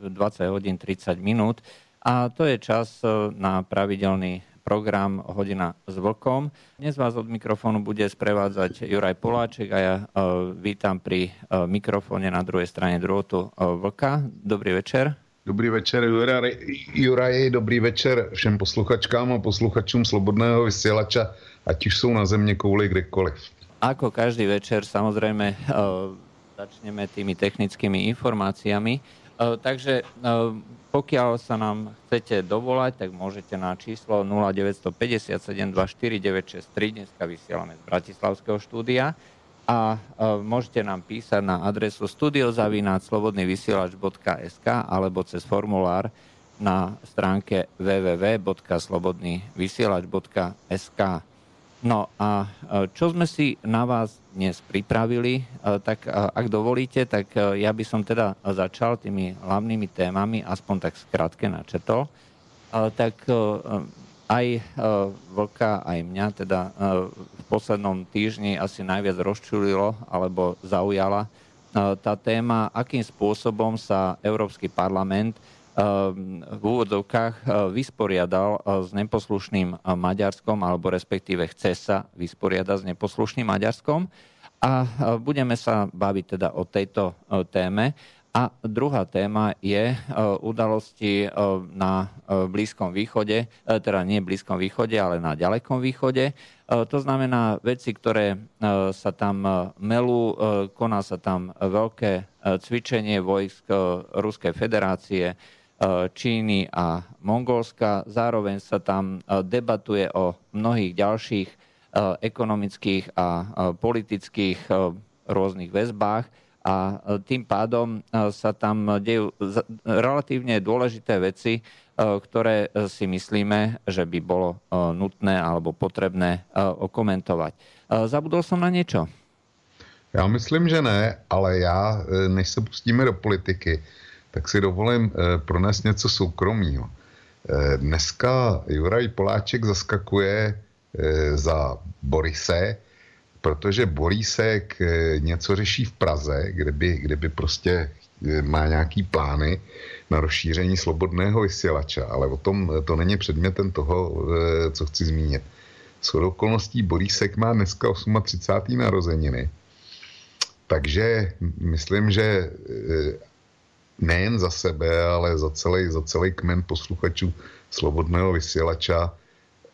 20 hodín 30 minút. A to je čas e, na pravidelný program Hodina s vlkom. Dnes vás od mikrofónu bude sprevádzať Juraj Poláček a ja uh, vítam pri uh, mikrofóne na druhej strane druhotu uh, vlka. Dobrý večer. Dobrý večer, Juraj, Juraj, dobrý večer všem posluchačkám a posluchačům Slobodného vysielača, ať už jsou na země kouli kdekoliv. Ako každý večer, samozrejme, začneme tými technickými informáciami. E, takže e, pokiaľ sa nám chcete dovolať, tak môžete na číslo 0957 24 Dneska vysielame z Bratislavského štúdia. A e, môžete nám písať na adresu studiozavináčslobodnyvysielač.sk alebo cez formulár na stránke www.slobodnyvysielač.sk. No a e, čo sme si na vás dnes pripravili, e, tak e, ak dovolíte, tak ja by som teda začal tými hlavnými témami, aspoň tak skrátke načetol. Tak aj Vlka, aj mňa teda v poslednom týždni asi najviac rozčulilo alebo zaujala tá téma, akým spôsobom sa Európsky parlament v úvodzovkách eh, vysporiadal eh, s neposlušným eh, Maďarskom, alebo respektíve chce sa vysporiadať s neposlušným Maďarskom. A budeme sa baviť teda o tejto téme. A druhá téma je udalosti na Blízkom východe, teda nie Blízkom východe, ale na ďalekom východe. To znamená veci, ktoré sa tam melú, koná sa tam veľké cvičenie vojsk Ruskej federácie, Číny a Mongolska. Zároveň sa tam eh, debatuje o mnohých ďalších eh, ekonomických a politických rôznych väzbách a tým pádom sa tam dejú relatívne dôležité veci, ktoré si myslíme, že by bolo nutné alebo potrebné okomentovať. Zabudol som na niečo? Já myslím, že ne, ale já, než se pustíme do politiky, tak si dovolím eh, pronést něco soukromého. Eh, dneska Juraj Poláček zaskakuje eh, za Borise, protože Borisek něco řeší v Praze, kde by, kde by prostě má nějaký plány na rozšíření slobodného vysílača, ale o tom to není předmětem toho, co chci zmínit. S okolností Borísek má dneska 38. narozeniny, takže myslím, že nejen za sebe, ale za celý, za celý kmen posluchačů Slobodného vysílača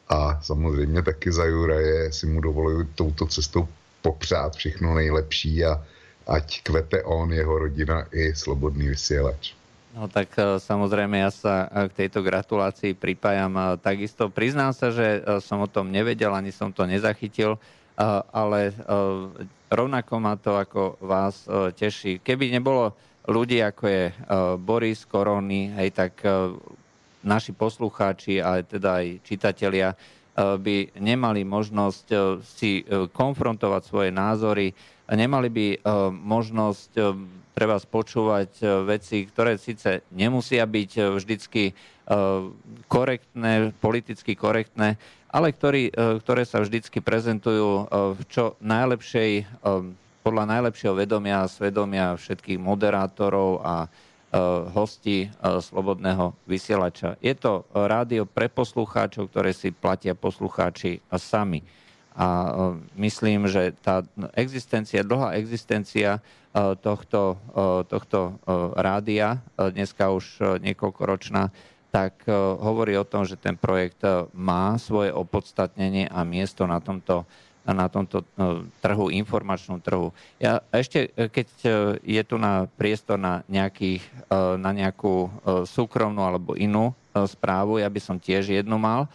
a samozřejmě taky za Juraje si mu dovoluji touto cestou popřát všechno nejlepší a ať kvete on, jeho rodina i Slobodný vysílač. No tak e, samozrejme ja sa e, k tejto gratulácii pripájam e, takisto. Priznám sa, že som o tom nevedel, ani som to nezachytil, ale rovnako ma to ako vás teší. Keby nebolo ľudí, ako je uh, Boris Korony, hej, tak uh, naši poslucháči, ale teda aj čitatelia uh, by nemali možnosť si konfrontovať svoje názory, nemali by možnosť uh, pre vás počúvať veci, ktoré síce nemusia byť vždycky korektné, politicky korektné, ale ktorý, ktoré sa vždycky prezentujú v čo najlepšej podľa najlepšieho vedomia a svedomia všetkých moderátorov a e, hostí e, Slobodného vysielača. Je to rádio pre poslucháčov, ktoré si platia poslucháči sami. A e, myslím, že tá existencia, dlhá existencia tohto, tohto rádia, dneska už niekoľkoročná, tak hovorí o tom, že ten projekt má svoje opodstatnenie a miesto na tomto na tomto no, trhu, informačnom trhu. Ja ešte, e, keď e, je tu na priestor na, nejakých, e, na nejakú súkromnú alebo inú správu, ja by som tiež jednu mal.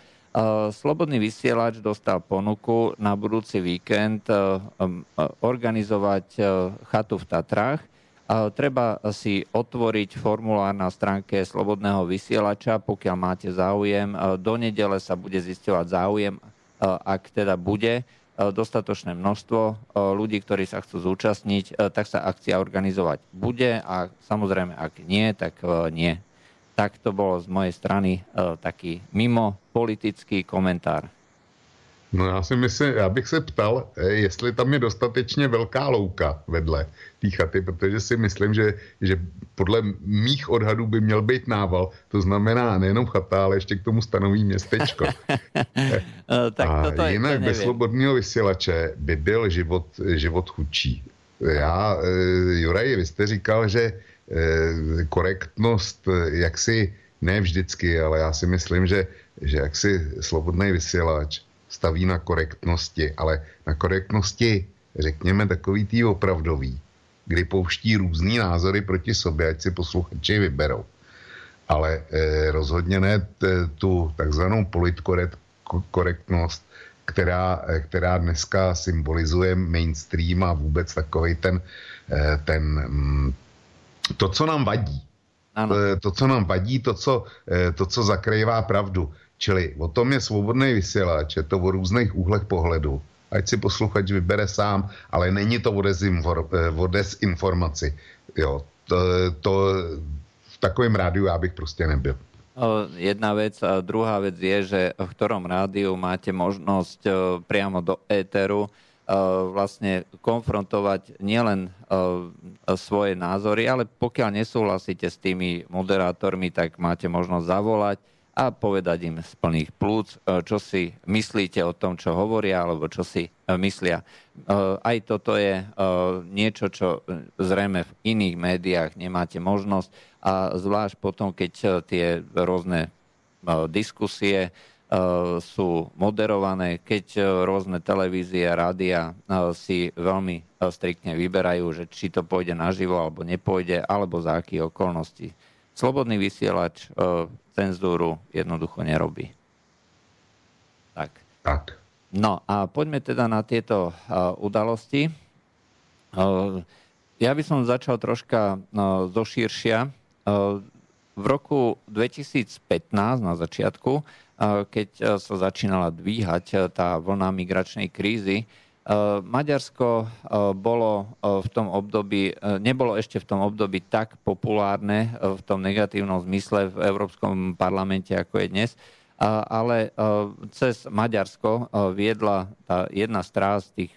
Slobodný vysielač dostal ponuku na budúci víkend organizovať chatu v Tatrách Treba si otvoriť formulár na stránke Slobodného vysielača, pokiaľ máte záujem. Do nedele sa bude zisťovať záujem, ak teda bude dostatočné množstvo ľudí, ktorí sa chcú zúčastniť, tak sa akcia organizovať bude a samozrejme, ak nie, tak nie. Tak to bolo z mojej strany taký mimo politický komentár. No já si myslím, já bych se ptal, eh, jestli tam je dostatečně velká louka vedle té chaty, protože si myslím, že, že podle mých odhadů by měl být nával. To znamená nejenom chata, ale ještě k tomu stanoví městečko. Eh, tak A toto jinak bez slobodného vysílače by byl život, život chudší. Já, Juraj, vy jste říkal, že korektnost jaksi ne vždycky, ale já si myslím, že, že jaksi slobodný vysílač staví na korektnosti, ale na korektnosti, řekněme, takový tý opravdový, kdy pouští různý názory proti sobě, ať si posluchači vyberou. Ale eh, rozhodně ne t, tu takzvanou politkorektnost, která, eh, která dneska symbolizuje mainstream a vůbec takový ten, eh, ten mm, to, co nám vadí. Ano. To, to, co nám vadí, to, co, eh, to, co zakrývá pravdu. Čili o tom je svobodný vysílač, je to o různých úhlech pohledu. Ať si posluchač vybere sám, ale není to o, dezinfor, eh, o dezinformaci. Jo, to, to v takovém rádiu já bych prostě nebyl. Jedna vec. A druhá vec je, že v ktorom rádiu máte možnosť priamo do éteru vlastne konfrontovať nielen svoje názory, ale pokiaľ nesúhlasíte s tými moderátormi, tak máte možnosť zavolať a povedať im z plných plúc, e, čo si myslíte o tom, čo hovoria, alebo čo si e, myslia. E, aj toto je niečo, čo zrejme v iných médiách nemáte možnosť a zvlášť potom, keď tie rôzne diskusie sú moderované, keď rôzne televízie rádia si veľmi striktne vyberajú, že či to pôjde naživo alebo nepôjde, alebo za akých okolností. Slobodný vysielač cenzúru jednoducho nerobí. Tak. Tak. No a poďme teda na tieto uh, udalosti. Uh, ja by som začal troška uh, zo širšia. Uh, v roku 2015 na začiatku, uh, keď uh, sa začínala dvíhať uh, tá vlna migračnej krízy, Eh, Maďarsko eh, bolo eh, v tom období, nebolo ešte v tom období tak populárne v tom negatívnom zmysle v Európskom parlamente, ako je dnes, ale cez Maďarsko viedla tá jedna z, trás, tých,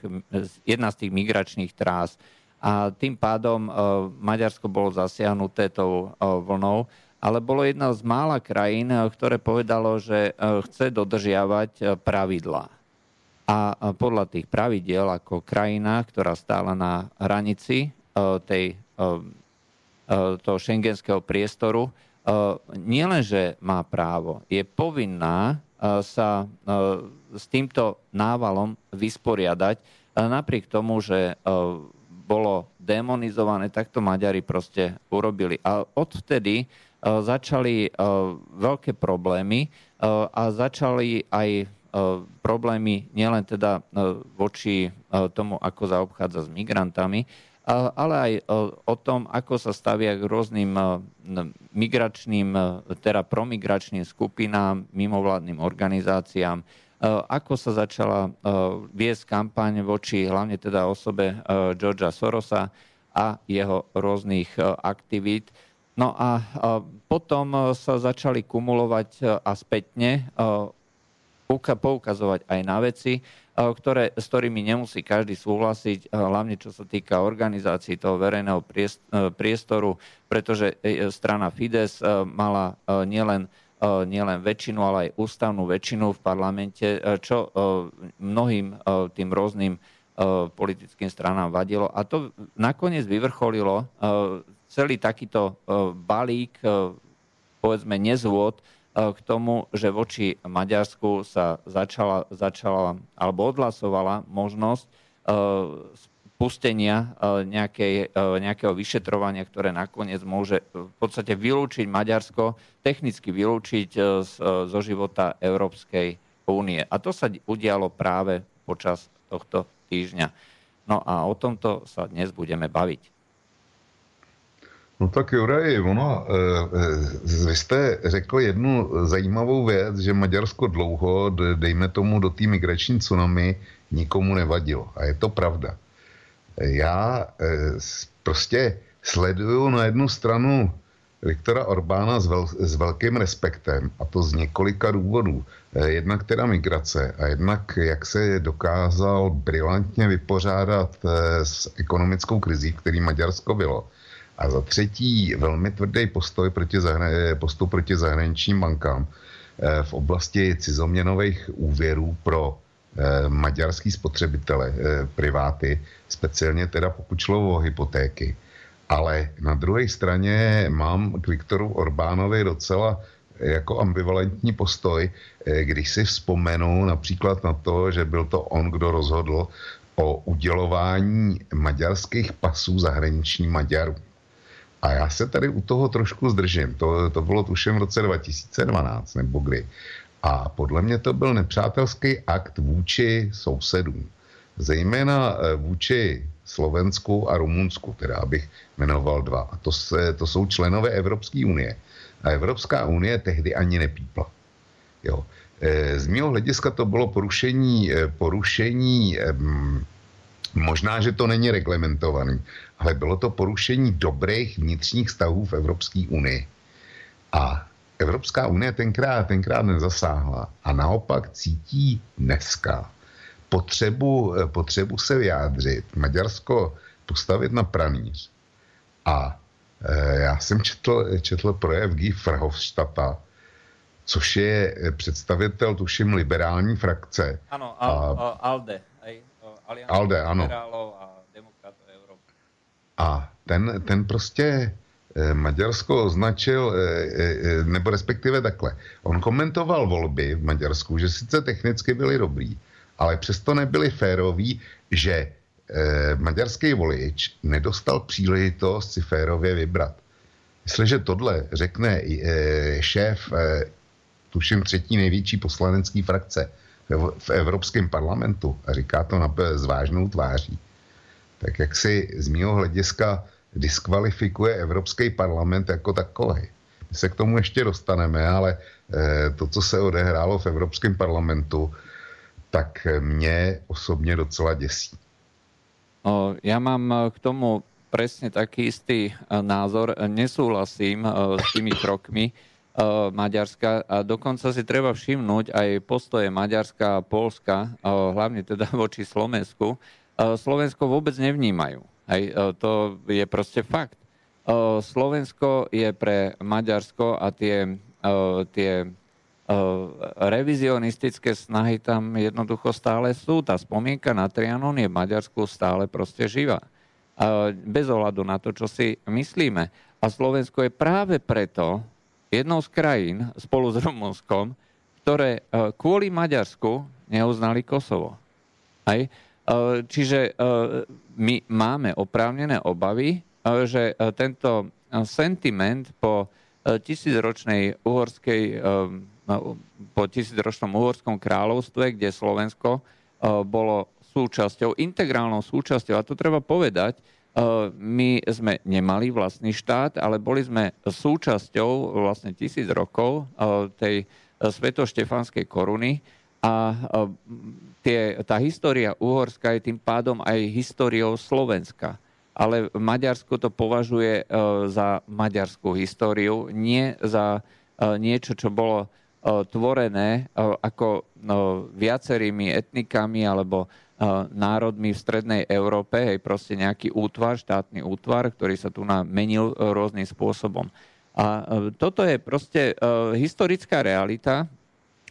jedna z tých migračných trás. A tým pádom Maďarsko bolo zasiahnuté tou vlnou, ale bolo jedna z mála krajín, ktoré povedalo, že chce dodržiavať pravidlá a podľa tých pravidiel ako krajina, ktorá stála na hranici e, tej, e, e, toho šengenského priestoru, nielenže má právo, je povinná sa s týmto návalom vysporiadať, napriek tomu, že bolo demonizované, tak to Maďari proste urobili. A odvtedy začali veľké problémy a začali aj problémy nielen teda e, voči e, tomu, ako zaobchádza s migrantami, ale aj o tom, ako sa stavia k rôznym migračným, teda promigračným skupinám, mimovládnym organizáciám, ako sa začala viesť kampaň voči hlavne teda osobe Georgia Sorosa a jeho rôznych aktivít. No a potom sa začali kumulovať a spätne poukazovať aj na veci, eh, ktoré, s ktorými nemusí každý súhlasiť, eh, hlavne čo sa týka organizácií toho verejného eh, priestoru, pretože strana Fides mala nielen nielen väčšinu, ale aj ústavnú väčšinu v parlamente, čo mnohým tým rôznym politickým stranám vadilo. A to nakoniec vyvrcholilo celý takýto balík, povedzme, nezvôd, E, k tomu, že voči Maďarsku sa začala, začala alebo odhlasovala možnosť e, spustenia e, nejakej, nejakého vyšetrovania, ktoré nakoniec môže v podstate vylúčiť Maďarsko, technicky vylúčiť zo života Európskej únie. A to sa udialo práve počas tohto týždňa. No a o tomto sa dnes budeme baviť. No tak Juraj, ono, e, vy jste řekl jednu zajímavou věc, že Maďarsko dlouho, dejme tomu do té migrační tsunami, nikomu nevadilo. A je to pravda. Já e, prostě sleduju na jednu stranu Viktora Orbána s, vel, s velkým respektem, a to z několika důvodů. Eh, jednak teda migrace a jednak jak se dokázal brilantně vypořádat eh, s ekonomickou krizí, který Maďarsko bylo. A za třetí velmi tvrdý postoj proti, zahra- postup proti zahraničním bankám eh, v oblasti cizoměnových úvěrů pro maďarský spotřebitele, priváty, speciálně teda pokud šlo o hypotéky ale na druhé straně mám k Viktoru Orbánovi docela jako ambivalentní postoj, eh, když si vzpomenu například na to, že byl to on, kdo rozhodl o udělování maďarských pasů zahraničním Maďarů. A já se tady u toho trošku zdržím. To, to bylo tuším v roce 2012 nebo kdy. A podle mě to byl nepřátelský akt vůči sousedům. Zejména eh, vůči Slovensku a Rumunsku, teda abych jmenoval dva. A to, se, to jsou členové Evropské unie. A Evropská unie tehdy ani nepípla. Jo. E, z mého hlediska to bylo porušení, e, porušení možná, že to není reglementovaný, ale bylo to porušení dobrých vnitřních stavů v Evropské unii. A Evropská unie tenkrát, tenkrát nezasáhla a naopak cítí dneska, potřebu, eh, potřebu se vyjádřit, Maďarsko postavit na pranýř. A e, já jsem četl, četl projev Guy Verhofstadta, což je eh, představitel, tuším, liberální frakce. Ano, Al, a, Alde. Alde, ano. A, a ten, ten prostě Maďarsko označil, nebo respektive takhle. On komentoval volby v Maďarsku, že sice technicky byly dobrý, ale přesto nebyli féroví, že maďarský volič nedostal příležitost si férově vybrat. Jestliže tohle řekne šéf, tuším třetí největší poslanecký frakce v, Evropském parlamentu a říká to na, s vážnou tváří, tak jak si z mého hlediska diskvalifikuje Evropský parlament jako takový. My se k tomu ještě dostaneme, ale e, to, co se odehrálo v Evropském parlamentu, tak mě osobně docela děsí. Ja mám e, k tomu presne taký istý e, názor. Nesúhlasím e, s tými krokmi Maďarska a dokonca si treba všimnúť aj postoje Maďarska a Polska, hlavne teda voči Slovensku. Slovensko vôbec nevnímajú. Hej, to je proste fakt. Slovensko je pre Maďarsko a tie, tie revizionistické snahy tam jednoducho stále sú. Tá spomienka na Trianon je v Maďarsku stále proste živá. Bez ohľadu na to, čo si myslíme. A Slovensko je práve preto jednou z krajín spolu s Rumunskom, ktoré kvôli Maďarsku neuznali Kosovo. Hej? Čiže my máme oprávnené obavy, že tento sentiment po tisícročnej uhorskej po tisícročnom uhorskom kráľovstve, kde Slovensko e, bolo súčasťou, integrálnou súčasťou. A to treba povedať, e, my sme nemali vlastný štát, ale boli sme súčasťou vlastne tisíc rokov e, tej svetoštefanskej koruny a tie, tá história Uhorska je tým pádom aj históriou Slovenska. Ale Maďarsko to považuje za maďarskú históriu, nie za niečo, čo bolo tvorené ako viacerými etnikami alebo národmi v strednej Európe, hej, proste nejaký útvar, štátny útvar, ktorý sa tu menil rôznym spôsobom. A toto je proste historická realita,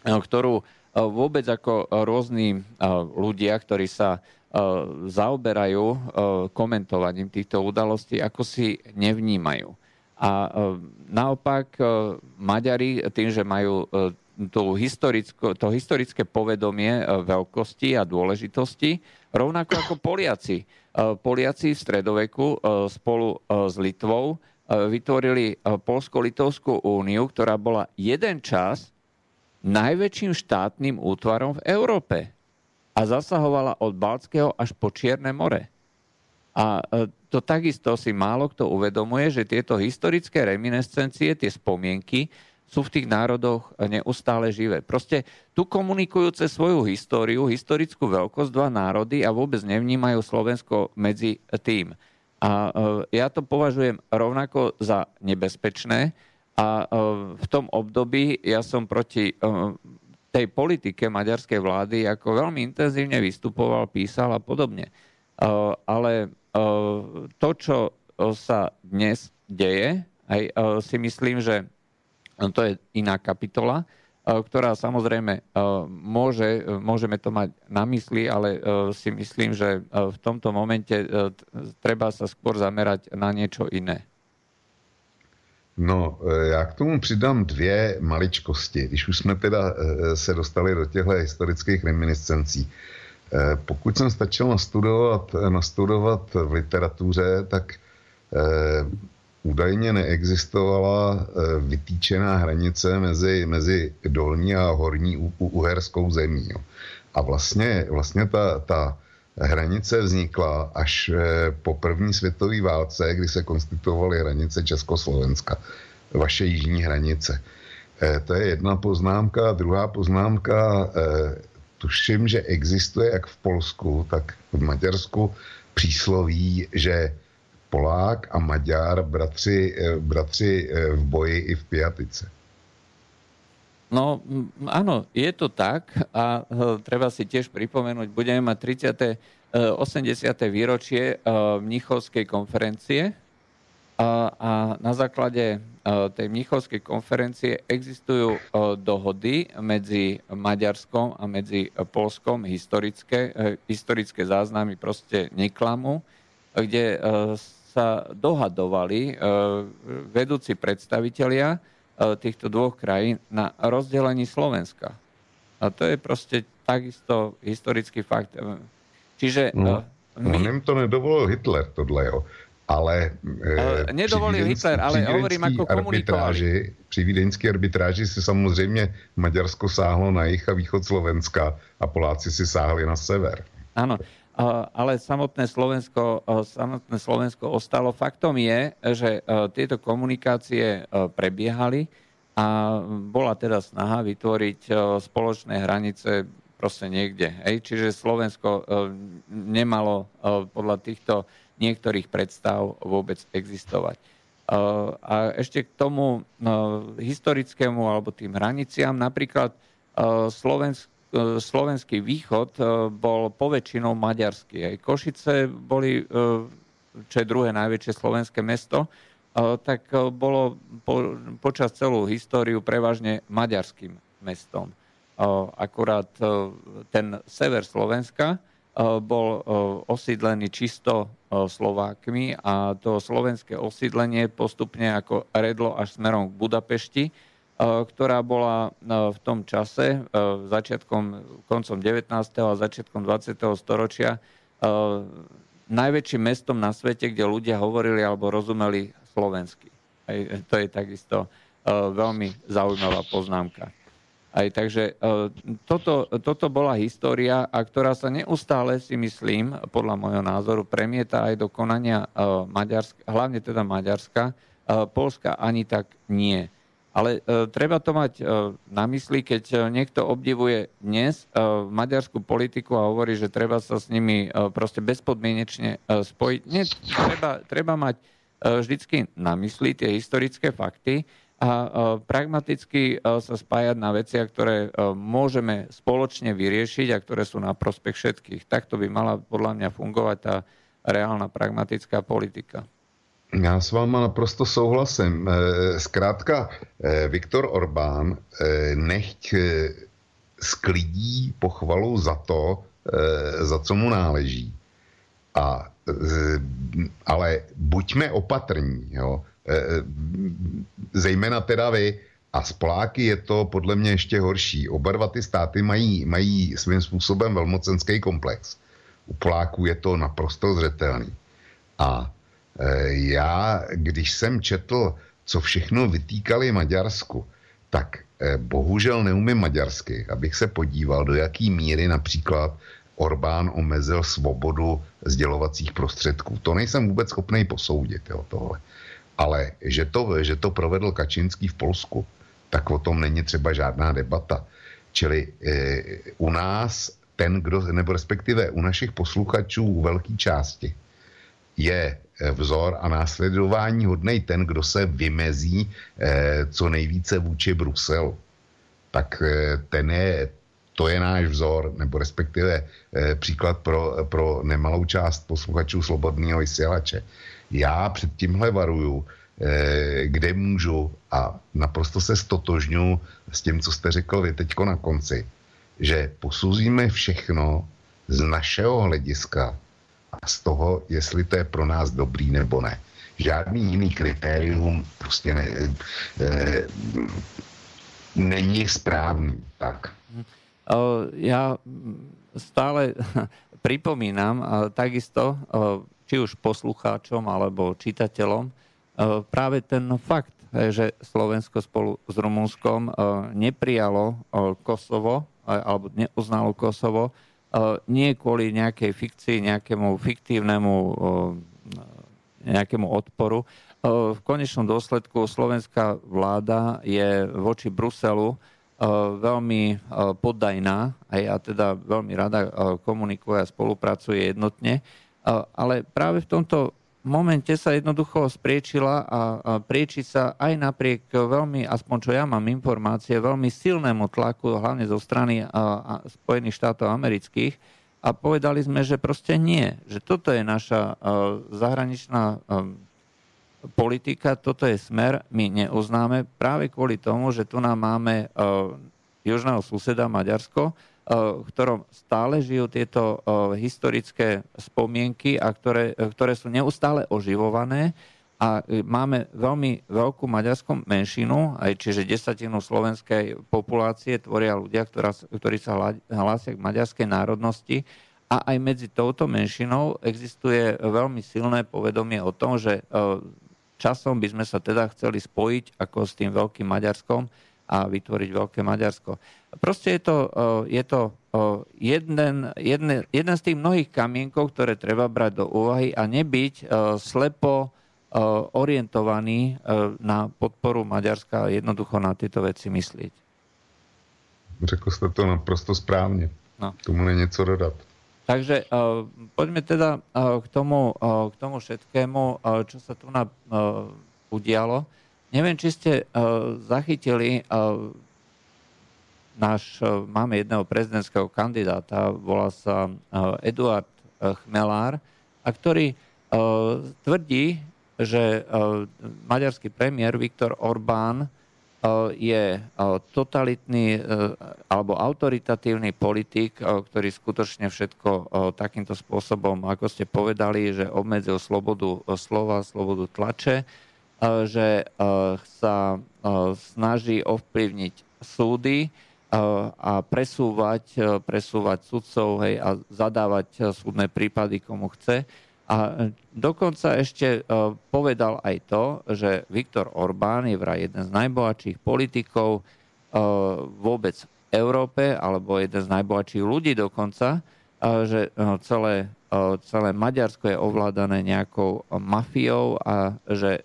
ktorú vôbec ako rôzni ľudia, ktorí sa zaoberajú komentovaním týchto udalostí, ako si nevnímajú. A naopak Maďari tým, že majú e, to, to historické povedomie veľkosti a dôležitosti, rovnako ako Poliaci. Poliaci v stredoveku spolu s Litvou vytvorili Polsko-Litovskú úniu, ktorá bola jeden čas najväčším štátnym útvarom v Európe a zasahovala od Balckého až po Čierne more. A to takisto si málo kto uvedomuje, že tieto historické reminiscencie, tie spomienky, sú v tých národoch neustále živé. Proste tu komunikujú cez svoju históriu, historickú veľkosť dva národy a vôbec nevnímajú Slovensko medzi tým. A ja to považujem rovnako za nebezpečné a v tom období ja som proti tej politike maďarskej vlády ako veľmi intenzívne vystupoval, písal a podobne. Ale to, čo sa dnes deje, aj si myslím, že to je iná kapitola, ktorá samozrejme môže, môžeme to mať na mysli, ale si myslím, že v tomto momente treba sa skôr zamerať na niečo iné. No, já k tomu přidám dvě maličkosti, když už jsme teda se dostali do těchto historických reminiscencí. Pokud jsem stačil nastudovat, nastudovat v literatuře, tak údajně neexistovala vytýčená hranice mezi, mezi dolní a horní uherskou zemí. A vlastně, vlastně ta, ta hranice vznikla až eh, po první světové válce, kdy se konstituovaly hranice Československa, vaše jižní hranice. Eh, to je jedna poznámka. Druhá poznámka, eh, tuším, že existuje jak v Polsku, tak v Maďarsku přísloví, že Polák a Maďar bratři, bratři v boji i v Pijatice. No áno, je to tak a e, treba si tiež pripomenúť, budeme mať 30. 80. E, výročie Mnichovskej konferencie a, a na základe tej Mnichovskej konferencie existujú dohody medzi Maďarskom a medzi Polskom, historické, historické záznamy proste neklamu, kde sa dohadovali vedúci predstavitelia E, týchto dvoch krajín na rozdelení Slovenska. A to je proste takisto historický fakt. Čiže... No, e, my... On to nedovolil Hitler, tohle, jo. Ale... E, nedovolil Hitler, ale hovorím ako komunikovali. Při vídeňské arbitráži si samozřejmě Maďarsko sáhlo na jich a východ Slovenska a Poláci si sáhli na sever. Áno, ale samotné Slovensko, samotné Slovensko ostalo. Faktom je, že tieto komunikácie prebiehali a bola teda snaha vytvoriť spoločné hranice proste niekde. Hej? Čiže Slovensko nemalo podľa týchto niektorých predstav vôbec existovať. A ešte k tomu historickému alebo tým hraniciam, napríklad Slovensko E, slovenský východ e, bol poväčšinou maďarský. Aj Košice boli, e, čo je druhé najväčšie slovenské mesto, tak bolo po, počas celú históriu prevažne maďarským mestom. Akurát ten sever Slovenska bol osídlený čisto Slovákmi a to slovenské osídlenie postupne ako redlo až smerom k Budapešti ktorá bola e, v tom čase, začiatkom, koncom 19. a začiatkom 20. storočia, najväčším mestom na svete, kde ľudia hovorili alebo rozumeli slovensky. Aj to je takisto veľmi zaujímavá poznámka. Aj, takže toto, toto bola história, a ktorá sa neustále, si myslím, podľa môjho názoru, premieta aj do konania Maďarska, hlavne teda Maďarska. Polska ani tak nie. Ale e, treba to mať e, na mysli, keď e, niekto obdivuje dnes e, maďarskú politiku a hovorí, že treba sa s nimi e, proste bezpodmienečne e, spojiť. Nie, treba, treba mať e, vždycky na mysli tie historické fakty a pragmaticky e, sa spájať na veciach, ktoré e, môžeme spoločne vyriešiť a ktoré sú na prospech všetkých. Takto by mala podľa mňa fungovať tá reálna pragmatická politika. Já s váma naprosto souhlasím. Eh, zkrátka, eh, Viktor Orbán eh, nechť sklidí pochvalu za to, za co mu náleží. A, ale buďme opatrní, jo. Zejména teda vy, a z Poláky je to podle mě ještě horší. Oba dva ty státy mají, mají svým způsobem velmocenský komplex. U Poláků je to naprosto zřetelný. A já, když jsem četl, co všechno vytýkali Maďarsku, tak eh, bohužel neumím maďarsky, abych se podíval, do jaký míry například Orbán omezil svobodu sdělovacích prostředků. To nejsem vůbec schopný posoudit, jo, tohle. Ale že to, že to provedl Kačinský v Polsku, tak o tom není třeba žádná debata. Čili e, u nás ten, kdo, nebo respektive u našich posluchačů u velké části, je vzor a následování hodnej ten, kdo se vymezí e, co nejvíce vůči Bruselu. Tak e, ten je, to je náš vzor, nebo respektive příklad pro, pro nemalou část posluchačů Slobodného vysílače. Já před tímhle varuju, kde můžu a naprosto se stotožňu s tím, co jste řekl vy teďko na konci, že posuzíme všechno z našeho hlediska a z toho, jestli to je pro nás dobrý nebo ne. Žádný jiný kritérium prostě ne, e, není správný. Tak. Ja stále pripomínam takisto, či už poslucháčom alebo čitateľom, práve ten fakt, že Slovensko spolu s Rumunskom neprijalo Kosovo alebo neuznalo Kosovo, nie kvôli nejakej fikcii, nejakému fiktívnemu nejakému odporu. V konečnom dôsledku slovenská vláda je voči Bruselu veľmi poddajná a ja teda veľmi rada komunikuje a spolupracuje jednotne, ale práve v tomto momente sa jednoducho spriečila a prieči sa aj napriek veľmi, aspoň čo ja mám informácie, veľmi silnému tlaku, hlavne zo strany Spojených štátov amerických. A povedali sme, že proste nie, že toto je naša zahraničná politika, toto je smer, my neuznáme práve kvôli tomu, že tu nám máme južného suseda Maďarsko, v ktorom stále žijú tieto historické spomienky a ktoré, ktoré sú neustále oživované. A máme veľmi veľkú maďarskú menšinu, aj čiže desatinu slovenskej populácie tvoria ľudia, ktorá, ktorí sa hlásia k maďarskej národnosti. A aj medzi touto menšinou existuje veľmi silné povedomie o tom, že časom by sme sa teda chceli spojiť ako s tým veľkým Maďarskom a vytvoriť veľké Maďarsko. Proste je to, je to jeden, jeden, jeden z tých mnohých kamienkov, ktoré treba brať do úvahy a nebyť slepo orientovaný na podporu Maďarska a jednoducho na tieto veci myslieť. Řekl jste to naprosto správně. No. Tomu není co dodat. Takže uh, poďme teda uh, k, tomu, uh, k tomu všetkému, uh, čo sa tu na, uh, udialo. Neviem, či ste uh, zachytili, uh, náš, uh, máme jedného prezidentského kandidáta, volá sa uh, Eduard Chmelár, a ktorý uh, tvrdí, že uh, maďarský premiér Viktor Orbán uh, je uh, totalitný alebo autoritatívny politik, ktorý skutočne všetko takýmto spôsobom, ako ste povedali, že obmedzil slobodu slova, slobodu tlače, že sa snaží ovplyvniť súdy a presúvať, presúvať sudcov hej, a zadávať súdne prípady komu chce. A dokonca ešte povedal aj to, že Viktor Orbán je vraj jeden z najbohatších politikov vôbec v Európe, alebo jeden z najbohatších ľudí dokonca, že celé celé Maďarsko je ovládané nejakou mafiou a že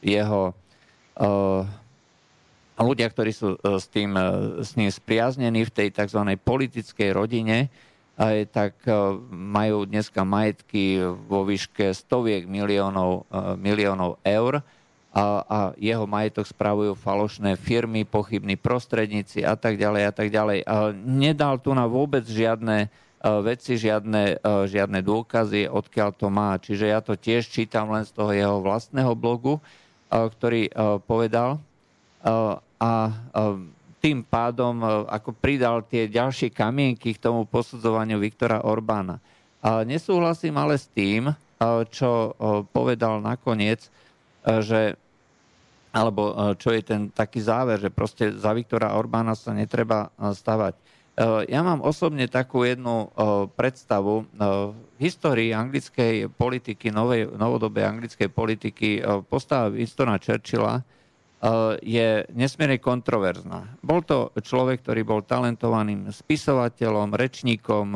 jeho ľudia, ktorí sú s tým, s ním spriaznení v tej tzv. politickej rodine, tak majú dneska majetky vo výške stoviek miliónov, miliónov eur a, a jeho majetok spravujú falošné firmy, pochybní prostredníci a tak ďalej a tak ďalej. A nedal tu na vôbec žiadne Eh, veci, žiadne, eh, žiadne dôkazy, odkiaľ to má. Čiže ja to tiež čítam len z toho jeho vlastného blogu, eh, ktorý povedal. A tým pádom ako pridal tie ďalšie kamienky k tomu posudzovaniu Viktora Orbána. Nesúhlasím ale s tým, čo povedal nakoniec, že alebo čo je ten taký záver, že proste za Viktora Orbána sa netreba stavať. Eh, ja mám osobne takú jednu eh, predstavu. Eh, v histórii anglickej politiky, novej, novodobej anglickej politiky postava Winstona Churchilla je nesmierne kontroverzná. Bol to človek, ktorý bol talentovaným spisovateľom, rečníkom,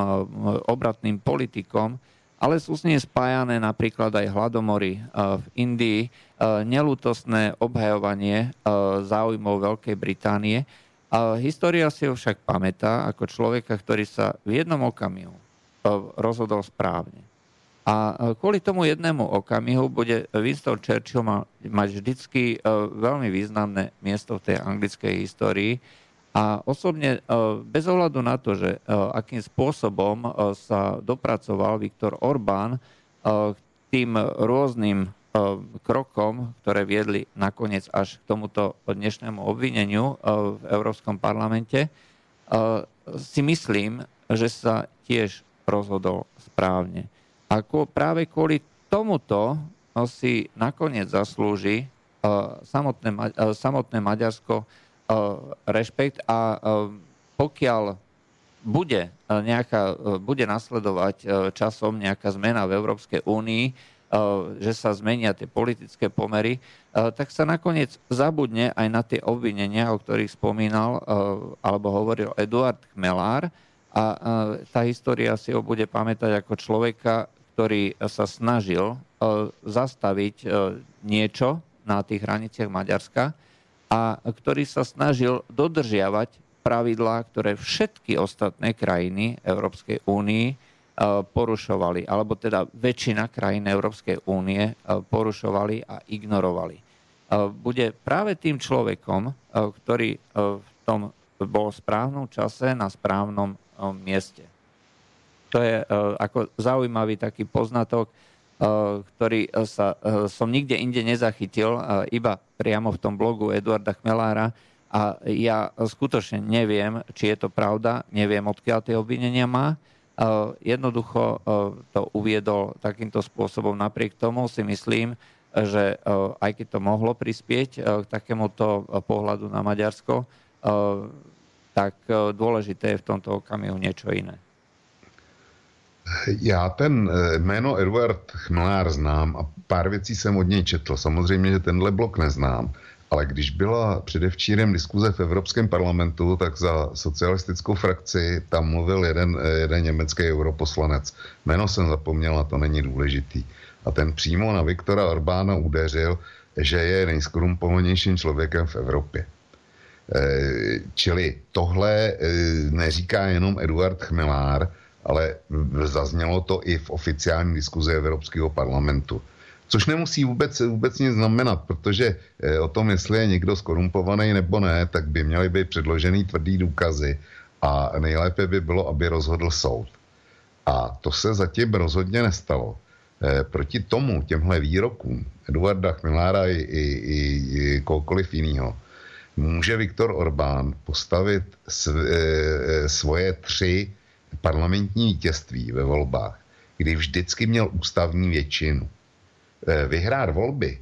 obratným politikom, ale sú s ním spájané napríklad aj hladomory v Indii, nelútostné obhajovanie záujmov Veľkej Británie. A história si ho však pamätá ako človeka, ktorý sa v jednom okamihu rozhodol správne. A kvôli tomu jednému okamihu bude Winston Churchill mať vždycky e, veľmi významné miesto v tej anglickej histórii. A osobne, e, bez ohľadu na to, že e, akým spôsobom sa dopracoval Viktor Orbán k tým rôznym krokom, ktoré viedli nakoniec až k tomuto dnešnému obvineniu v Európskom parlamente, si myslím, že sa tiež rozhodol správne. A práve kvôli tomuto si nakoniec zaslúži samotné, samotné Maďarsko rešpekt a pokiaľ bude, nejaká, bude nasledovať časom nejaká zmena v Európskej únii, že sa zmenia tie politické pomery, tak sa nakoniec zabudne aj na tie obvinenia, o ktorých spomínal alebo hovoril Eduard Chmelár a tá história si ho bude pamätať ako človeka, ktorý sa snažil zastaviť niečo na tých hraniciach Maďarska a ktorý sa snažil dodržiavať pravidlá, ktoré všetky ostatné krajiny Európskej únii porušovali, alebo teda väčšina krajín Európskej únie porušovali a ignorovali. Bude práve tým človekom, ktorý v tom bol v správnom čase na správnom mieste. To je ako zaujímavý taký poznatok, ktorý sa, som nikde inde nezachytil, iba priamo v tom blogu Eduarda Chmelára. A ja skutočne neviem, či je to pravda, neviem, odkiaľ tie obvinenia má. Jednoducho to uviedol takýmto spôsobom. Napriek tomu si myslím, že aj keď to mohlo prispieť k takémuto pohľadu na Maďarsko, tak dôležité je v tomto okamihu niečo iné. Já ten eh, jméno Edward Chmelár znám a pár věcí jsem od něj četl. Samozřejmě, že tenhle blok neznám, ale když byla předevčírem diskuze v Evropském parlamentu, tak za socialistickou frakci tam mluvil jeden, eh, jeden německý europoslanec. Jméno jsem zapomněl a to není důležitý. A ten přímo na Viktora Orbána udeřil, že je nejskorumpovanějším člověkem v Evropě. Eh, čili tohle neříká jenom Eduard Chmelár, ale zaznělo to i v oficiální diskuzi Evropského parlamentu. Což nemusí vůbec, vůbec nic znamenat, protože eh, o tom, jestli je někdo skorumpovaný nebo ne, tak by měly být předložený tvrdý důkazy a nejlépe by bylo, aby rozhodl soud. A to se zatím rozhodně nestalo. Eh, proti tomu, těmhle výrokům Eduarda Chmilára i, i, i, i kohokoliv jiného, může Viktor Orbán postavit sv, eh, svoje tři parlamentní vítězství ve volbách, kdy vždycky měl ústavní většinu. Eh, vyhrát volby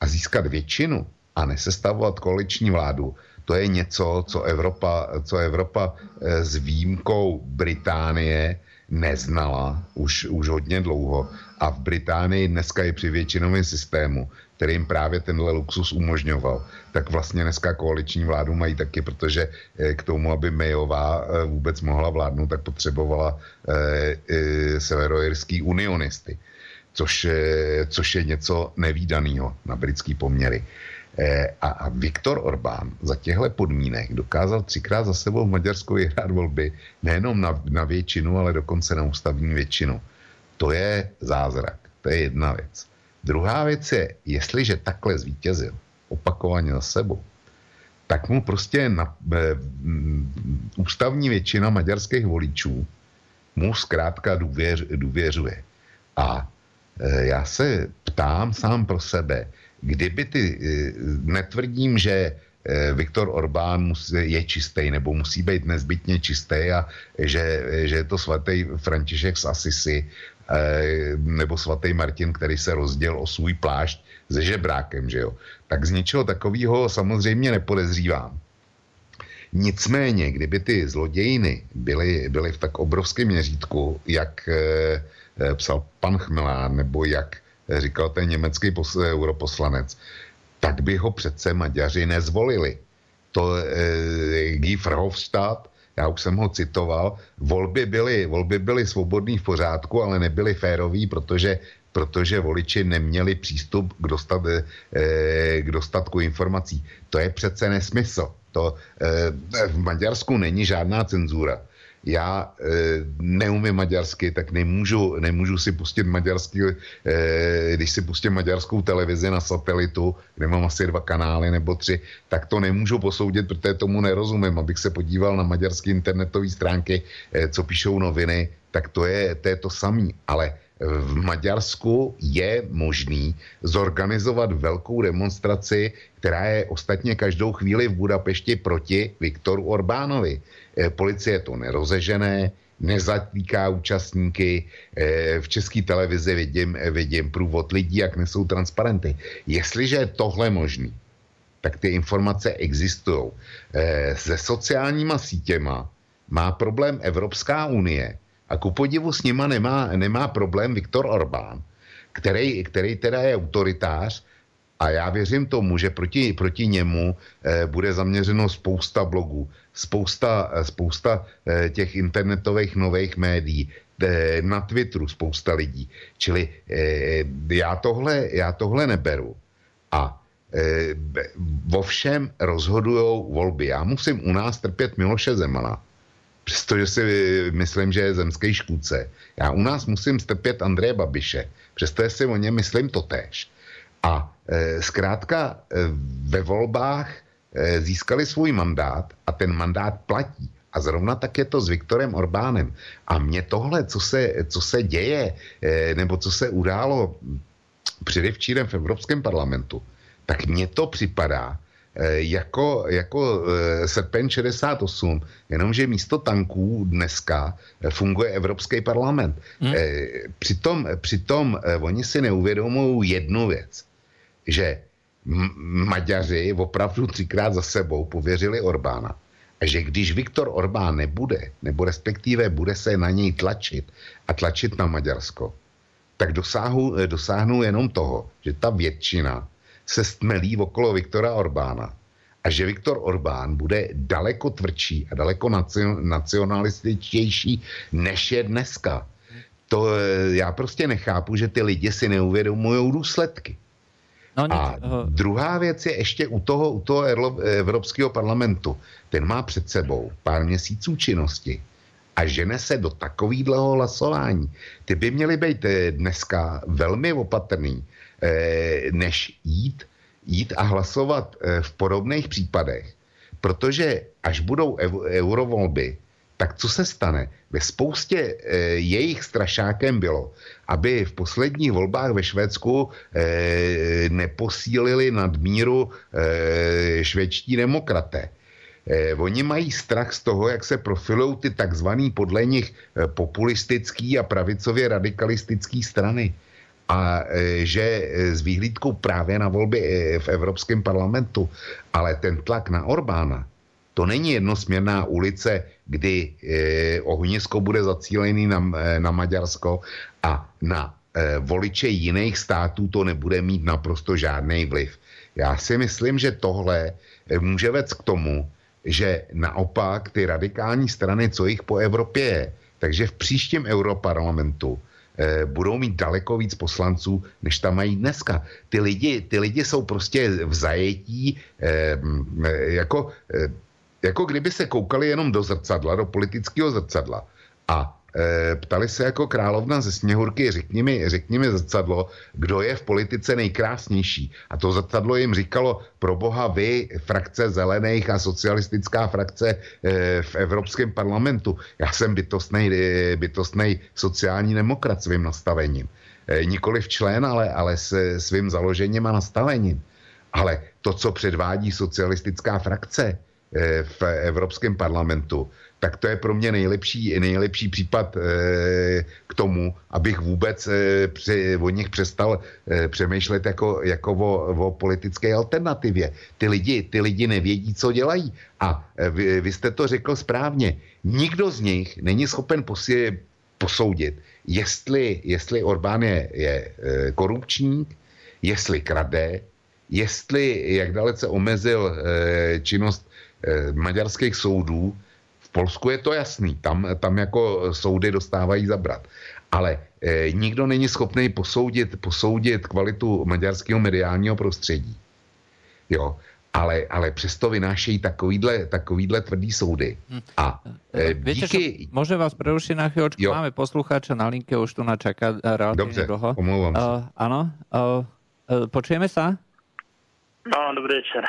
a získat většinu a nesestavovat koaliční vládu, to je něco, co Evropa, co Evropa eh, s výjimkou Británie neznala už, už hodně dlouho. A v Británii dneska je při většinovém systému který jim právě tenhle luxus umožňoval, tak vlastně dneska koaliční vládu mají taky, protože eh, k tomu, aby Mayová vůbec mohla vládnout, tak potřebovala severoirský unionisty, což, což je něco nevýdaného na britský poměry. A, a Viktor Orbán za těchto podmínek dokázal třikrát za sebou v Maďarsku vyhrát volby nejenom na, na většinu, ale dokonce na ústavní většinu. To je zázrak, to je jedna věc. Druhá věc je, jestliže takhle zvítězil opakovaně za sebou, tak mu prostě na, e, ústavní většina maďarských voličů mu zkrátka důvěř, důvěřuje. A já se ptám sám pro sebe, kdyby ty, e, netvrdím, že e, Viktor Orbán je čistý nebo musí být nezbytně čistý a že, že je to svatý František z Asisi Eh, nebo svatý Martin, který se rozděl o svůj plášť se žebrákem, že jo. Tak z ničeho takového samozřejmě nepodezřívám. Nicméně, kdyby ty zlodějiny byly, byly v tak obrovském měřítku, jak e, psal pan Chmelár, nebo jak říkal ten německý pos, europoslanec, tak by ho přece Maďaři nezvolili. To e, Guy Verhofstadt, já už jsem ho citoval, volby byly, volby byly svobodný v pořádku, ale nebyly férový, protože protože voliči neměli přístup k, dostat, e, k dostatku informací. To je přece nesmysl. To, e, v Maďarsku není žádná cenzura já e, neumím maďarsky, tak nemůžu, nemůžu si pustit maďarský, e, když si pustím maďarskou televizi na satelitu, kde mám asi dva kanály nebo tři, tak to nemůžu posoudit, protože tomu nerozumím. Abych se podíval na maďarské internetové stránky, e, co píšou noviny, tak to je to, je to samý. Ale v Maďarsku je možný zorganizovat velkou demonstraci, která je ostatně každou chvíli v Budapešti proti Viktoru Orbánovi. Eh, policie to nerozežené, nezatýká účastníky. Eh, v české televizi vidím, vidím průvod lidí, jak nesou transparenty. Jestliže je tohle možný, tak ty informace existují. Eh, se sociálníma sítěma má problém Evropská unie a ku podivu s nima nemá, nemá problém Viktor Orbán, který, který teda je autoritář a já věřím tomu, že proti, proti němu eh, bude zaměřeno spousta blogů, spousta, eh, spousta eh, těch internetových nových médií, eh, na Twitteru spousta lidí. Čili eh, já, tohle, já tohle neberu. A eh, vo všem rozhodují volby. Já musím u nás trpět Miloše Zemana, přestože si myslím, že je zemský škůdce. Já u nás musím strpět Andreje Babiše, přestože si o něm myslím totéž. A e, zkrátka e, ve volbách e, získali svůj mandát a ten mandát platí. A zrovna tak je to s Viktorem Orbánem. A mě tohle, co se, co se děje, e, nebo co se událo předevčírem v Evropském parlamentu, tak mně to připadá, jako, jako e, srpen 68, jenomže místo tanků dneska e, funguje Evropský parlament. Hmm. Přitom, přitom oni si neuvědomují jednu věc že Maďaři opravdu třikrát za sebou pověřili Orbána. A že když Viktor Orbán nebude, nebo respektive bude se na něj tlačit a tlačit na Maďarsko, tak dosáhnou, dosáhnou jenom toho, že ta většina se stmelí okolo Viktora Orbána a že Viktor Orbán bude daleko tvrdší a daleko nacionalističtější, než je dneska. To já prostě nechápu, že ty lidi si neuvědomují důsledky. No, a druhá věc je ještě u toho, u toho Evropského parlamentu. Ten má před sebou pár měsíců činnosti a žene se do takového hlasování. Ty by měly být eh, dneska velmi opatrný, eh, než jít, jít a hlasovat eh, v podobných případech, protože až budou eurovolby, tak co se stane? Ve spoustě e, jejich strašákem bylo, aby v posledních volbách ve Švédsku neposílili nadmíru švédští demokraté. Oni mají strach z toho, jak se profilují ty takzvaný podle nich populistický a pravicově radikalistický strany. A e, že s výhlídkou právě na volby e, v Evropském parlamentu, ale ten tlak na Orbána, to není jednosměrná ulice, kdy ohnisko bude zacílený na, na Maďarsko a na voliče jiných států to nebude mít naprosto žádný vliv. Já si myslím, že tohle může vést k tomu, že naopak ty radikální strany, co jich po Evropě je, takže v příštím europarlamentu budou mít daleko víc poslanců, než tam mají dneska. Ty lidi, ty lidi jsou prostě v zajetí eh, jako eh, jako kdyby se koukali jenom do zrcadla, do politického zrcadla a ptali se jako královna ze Sněhurky, řekni mi, řekni mi zrcadlo, kdo je v politice nejkrásnější. A to zrcadlo jim říkalo, pro boha vy, frakce zelených a socialistická frakce e, v Evropském parlamentu. Já jsem bytostnej, e, bytostnej sociální demokrat svým nastavením. E, nikoli v člen, ale, ale se svým založením a nastavením. Ale to, co předvádí socialistická frakce, Eh, v Evropském parlamentu, tak to je pro mě nejlepší, nejlepší případ eh, k tomu, abych vůbec eh, při, o nich přestal přemýšlet jako, jako o, o politické alternativě. Ty lidi, ty lidi nevědí, co dělají. A vy, vy jste to řekl správně. Nikdo z nich není schopen posi, posoudit, jestli, jestli Orbán je, je korupčník, jestli krade, jestli, jak dalece omezil činnost maďarských soudů, v Polsku je to jasný, tam, tam jako soudy dostávají zabrat. Ale e, nikdo není schopný posoudit, posoudit kvalitu maďarského mediálního prostředí. Jo, ale, ale přesto vynášejí takovýhle, takovýhle tvrdý soudy. Hm. A e, Viete, díky... Čo, môžem vás prerušiť na chvíľočku? Jo. Máme poslucháča na linke, už tu na čaká relatívne Dobře, dlho. omlouvám uh, sa. Áno, uh, uh, počujeme sa? No, dobrý večer.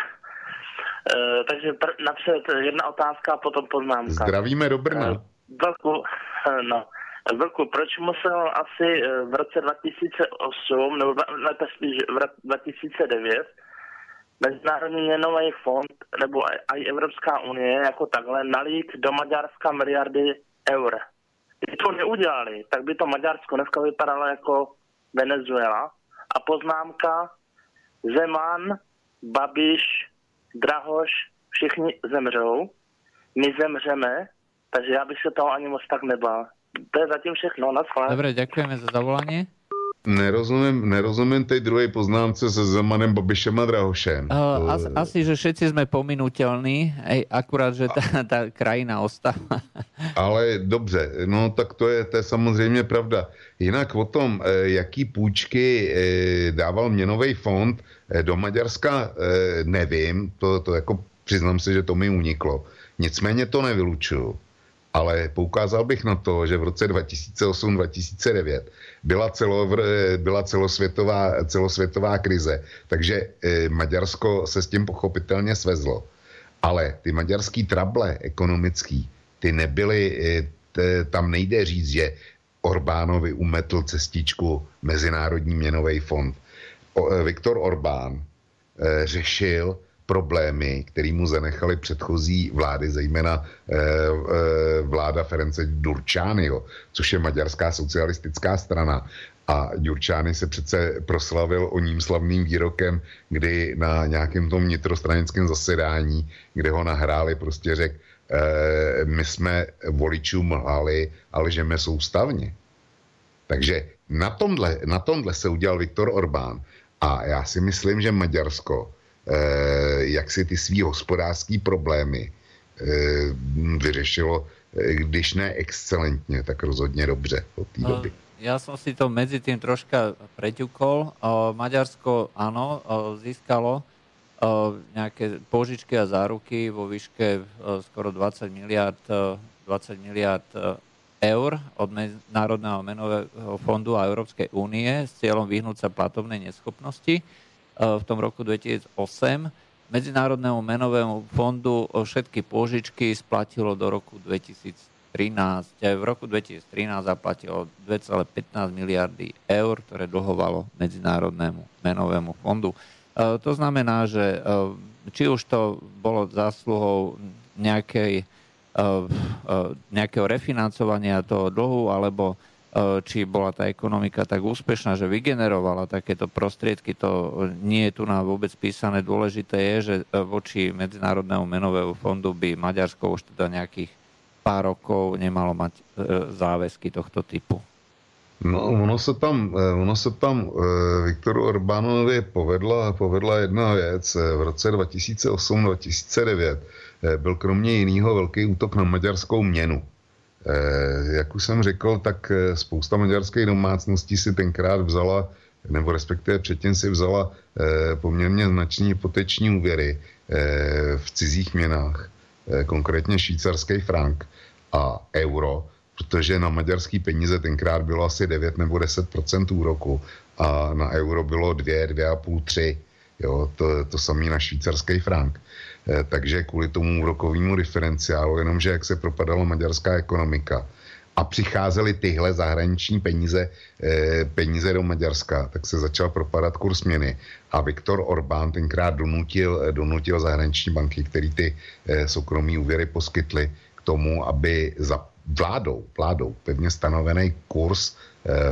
Uh, takže pr- napřed jedna otázka a potom poznámka. Zdravíme do Brna. Uh, velkou, no, velkou, proč musel asi v roce 2008, nebo lépe spíš v roce 2009, Mezinárodní měnový fond nebo i Evropská unie jako takhle nalít do Maďarska miliardy eur. Kdyby to neudělali, tak by to Maďarsko dneska vypadalo jako Venezuela. A poznámka, Zeman, Babiš, Drahoš, všichni zemřou, my zemřeme, takže já bych se toho ani moc tak nebál. To je zatím všechno, naschle. Dobre, ďakujeme za zavolanie. Nerozumím, nerozumím tej druhej poznámce se Zemanem, Babišem a Drahošem. Uh, asi, asi, že všetci sme pominutelní, aj akurát, že tá, tá krajina ostáva. Ale dobře, no tak to je, to je samozřejmě pravda. Jinak o tom, eh, jaký půjčky eh, dával měnový fond do Maďarska, nevím, to, to jako přiznám se, že to mi uniklo. Nicméně to nevylučuju ale poukázal bych na to, že v roce 2008-2009 byla, celo, byla celosvětová, celosvětová krize, takže e, Maďarsko se s tím pochopitelně svezlo. Ale ty maďarský trable ekonomický, ty nebyly, e, t, tam nejde říct, že Orbánovi umetl cestičku Mezinárodní měnový fond. O, e, Viktor Orbán řešil problémy, který mu zanechali předchozí vlády, zejména eh, eh, vláda Ference Durčányho, což je maďarská socialistická strana. A Durčány se přece proslavil o ním slavným výrokem, kdy na nějakém tom vnitrostranickém zasedání, kde ho nahráli, prostě řekl, eh, my jsme voličům lhali, ale žeme soustavně. Takže na tomhle, na tomhle se udělal Viktor Orbán. A já si myslím, že Maďarsko jak si ty svý hospodářský problémy eh, vyřešilo, eh, když ne excelentně, tak rozhodně dobře od té doby. Ja som si to medzi tým troška preťukol. Maďarsko, áno, získalo nejaké požičky a záruky vo výške skoro 20 miliard, 20 miliard eur od Národného menového fondu a Európskej únie s cieľom vyhnúť sa platobnej neschopnosti. E, v tom roku 2008 Medzinárodnému menovému fondu všetky pôžičky splatilo do roku 2013. V roku 2013 zaplatilo 2,15 miliardy eur, ktoré dlhovalo Medzinárodnému menovému fondu. E, to znamená, že e, či už to bolo zásluhou nejakej, nejakého refinancovania toho dlhu, alebo či bola tá ekonomika tak úspešná, že vygenerovala takéto prostriedky, to nie je tu nám vôbec písané. Dôležité je, že e, voči Medzinárodnému menovému fondu by Maďarsko už teda nejakých pár rokov nemalo mať záväzky tohto typu. No, ono se tam, ono se tam Viktoru Orbánovi povedla, povedla jedna věc. V roce 2008-2009 byl kromě jiného velký útok na maďarskou měnu. Eh, jak už jsem řekl, tak eh, spousta maďarských domácností si tenkrát vzala, nebo respektive předtím si vzala eh, poměrně značný hypoteční úvěry v cizích měnách, konkrétně švýcarský frank a euro, protože na maďarský peníze tenkrát bylo asi 9 nebo 10% úroku a na euro bylo 2, 2,5, 3. Jo, to, to samé na švýcarský frank. Eh, takže kvůli tomu úrokovému diferenciálu, jenomže jak se propadala maďarská ekonomika a přicházely tyhle zahraniční peníze, eh, peníze do Maďarska, tak se začal propadat kurz měny. A Viktor Orbán tenkrát donutil, eh, donutil zahraniční banky, který ty soukromí úvěry poskytly k tomu, aby za vládou, vládou pevně stanovený kurz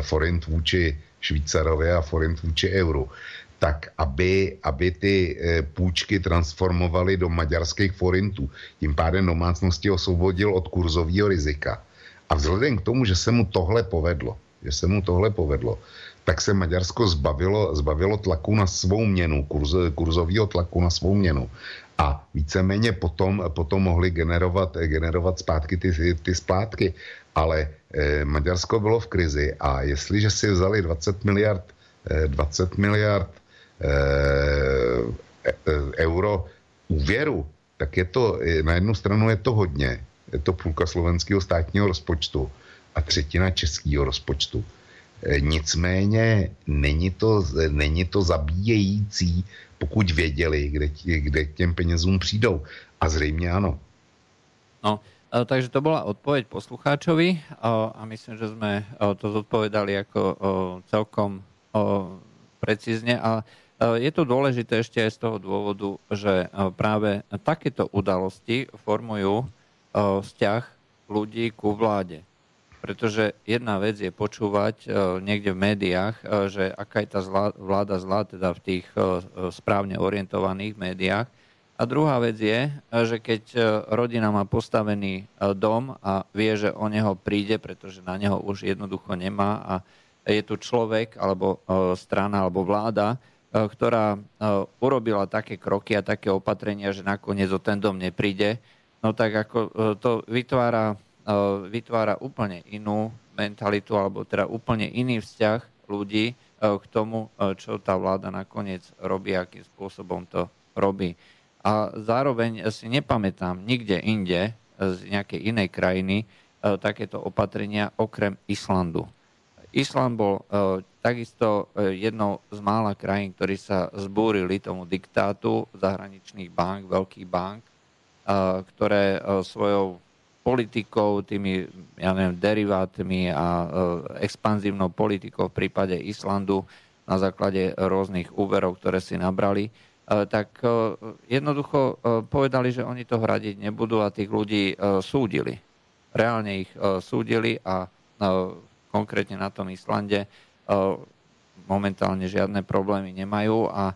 forint vůči Švýcarově a forint vůči euru tak aby, aby ty e, půjčky transformovaly do maďarských forintů. Tím pádem domácnosti osvobodil od kurzového rizika. A vzhledem k tomu, že se mu tohle povedlo, že se mu tohle povedlo, tak se Maďarsko zbavilo, zbavilo tlaku na svou měnu, kurz, kurzového tlaku na svou měnu. A víceméně potom, potom mohli generovat, generovat zpátky ty, ty splátky. Ale eh, Maďarsko bylo v krizi a jestliže si vzali 20 miliard, eh, 20 miliard eh, euro úvěru, tak je to, na jednu stranu je to hodně, je to půlka slovenského státního rozpočtu a třetina českého rozpočtu. Nicméně není to, není to zabíjející, pokud věděli, kde, kde k těm penězům přijdou. A zřejmě ano. No, takže to bola odpoveď poslucháčovi a myslím, že sme to zodpovedali ako celkom precízne a je to dôležité ešte aj z toho dôvodu, že práve takéto udalosti formujú vzťah ľudí ku vláde. Pretože jedna vec je počúvať niekde v médiách, že aká je tá zlá, vláda zlá, teda v tých správne orientovaných médiách. A druhá vec je, že keď rodina má postavený dom a vie, že o neho príde, pretože na neho už jednoducho nemá a je tu človek alebo strana alebo vláda, ktorá urobila také kroky a také opatrenia, že nakoniec o ten dom nepríde, no tak ako e, to vytvára, vytvára úplne inú mentalitu, alebo teda úplne iný vzťah ľudí k tomu, čo tá vláda nakoniec robí, akým spôsobom to robí. A zároveň si nepamätám nikde inde z nejakej inej krajiny takéto opatrenia okrem Islandu. Island bol takisto jednou z mála krajín, ktorí sa zbúrili tomu diktátu zahraničných bank, veľkých bank ktoré e, svojou politikou, tými ja neviem, derivátmi a expanzívnou politikou v prípade Islandu na základe rôznych úverov, ktoré si nabrali, tak jednoducho povedali, že oni to hradiť nebudú a tých ľudí súdili. Reálne ich súdili a konkrétne na tom Islande momentálne žiadne problémy nemajú a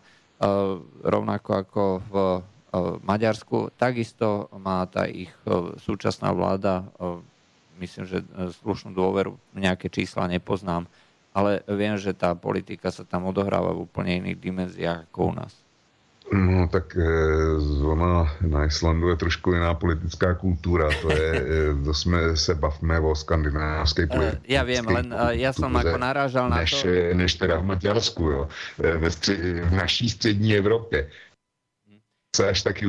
rovnako ako v Maďarsku. Takisto má tá ich súčasná vláda, myslím, že slušnú dôveru, nejaké čísla nepoznám, ale viem, že tá politika sa tam odohráva v úplne iných dimenziách ako u nás. No tak e, ona na Islandu je trošku jiná politická kultura, to je, e, to jsme se bavme o skandinávské politice. Já vím, len já jsem jako narážal na než, to. Než teda v Maďarsku, jo, ve stři, v naší střední Evropě se až taky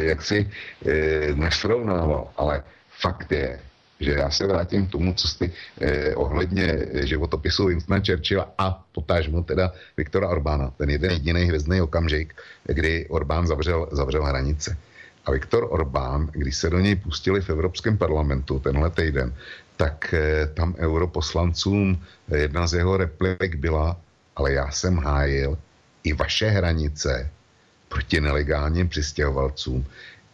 jak si eh, nesrovnával, ale fakt je, že já se vrátím k tomu, co jsi eh, ohledně životopisu Winstona Churchilla a potážmo teda Viktora Orbána, ten jeden jediný hvězdný okamžik, kdy Orbán zavřel, zavřel hranice. A Viktor Orbán, když se do něj pustili v Evropském parlamentu tenhle týden, tak eh, tam europoslancům jedna z jeho replik byla, ale já jsem hájil i vaše hranice, proti nelegálním přistěhovalcům.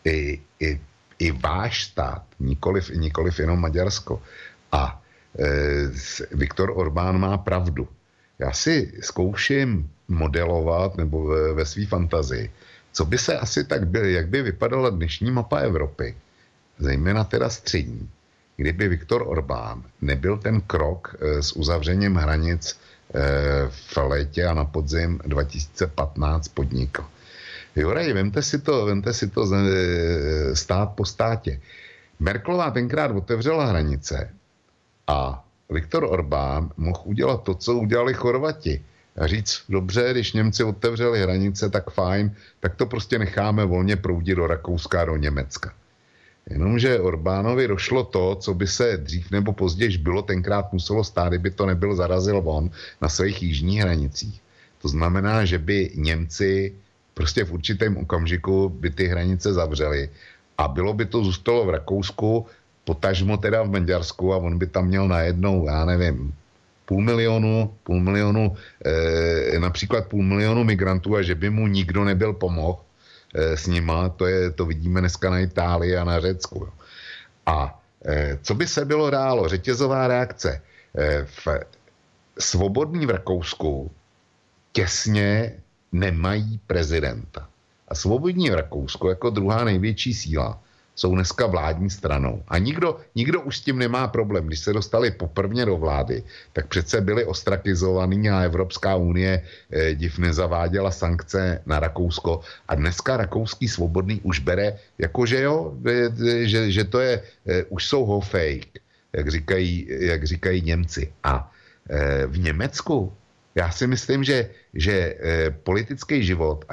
I, i, i váš stát, nikoliv, nikoliv jenom Maďarsko. A e, Viktor Orbán má pravdu. Já si zkouším modelovat nebo ve, ve své fantazii, co by se asi tak byl, jak by vypadala dnešní mapa Evropy, zejména teda střední, kdyby Viktor Orbán nebyl ten krok e, s uzavřením hranic e, v létě a na podzim 2015 podnikl. Juraj, vemte si to, vemte si to stát po státě. Merklová tenkrát otevřela hranice a Viktor Orbán mohl udělat to, co udělali Chorvati. A říct, dobře, když Němci otevřeli hranice, tak fajn, tak to prostě necháme volně proudit do Rakouska a do Německa. Jenomže Orbánovi došlo to, co by se dřív nebo později bylo tenkrát muselo stát, kdyby to nebyl zarazil on na svých jižních hranicích. To znamená, že by Němci prostě v určitém okamžiku by ty hranice zavřely a bylo by to zůstalo v Rakousku, potažmo teda v Maďarsku a on by tam měl najednou, já nevím, půl milionu, půl milionu, e, například půl milionu migrantů a že by mu nikdo nebyl pomohl e, s nima, to, je, to vidíme dneska na Itálii a na Řecku. Jo. A e, co by se bylo dálo? Řetězová reakce. E, v, svobodný v Rakousku těsně nemají prezidenta. A svobodní Rakousko jako druhá největší síla jsou dneska vládní stranou. A nikdo, nikdo už s tím nemá problém. Když se dostali poprvně do vlády, tak přece byli ostrakizovaní a Evropská unie eh, div nezaváděla sankce na Rakousko. A dneska rakouský svobodný už bere, jako že jo, že, že to je, eh, už jsou ho fake, jak říkají, jak říkají Němci. A eh, v Německu já si myslím, že, že eh, politický život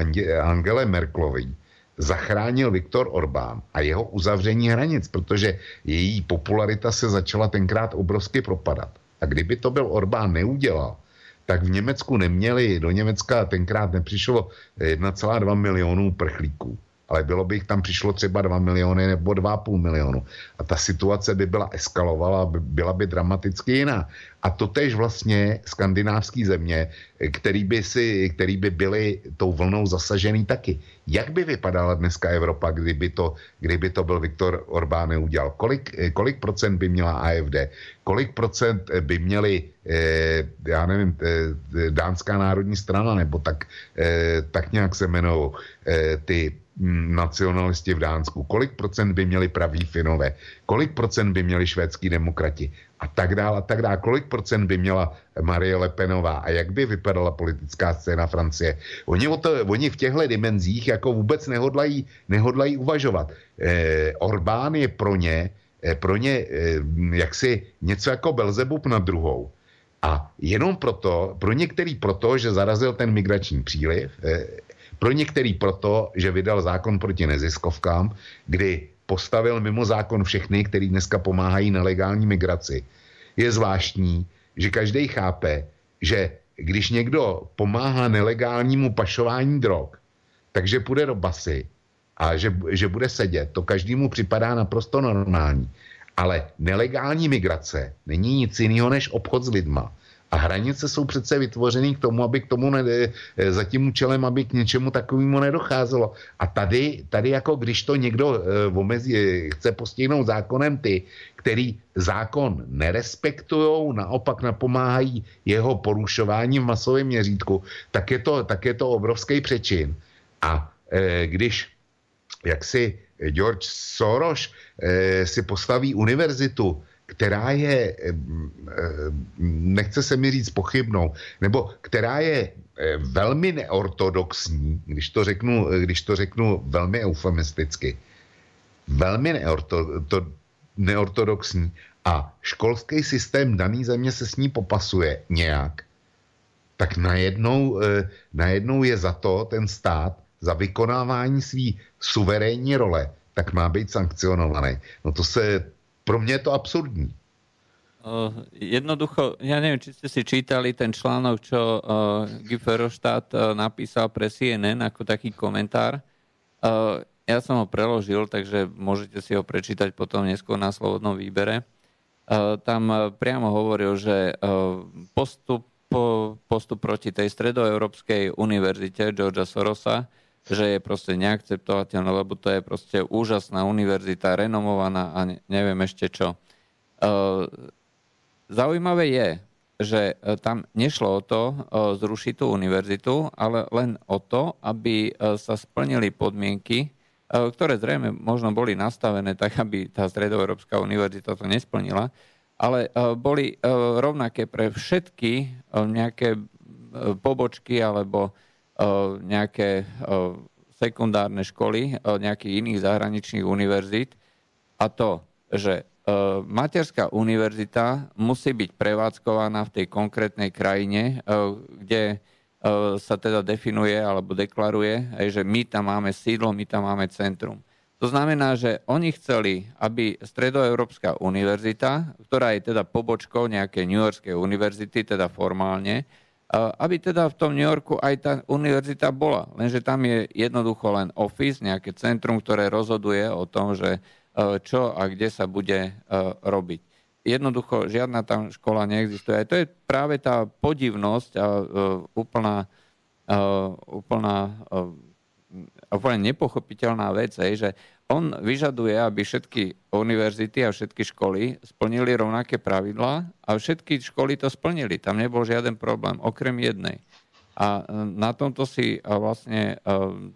Angele Merklový zachránil Viktor Orbán a jeho uzavření hranic, protože její popularita se začala tenkrát obrovsky propadat. A kdyby to byl Orbán neudělal, tak v Německu neměli, do Německa tenkrát nepřišlo 1,2 milionů prchlíků ale bylo by jich tam přišlo třeba 2 miliony nebo 2,5 milionu. A ta situace by byla eskalovala, byla by dramaticky jiná. A to tež vlastně skandinávský země, který by, si, který by byly tou vlnou zasažený taky. Jak by vypadala dneska Evropa, kdyby to, kdyby to byl Viktor Orbán neudělal? Kolik, kolik procent by měla AFD? Kolik procent by měli, eh, já nevím, eh, Dánská národní strana, nebo tak, eh, tak nějak se eh, ty nacionalisti v Dánsku, kolik procent by měli praví Finové, kolik procent by měli švédský demokrati a tak dále a tak dále, kolik procent by měla Marie Lepenová a jak by vypadala politická scéna Francie. Oni, o to, oni v těchto dimenzích jako vůbec nehodlají, nehodlají uvažovat. Eh, Orbán je pro ně, eh, pro ně eh, jaksi něco jako Belzebub na druhou. A jenom proto, pro některý proto, že zarazil ten migrační příliv, eh, pro některý proto, že vydal zákon proti neziskovkám, kdy postavil mimo zákon všechny, kteří dneska pomáhají nelegální migraci. Je zvláštní, že každý chápe, že když někdo pomáhá nelegálnímu pašování drog, takže půjde do basy a že, že bude sedět. To každému připadá naprosto normální. Ale nelegální migrace není nic jiného než obchod s lidma. A hranice jsou přece vytvořeny k tomu, aby k tomu ne, eh, za tím účelem, aby k něčemu takovému nedocházelo. A tady, tady jako když to někdo uh, omezí, eh, chce postihnout zákonem ty, který zákon nerespektují, naopak napomáhají jeho porušování v masovém měřítku, tak je to, tak je to obrovský přečin. A uh, když jak si George Soros uh, si postaví univerzitu, která je, nechce se mi říct pochybnou, nebo která je eh, velmi neortodoxní, když to řeknu, když to řeknu velmi eufemisticky, velmi neorto, to, neortodoxní a školský systém daný země se s ní popasuje nějak, tak najednou, eh, najednou je za to ten stát, za vykonávání své suverénní role, tak má být sankcionovaný. No to se, pro mě je to absurdní. Uh, jednoducho, ja neviem, či ste si čítali ten článok, čo uh, Guy Verhofstadt uh, napísal pre CNN ako taký komentár. Uh, ja som ho preložil, takže môžete si ho prečítať potom neskôr na slobodnom výbere. Uh, tam priamo hovoril, že uh, postup, po, postup proti tej stredoeurópskej univerzite Georgia Sorosa, že je proste neakceptovateľné, lebo to je proste úžasná univerzita, renomovaná a neviem ešte čo. Uh, Zaujímavé je, že e, tam nešlo o to e, zrušiť tú univerzitu, ale len o to, aby e, sa splnili podmienky, ktoré zrejme možno boli nastavené tak, aby tá Stredoeurópska univerzita to nesplnila, ale boli rovnaké pre všetky nejaké pobočky alebo nejaké sekundárne školy nejakých iných zahraničných univerzít a to, že materská univerzita musí byť prevádzkovaná v tej konkrétnej krajine, kde sa teda definuje alebo deklaruje, že my tam máme sídlo, my tam máme centrum. To znamená, že oni chceli, aby Stredoeurópska univerzita, ktorá je teda pobočkou nejakej New Yorkskej univerzity, teda formálne, aby teda v tom New Yorku aj tá univerzita bola. Lenže tam je jednoducho len office, nejaké centrum, ktoré rozhoduje o tom, že E, čo a kde sa bude e, robiť. Jednoducho žiadna tam škola neexistuje. A to je práve tá podivnosť a e, úplná, úplná, úplne nepochopiteľná vec, že on vyžaduje, aby všetky univerzity a všetky školy splnili rovnaké pravidlá a všetky školy to splnili. Tam nebol žiaden problém, okrem jednej. A na tomto si vlastne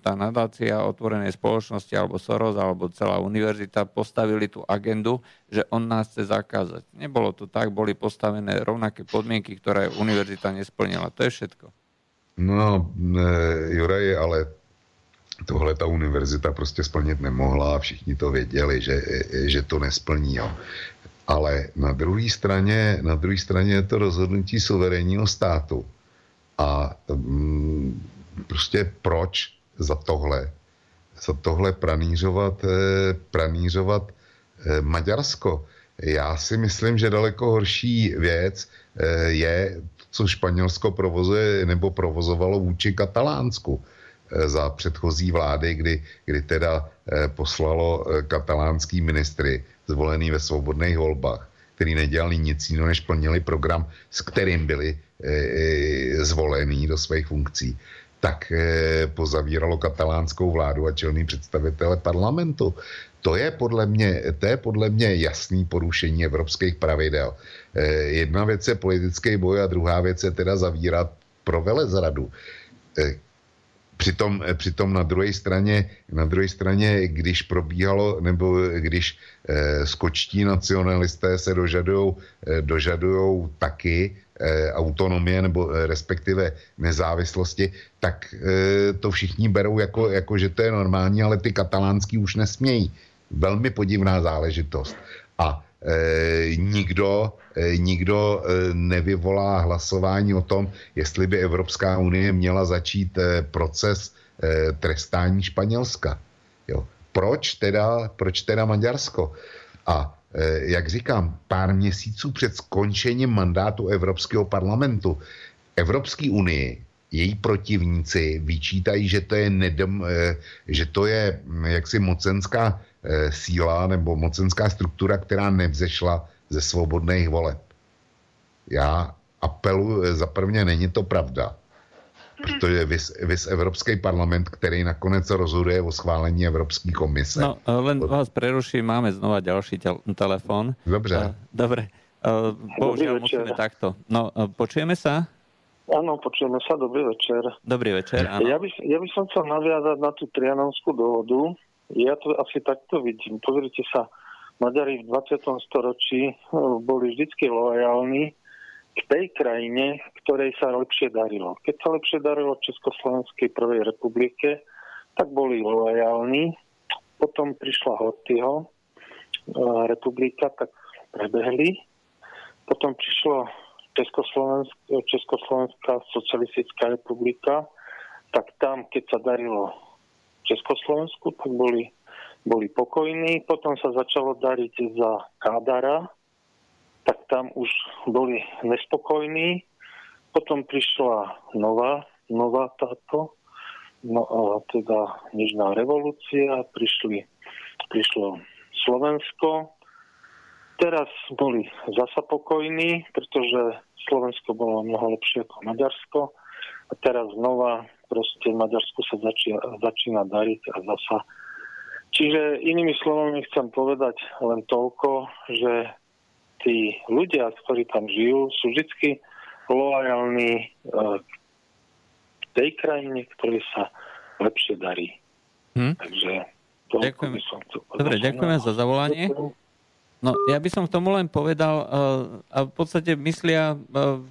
tá nadácia otvorenej spoločnosti alebo Soros alebo celá univerzita postavili tú agendu, že on nás chce zakázať. Nebolo to tak, boli postavené rovnaké podmienky, ktoré univerzita nesplnila. To je všetko. No, Juraj, ale tohle ta univerzita prostě splnit nemohla a všichni to věděli, že, že to nesplní. Jo. Ale na druhé straně, na druhé straně je to rozhodnutí suverénního státu. A mm, prostě proč za tohle, za tohle pranířovat, eh, pranířovat eh, Maďarsko? Já si myslím, že daleko horší věc eh, je, co Španělsko provozuje nebo provozovalo vůči Katalánsku za předchozí vlády, kdy, kdy teda poslalo katalánský ministry zvolený ve svobodných volbách, který nedělali nic jiného, než plnili program, s kterým byli zvolený do svých funkcí, tak pozavíralo katalánskou vládu a čelný představitele parlamentu. To je podle mě, to je podle mě jasný porušení evropských pravidel. Jedna věc je politický boj a druhá věc je teda zavírat pro velezradu. Přitom, eh, přitom na druhé straně, na druhé straně, když probíhalo, nebo když eh, skočtí nacionalisté se dožadujou, eh, dožadujou taky eh, autonomie nebo eh, respektive nezávislosti, tak eh, to všichni berou jako, jako, že to je normální, ale ty katalánský už nesmějí. Velmi podivná záležitost. A nikdo, e, nikdo e, nevyvolá hlasování o tom, jestli by Evropská unie měla začít proces trestání Španělska. Jo. Proč teda, proč teda Maďarsko? A jak říkám, pár měsíců před skončením mandátu Evropského parlamentu Evropské unii její protivníci vyčítají, že to je, nedem, že to je jaksi mocenská Eh, síla nebo mocenská struktura, která nevzešla ze svobodných voleb. Já apeluji, eh, za prvně není to pravda, protože vys, vys Evropský parlament, který nakonec rozhoduje o schválení Evropské komise. No, eh, len vás preruším, máme znova ďalší tel- telefon. Dobře. Uh, dobre. Uh, bohužiaľ musíme takto. No, uh, počujeme sa? Áno, počujeme sa. Dobrý večer. Dobrý večer, áno. Ja by, ja by som chcel naviazať na tú Trianonskú dohodu, ja to asi takto vidím. Pozrite sa, Maďari v 20. storočí eh, boli vždy lojálni k tej krajine, ktorej sa lepšie darilo. Keď sa lepšie darilo Československej prvej republike, tak boli lojálni. Potom prišla Hortyho eh, republika, tak prebehli. Potom prišlo Československá socialistická republika, tak tam, keď sa darilo Československu, tak boli, boli pokojní. Potom sa začalo dariť za Kádara, tak tam už boli nespokojní. Potom prišla nová, nová táto, no, a teda Nežná revolúcia, prišli, prišlo Slovensko. Teraz boli zasa pokojní, pretože Slovensko bolo mnoho lepšie ako Maďarsko. A teraz znova proste Maďarsku sa začína, začína dariť a zasa. Čiže inými slovami chcem povedať len toľko, že tí ľudia, ktorí tam žijú, sú vždy loajálni e, k tej krajine, ktorej sa lepšie darí. Hmm. Takže to by som chcel povedať. Dobre, ďakujeme za zavolanie. No, ja by som k tomu len povedal, uh, a v podstate myslia, uh,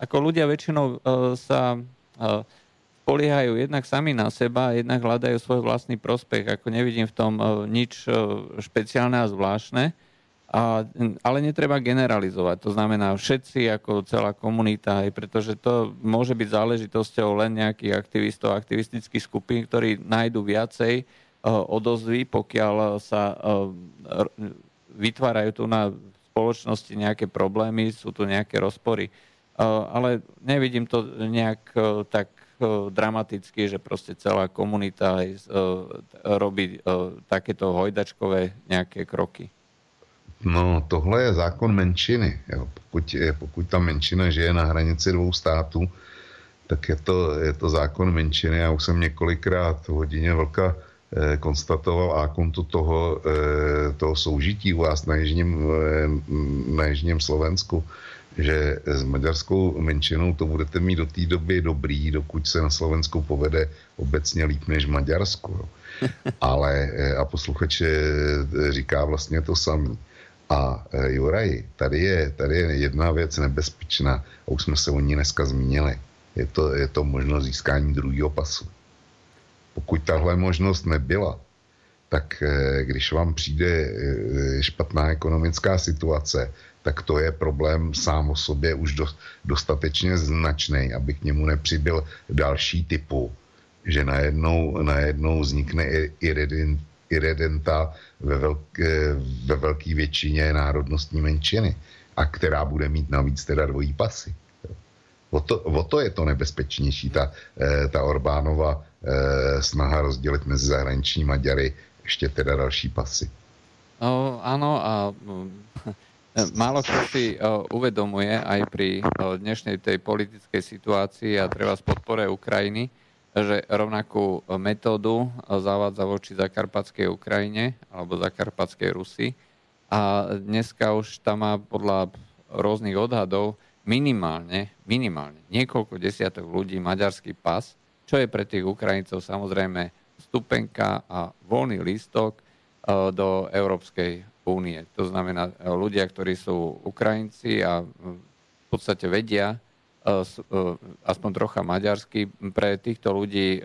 ako ľudia väčšinou uh, sa uh, spoliehajú jednak sami na seba, jednak hľadajú svoj vlastný prospech. Ako nevidím v tom e, nič e, špeciálne a zvláštne. A, ale netreba generalizovať. To znamená všetci ako celá komunita, aj pretože to môže byť záležitosťou len nejakých aktivistov, aktivistických skupín, ktorí nájdú viacej uh, odozvy, pokiaľ sa vytvárajú tu na spoločnosti nejaké problémy, sú tu nejaké rozpory. Ale nevidím to nejak tak dramaticky, že proste celá komunita uh, robí uh, takéto hojdačkové nějaké kroky. No, tohle je zákon menšiny. Jo. Pokud, je, pokud ta menšina žije na hranici dvou států, tak je to, je to zákon menšiny. Já už jsem několikrát v hodině vlka eh, konstatoval a konto toho, eh, toho soužití u vás na jižním, eh, na jižním Slovensku že s maďarskou menšinou to budete mít do té doby dobrý, dokud se na Slovensku povede obecně líp než Maďarsku. Jo. Ale eh, a posluchač říká vlastně to samé. A Juraj, tady je, tady je jedna věc nebezpečná a už jsme se o ní dneska zmínili. Je to, je to možnost získání druhého pasu. Pokud tahle možnost nebyla, tak eh, když vám přijde eh, špatná ekonomická situace, tak to je problém sám o sobě už dostatečně značný, aby k němu nepřibyl další typu, že najednou, najednou vznikne iredenta ve, velké, ve velké většině národnostní menšiny a která bude mít navíc teda dvojí pasy. O to, o to je to nebezpečnější, ta, eh, ta Orbánova snaha rozdělit mezi zahraniční Maďary ještě teda další pasy. O, áno, a málo kto si uvedomuje aj pri dnešnej tej politickej situácii a treba z podpore Ukrajiny, že rovnakú metódu zavádza voči zakarpatskej Ukrajine alebo zakarpatskej Rusy. A dneska už tam má podľa rôznych odhadov minimálne, minimálne niekoľko desiatok ľudí maďarský pas, čo je pre tých Ukrajincov samozrejme stupenka a voľný lístok do Európskej únie. To znamená e, ľudia, ktorí sú Ukrajinci a v podstate vedia e, aspoň trocha maďarsky. Pre týchto ľudí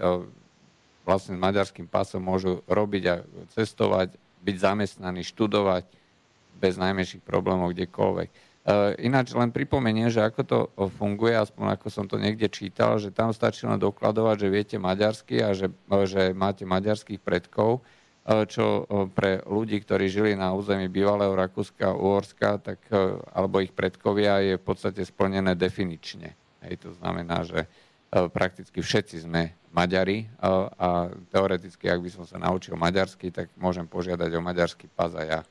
vlastne s maďarským pásom môžu robiť a cestovať, byť zamestnaní, študovať bez najmenších problémov kdekoľvek. Eh, ináč len pripomeniem, že ako to eh, funguje, aspoň ako som to niekde čítal, že tam stačí len dokladovať, že viete maďarsky a že, eh, že máte maďarských predkov, čo pre ľudí, ktorí žili na území bývalého Rakúska, Uhorska, tak, alebo ich predkovia je v podstate splnené definične. Hej, to znamená, že prakticky všetci sme Maďari a teoreticky, ak by som sa naučil maďarsky, tak môžem požiadať o maďarský pas a ja.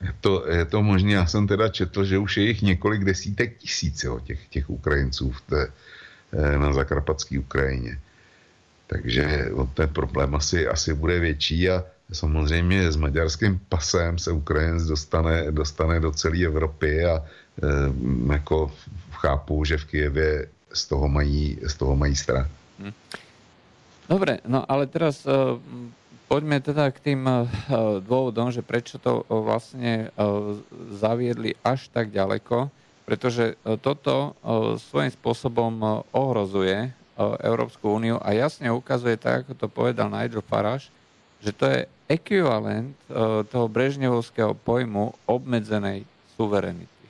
Je to, je to možné, já jsem teda četl, že už je jich několik desítek tisíc těch, těch Ukrajinců v té, na zakarpatské Ukrajině. Takže ten problém asi, asi bude větší a samozřejmě s maďarským pasem se Ukrajinec dostane, dostane do celé Evropy a e, jako chápu, že v Kijevě z toho mají, z toho mají strach. Hm. Dobre, no ale teraz uh, Poďme teda k tým eh, dôvodom, že prečo to eh, vlastne zaviedli až tak ďaleko, pretože toto svojím spôsobom ohrozuje Európsku úniu a jasne ukazuje, tak ako to povedal Nigel Farage, že to je ekvivalent toho brežnevovského pojmu obmedzenej suverenity.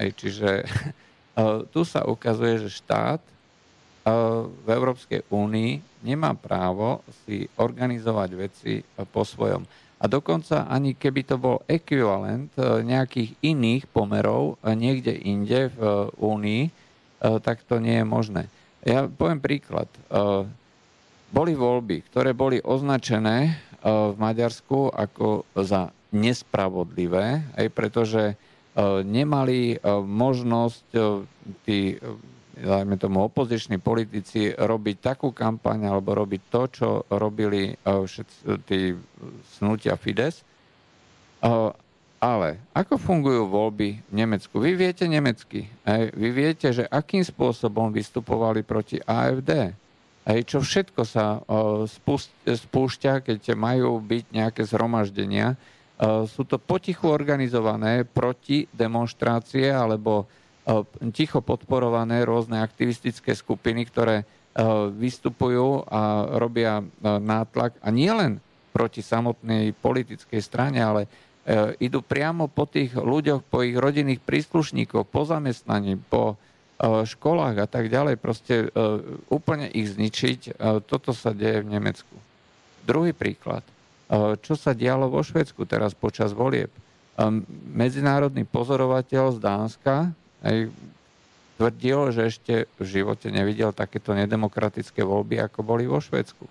Ej, čiže tu sa ukazuje, že štát v Európskej únii nemá právo si organizovať veci po svojom. A dokonca ani keby to bol ekvivalent e, nejakých iných pomerov e, niekde inde v e, únii, tak to nie je možné. Ja poviem príklad. Boli voľby, ktoré boli označené v Maďarsku ako za nespravodlivé, aj pretože nemali možnosť tí dajme tomu, opoziční politici robiť takú kampaň alebo robiť to, čo robili všetci tí snutia Fides. Ale ako fungujú voľby v Nemecku? Vy viete nemecky. Hej? Vy viete, že akým spôsobom vystupovali proti AFD. Hej? Čo všetko sa uh, spúšťa, keď majú byť nejaké zhromaždenia. Uh, sú to potichu organizované proti demonstrácie alebo Eh, ticho podporované rôzne aktivistické skupiny, ktoré vystupujú a robia nátlak a nie len proti samotnej politickej strane, ale idú priamo po tých ľuďoch, po ich rodinných príslušníkoch, po zamestnaní, po školách a tak ďalej, proste úplne ich zničiť. Toto sa deje v Nemecku. Druhý príklad. Čo sa dialo vo Švedsku teraz počas volieb? Medzinárodný pozorovateľ z Dánska tvrdil, že ešte v živote nevidel takéto nedemokratické voľby, ako boli vo Švedsku.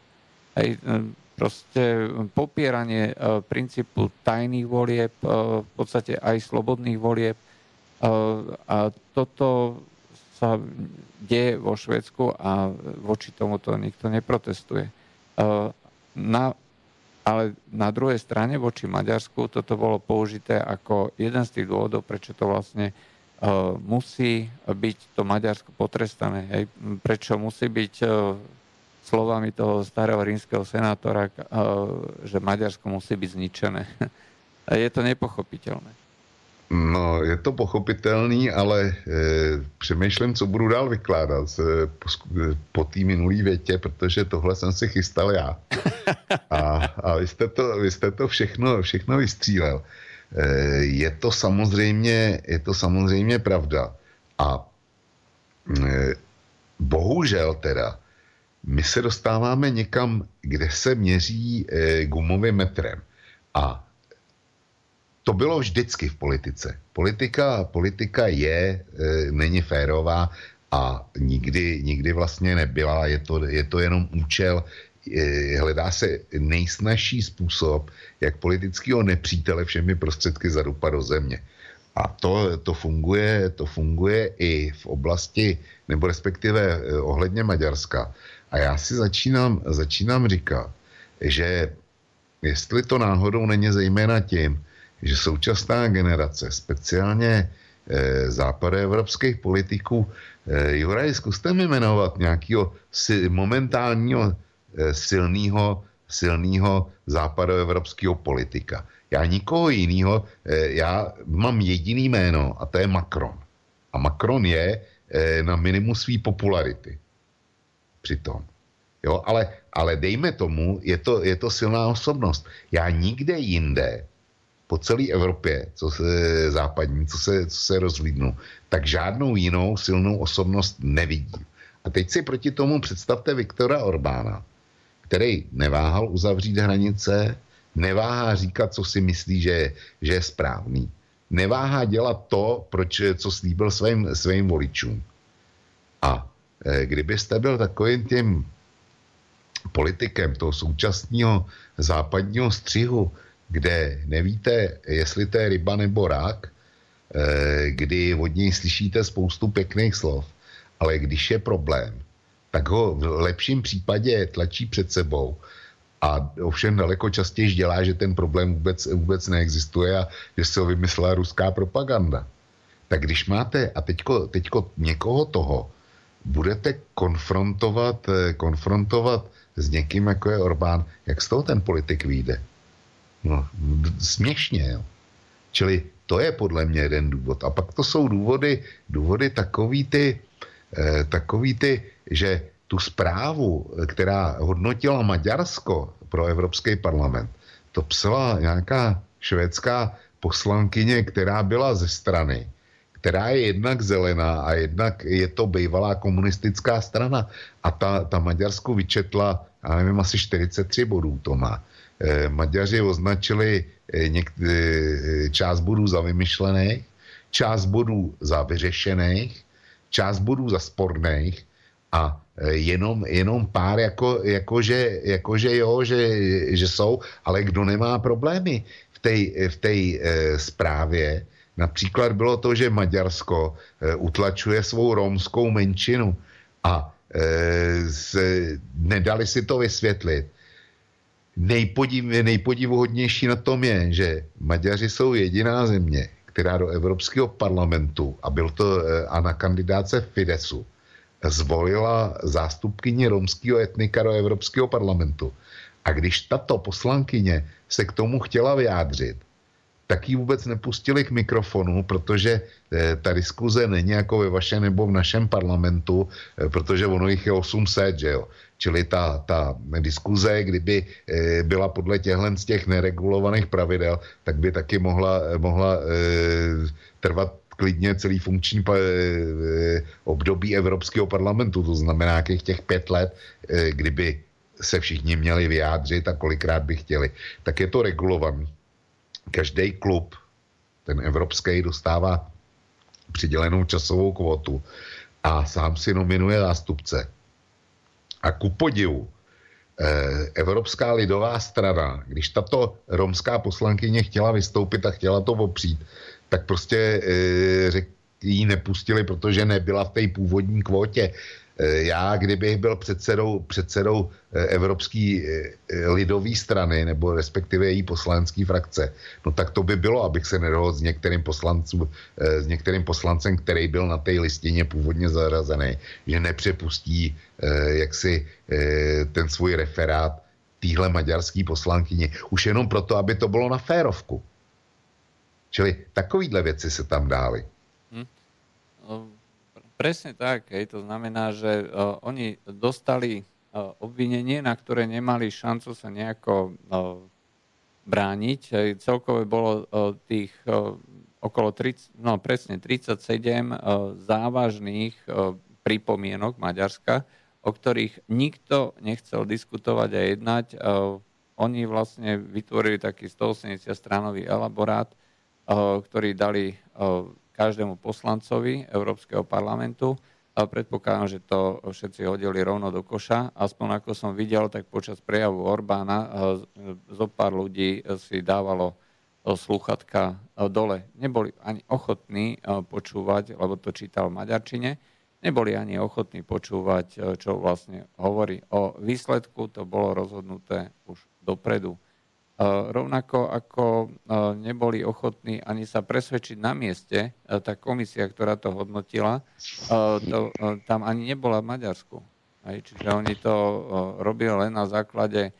Proste popieranie e, princípu tajných volieb, e, v podstate aj slobodných volieb. A toto sa deje vo Švedsku a voči tomuto nikto neprotestuje. Na ale na druhej strane voči Maďarsku toto bolo použité ako jeden z tých dôvodov, prečo to vlastne musí byť to Maďarsko potrestané. Hej? Prečo musí byť slovami toho starého rímskeho senátora, uh, že Maďarsko musí byť zničené. je to nepochopiteľné. No, je to pochopitelný, ale e, přemýšlím, co budu dál vykládat e, po, po té minulý větě, protože tohle jsem si chystal já. A, a vy, jste to, vy jste to všechno, všechno vystřílel. E, je to samozřejmě, je to samozřejmě pravda. A e, bohužel teda, my se dostáváme někam, kde se měří e, gumovým metrem. A to bylo vždycky v politice. Politika, politika je, e, není férová a nikdy, nikdy vlastně nebyla. Je to, je to jenom účel, e, hledá se nejsnažší způsob, jak politického nepřítele všemi prostředky zadupat do země. A to, to, funguje, to funguje i v oblasti, nebo respektive ohledně Maďarska. A já si začínám, začínám říkat, že jestli to náhodou není zejména tím, že současná generace, speciálně e, západoevropských politiků, e, Juraj, zkuste mi jmenovat nějakého si, momentálního e, silného silného západoevropského politika. Já nikoho jiného, já mám jediný jméno a to je Macron. A Macron je na minimum své popularity. Přitom. Jo, ale, ale dejme tomu, je to, je to silná osobnost. Já nikde jinde po celé Evropě, co se západní, co se, co se rozlídnu, tak žádnou jinou silnou osobnost nevidím. A teď si proti tomu představte Viktora Orbána, který neváhal uzavřít hranice, neváhá říkat, co si myslí, že že je správný. Neváhá dělat to, proč, co slíbil svým, svým voličům. A kdybyste byl takovým tím politikem toho současného západního střihu, kde nevíte, jestli to je ryba nebo rák, eh, kdy od něj slyšíte spoustu pěkných slov, ale když je problém, tak ho v lepším případě tlačí před sebou a ovšem daleko častěji dělá, že ten problém vůbec, vůbec neexistuje a že se ho vymyslela ruská propaganda. Tak když máte a teďko, teďko někoho toho budete konfrontovat, eh, konfrontovat s někým, jako je Orbán, jak z toho ten politik vyjde? No, směšně, jo. Čili to je podle mě jeden důvod. A pak to jsou důvody, důvody takový ty, eh, takový ty, že tu zprávu, která hodnotila Maďarsko pro Evropský parlament, to psala nějaká švédská poslankyně, která byla ze strany, která je jednak zelená a jednak je to bývalá komunistická strana. A ta, ta Maďarsku vyčetla, já nevím, asi 43 bodů to má. Eh, Maďaři označili eh, něk- eh, část bodů za vymyšlených, část bodů za vyřešených, část bodů za sporných a jenom, jenom pár jako, jako, že, jako že jo, že, že jsou, ale kdo nemá problémy v té v e, zprávě, například bylo to, že Maďarsko e, utlačuje svou romskou menšinu a e, z, nedali si to vysvětlit nejpodiv, nejpodivuhodnější na tom je, že Maďaři jsou jediná země, která do Evropského parlamentu, a byl to eh, a na kandidáce Fidesu, zvolila zástupkyni romského etnika do Evropského parlamentu. A když tato poslankyně se k tomu chtěla vyjádřit, tak ji vůbec nepustili k mikrofonu, protože eh, ta diskuze není jako ve vašem nebo v našem parlamentu, eh, protože ono jich je 800, že jo. Čili ta, ta diskuze, kdyby e, byla podle těchhle z těch neregulovaných pravidel, tak by taky mohla, mohla trvat klidně celý funkční období Evropského parlamentu, to znamená nějakých těch pět let, kdyby se všichni měli vyjádřit a kolikrát by chtěli, tak je to regulovaný. Každý klub, ten evropský, dostává přidělenou časovou kvotu a sám si nominuje zástupce a ku podivu, eh, Evropská lidová strana, když tato romská poslankyně chtěla vystoupit a chtěla to opřít, tak prostě eh, řek, jí nepustili, protože nebyla v té původní kvótě. Já, kdybych byl předsedou, předsedou Evropské lidové strany, nebo respektive její poslanecké frakce, no tak to by bylo, abych se nedohodl s některým, poslanců, s některým poslancem, který byl na té listině původně zařazený, že nepřepustí jaksi ten svůj referát týhle maďarský poslankyni. Už jenom proto, aby to bylo na férovku. Čili takovýhle věci se tam dály. Hm. Presne tak, hej. to znamená, že uh, oni dostali uh, obvinenie, na ktoré nemali šancu sa nejako uh, brániť. Hej. Celkové bolo uh, tých uh, okolo 30, no presne 37 uh, závažných uh, pripomienok Maďarska, o ktorých nikto nechcel diskutovať a jednať. Uh, oni vlastne vytvorili taký 180 stranový elaborát, uh, ktorý dali uh, každému poslancovi Európskeho parlamentu. A predpokladám, že to všetci hodili rovno do koša. Aspoň ako som videl, tak počas prejavu Orbána eh, zo pár ľudí si dávalo eh, sluchatka eh, dole. Neboli ani ochotní počúvať, lebo to čítal v maďarčine, neboli ani ochotní počúvať, čo vlastne hovorí o výsledku. To bolo rozhodnuté už dopredu. Rovnako ako neboli ochotní ani sa presvedčiť na mieste, tá komisia, ktorá to hodnotila, to, tam ani nebola v Maďarsku. Čiže oni to robili len na základe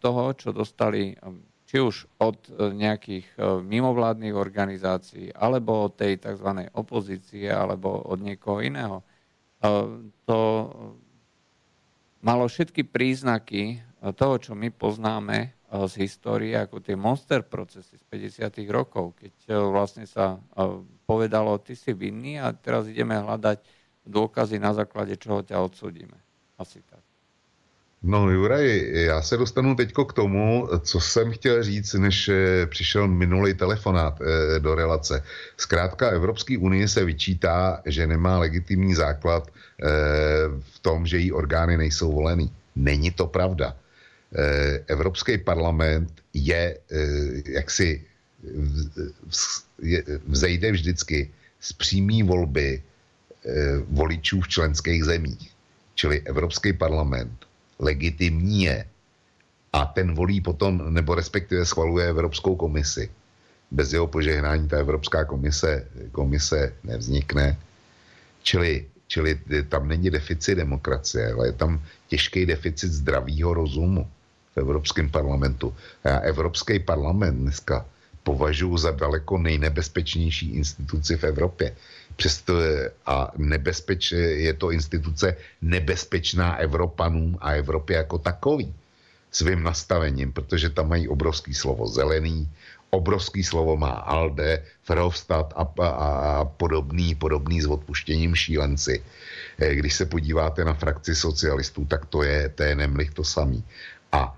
toho, čo dostali či už od nejakých mimovládnych organizácií, alebo od tej tzv. opozície, alebo od niekoho iného. To malo všetky príznaky toho, čo my poznáme Eh, z histórie, ako tie monster procesy z 50. rokov, keď eh, vlastne sa eh, povedalo, ty si vinný a teraz ideme hľadať dôkazy, na základe čeho ťa odsudíme. Asi tak. No Juraj, já se dostanu teď k tomu, co jsem chtěl říct, než přišel minulý telefonát do relace. Zkrátka Evropské unie se vyčítá, že nemá legitimní základ v tom, že jí orgány nejsou volený. Není to pravda. Eh, Evropský parlament je eh, jaksi vzejde vždycky z přímé volby eh, voličů v členských zemích. Čili Evropský parlament legitimní je a ten volí potom, nebo respektive schvaluje Evropskou komisi. Bez jeho požehnání ta Evropská komise, komise nevznikne. Čili, čili tam není deficit demokracie, ale je tam těžký deficit zdravého rozumu. Evropském parlamentu. Já Evropský parlament dneska považuji za daleko nejnebezpečnější instituci v Evropě. Přesto a nebezpeč, je to instituce nebezpečná Evropanům a Evropě jako takový svým nastavením, protože tam mají obrovský slovo zelený, obrovský slovo má Alde, Verhofstadt a, a, a podobný, podobný s odpuštěním šílenci. Eh, když se podíváte na frakci socialistů, tak to je, to je nemlich to samý. A Eh,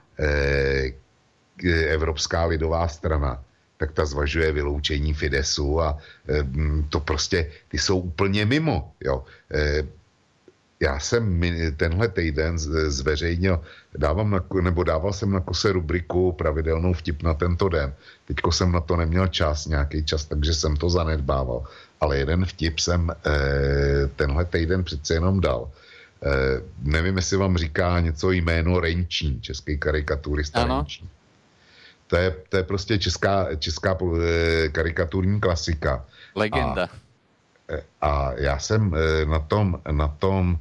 Evropská lidová strana, tak ta zvažuje vyloučení Fidesu a eh, to prostě, ty jsou úplně mimo, jo. Eh, já jsem tenhle týden zveřejnil, dávám na, nebo dával jsem na kose rubriku pravidelnou vtip na tento den. Teďko jsem na to neměl čas, nějaký čas, takže jsem to zanedbával. Ale jeden vtip jsem tenhle týden přece jenom dal. Eh, nevím, jestli vám říká něco jméno Renčín, český karikaturista ano. Renčín. To je, to je prostě česká, česká eh, karikaturní klasika. Legenda. A, eh, a já jsem na tom, na tom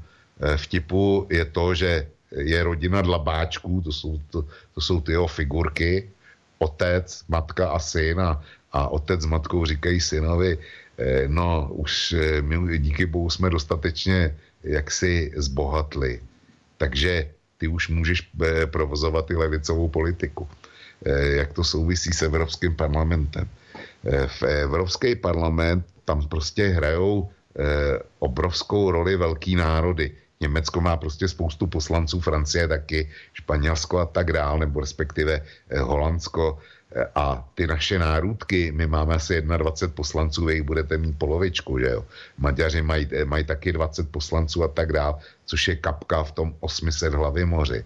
vtipu je to, že je rodina dlabáčků, to jsou, to, to jsou ty jeho figurky, otec, matka a syn a, a otec s matkou říkají synovi, no už my díky bohu jsme dostatečně jak si zbohatli. Takže ty už můžeš eh, provozovat i levicovou politiku. Eh, jak to souvisí s Evropským parlamentem. Eh, v Evropský parlament tam prostě hrajou obrovskou roli velký národy. Německo má prostě spoustu poslanců, Francie taky, Španělsko a tak dál, nebo respektive Holandsko a ty naše nárůdky, my máme asi 21 poslanců, vy jich budete mít polovičku, že jo. Maďaři mají, mají taky 20 poslanců a tak dále, což je kapka v tom 800 hlavy moři.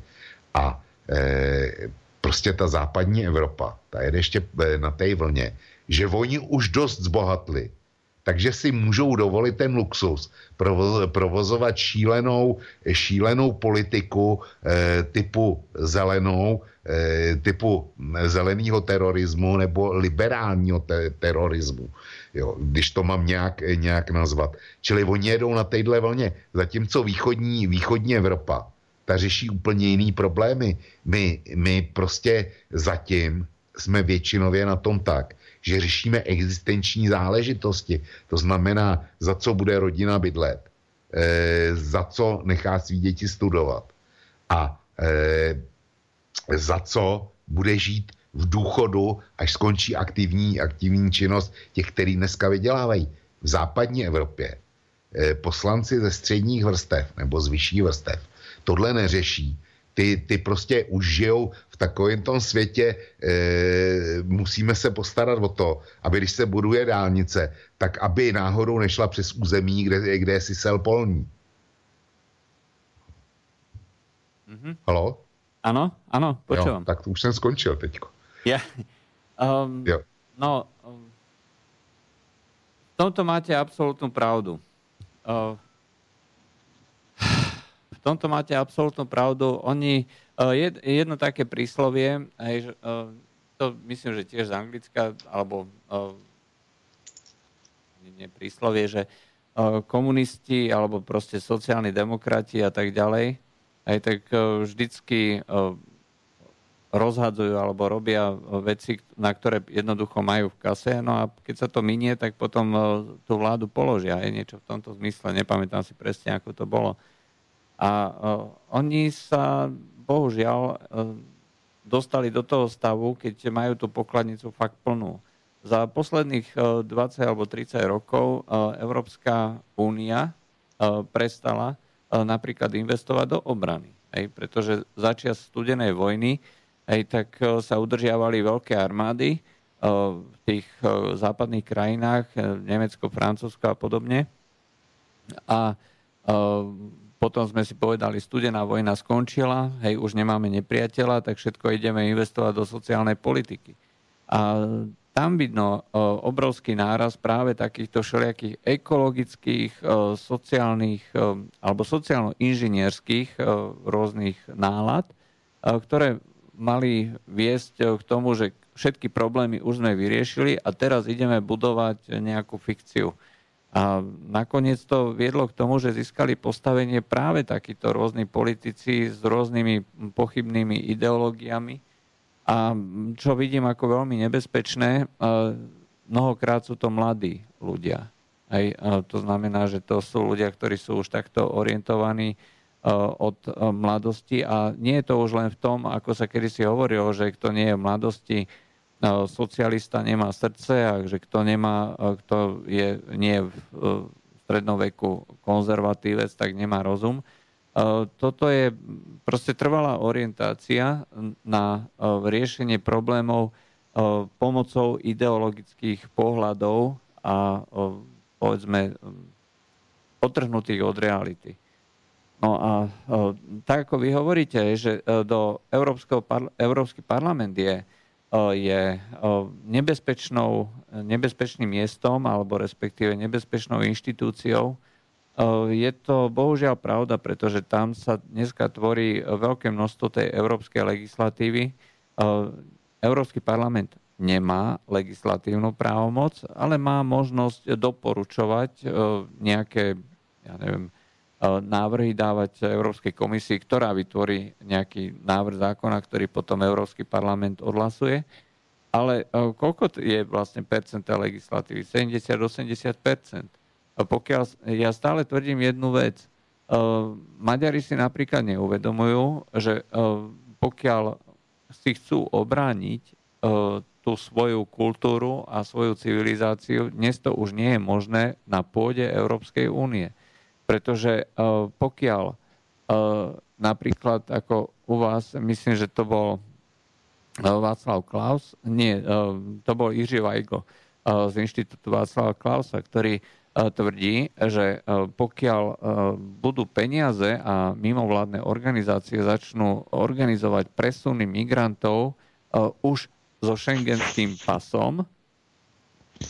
A e, prostě ta západní Evropa, ta jede ještě e, na té vlně, že oni už dost zbohatli, takže si můžou dovolit ten luxus provozovat šílenou, šílenou politiku eh, typu zelenou, eh, typu zeleného terorismu nebo liberálního te- terorismu, jo, když to mám nějak, nějak nazvat. Čili oni jedou na téhle vlně, zatímco východní, východní Evropa, ta řeší úplně jiný problémy. My, my prostě zatím jsme většinově na tom tak, že řešíme existenční záležitosti. To znamená, za co bude rodina bydlet, e, za co nechá svý děti studovat a e, za co bude žít v důchodu, až skončí aktivní, aktivní činnost těch, kteří dneska vydělávají. V západní Evropě e, poslanci ze středních vrstev nebo z vyšších vrstev tohle neřeší. Ty, ty prostě už žijou takovém tom světě, e, musíme se postarat o to, aby když se buduje dálnice, tak aby náhodou nešla přes území, kde, kde je sel polní. Mm-hmm. Halo? Ano, ano, počúvam. Jo, tak to už jsem skončil teďko. Ja, um, jo. No, um, v tomto máte absolútnu pravdu. Uh, tomto máte absolútnu pravdu. Oni, eh, jedno také príslovie, eh, to myslím, že tiež z Anglicka, alebo eh, nie príslovie, že komunisti alebo proste sociálni demokrati a tak ďalej, aj tak vždycky rozhadzujú alebo robia veci, na ktoré jednoducho majú v kase. No a keď sa to minie, tak potom tú vládu položia. Je niečo v tomto zmysle. Nepamätám si presne, ako to bolo. A oni sa bohužiaľ uh, dostali do toho stavu, keď majú tú pokladnicu fakt plnú. Za posledných uh, 20 alebo 30 rokov uh, Európska únia prestala napríklad investovať do obrany. Hej, pretože začias studenej vojny hej, tak sa udržiavali veľké armády v tých západných krajinách, Nemecko, Francúzsko a podobne. A potom sme si povedali, studená vojna skončila, hej, už nemáme nepriateľa, tak všetko ideme investovať do sociálnej politiky. A tam vidno obrovský náraz práve takýchto všelijakých ekologických, sociálnych alebo sociálno-inžinierských rôznych nálad, ktoré mali viesť k tomu, že všetky problémy už sme vyriešili a teraz ideme budovať nejakú fikciu. A nakoniec to viedlo k tomu, že získali postavenie práve takíto rôzni politici s rôznymi pochybnými ideológiami. A čo vidím ako veľmi nebezpečné, mnohokrát sú to mladí ľudia. Aj, to znamená, že to sú ľudia, ktorí sú už takto orientovaní od mladosti a nie je to už len v tom, ako sa kedysi hovorilo, že kto nie je v mladosti, socialista nemá srdce a že kto nemá, kto je nie v strednom veku konzervatívec, tak nemá rozum. Toto je proste trvalá orientácia na riešenie problémov pomocou ideologických pohľadov a povedzme otrhnutých od reality. No a tak ako vy hovoríte, že do Európskeho, Európsky parlament je je nebezpečnou, nebezpečným miestom alebo respektíve nebezpečnou inštitúciou. Je to bohužiaľ pravda, pretože tam sa dneska tvorí veľké množstvo tej európskej legislatívy. Európsky parlament nemá legislatívnu právomoc, ale má možnosť doporučovať nejaké, ja neviem, návrhy dávať Európskej komisii, ktorá vytvorí nejaký návrh zákona, ktorý potom Európsky parlament odhlasuje. Ale koľko je vlastne percenta legislatívy? 70-80% Pokiaľ ja stále tvrdím jednu vec. Maďari si napríklad neuvedomujú, že pokiaľ si chcú obrániť tú svoju kultúru a svoju civilizáciu, dnes to už nie je možné na pôde Európskej únie pretože uh, pokiaľ uh, napríklad ako u vás, myslím, že to bol uh, Václav Klaus, nie, to bol Jiří uh, z Inštitútu Václava Klausa, ktorý tvrdí, že pokiaľ budú peniaze a mimovládne organizácie začnú organizovať presuny migrantov už so šengenským pasom,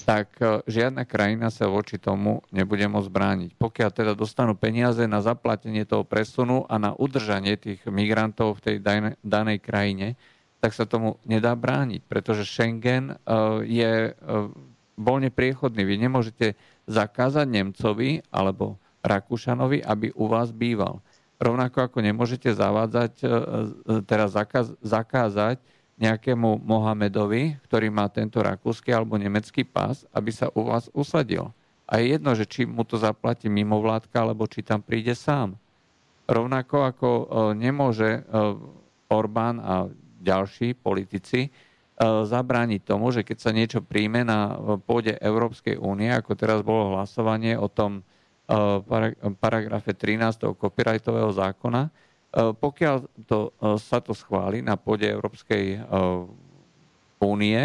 tak e, žiadna krajina sa voči tomu nebude môcť brániť. Pokiaľ teda dostanú peniaze na zaplatenie toho presunu a na udržanie tých migrantov v tej danej krajine, tak sa tomu nedá brániť, pretože Schengen e, je e, voľne priechodný. Vy nemôžete zakázať Nemcovi alebo Rakúšanovi, aby u vás býval. Rovnako ako nemôžete zavádzať, teda zakázať nejakému Mohamedovi, ktorý má tento rakúsky alebo nemecký pás, aby sa u vás usadil. A je jedno, že či mu to zaplatí mimovládka, alebo či tam príde sám. Rovnako ako e, nemôže e, Orbán a ďalší politici e, zabrániť tomu, že keď sa niečo príjme na pôde Európskej únie, ako teraz bolo hlasovanie o tom paragrafe 13. copyrightového zákona, pokiaľ to, eh, sa to schváli na pôde Európskej eh, únie,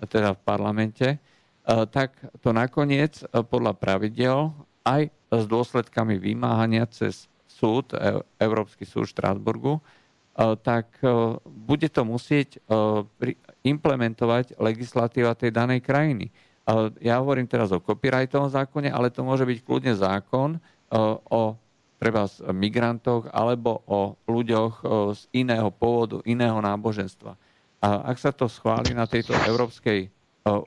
teda v parlamente, tak to nakoniec podľa pravidel aj s dôsledkami vymáhania cez súd, Európsky súd v Štrásburgu, tak bude to musieť implementovať legislatíva tej danej krajiny. Ja hovorím teraz o copyrightovom zákone, ale to môže byť kľudne zákon o treba migrantoch alebo o ľuďoch z iného pôvodu, iného náboženstva. A ak sa to schváli na tejto európskej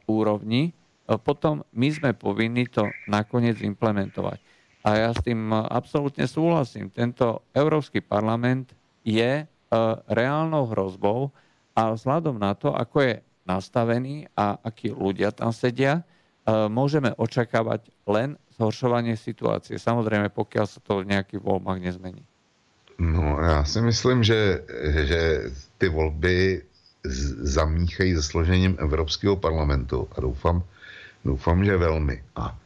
úrovni, potom my sme povinni to nakoniec implementovať. A ja s tým absolútne súhlasím. Tento Európsky parlament je reálnou hrozbou a vzhľadom na to, ako je nastavený a akí ľudia tam sedia, môžeme očakávať len zhoršovanie situácie. Samozřejmě, pokud se to v nejakých voľbách nezmení. No, já si myslím, že, že ty volby zamíchají se složením Evropského parlamentu a doufám, doufám, že velmi. A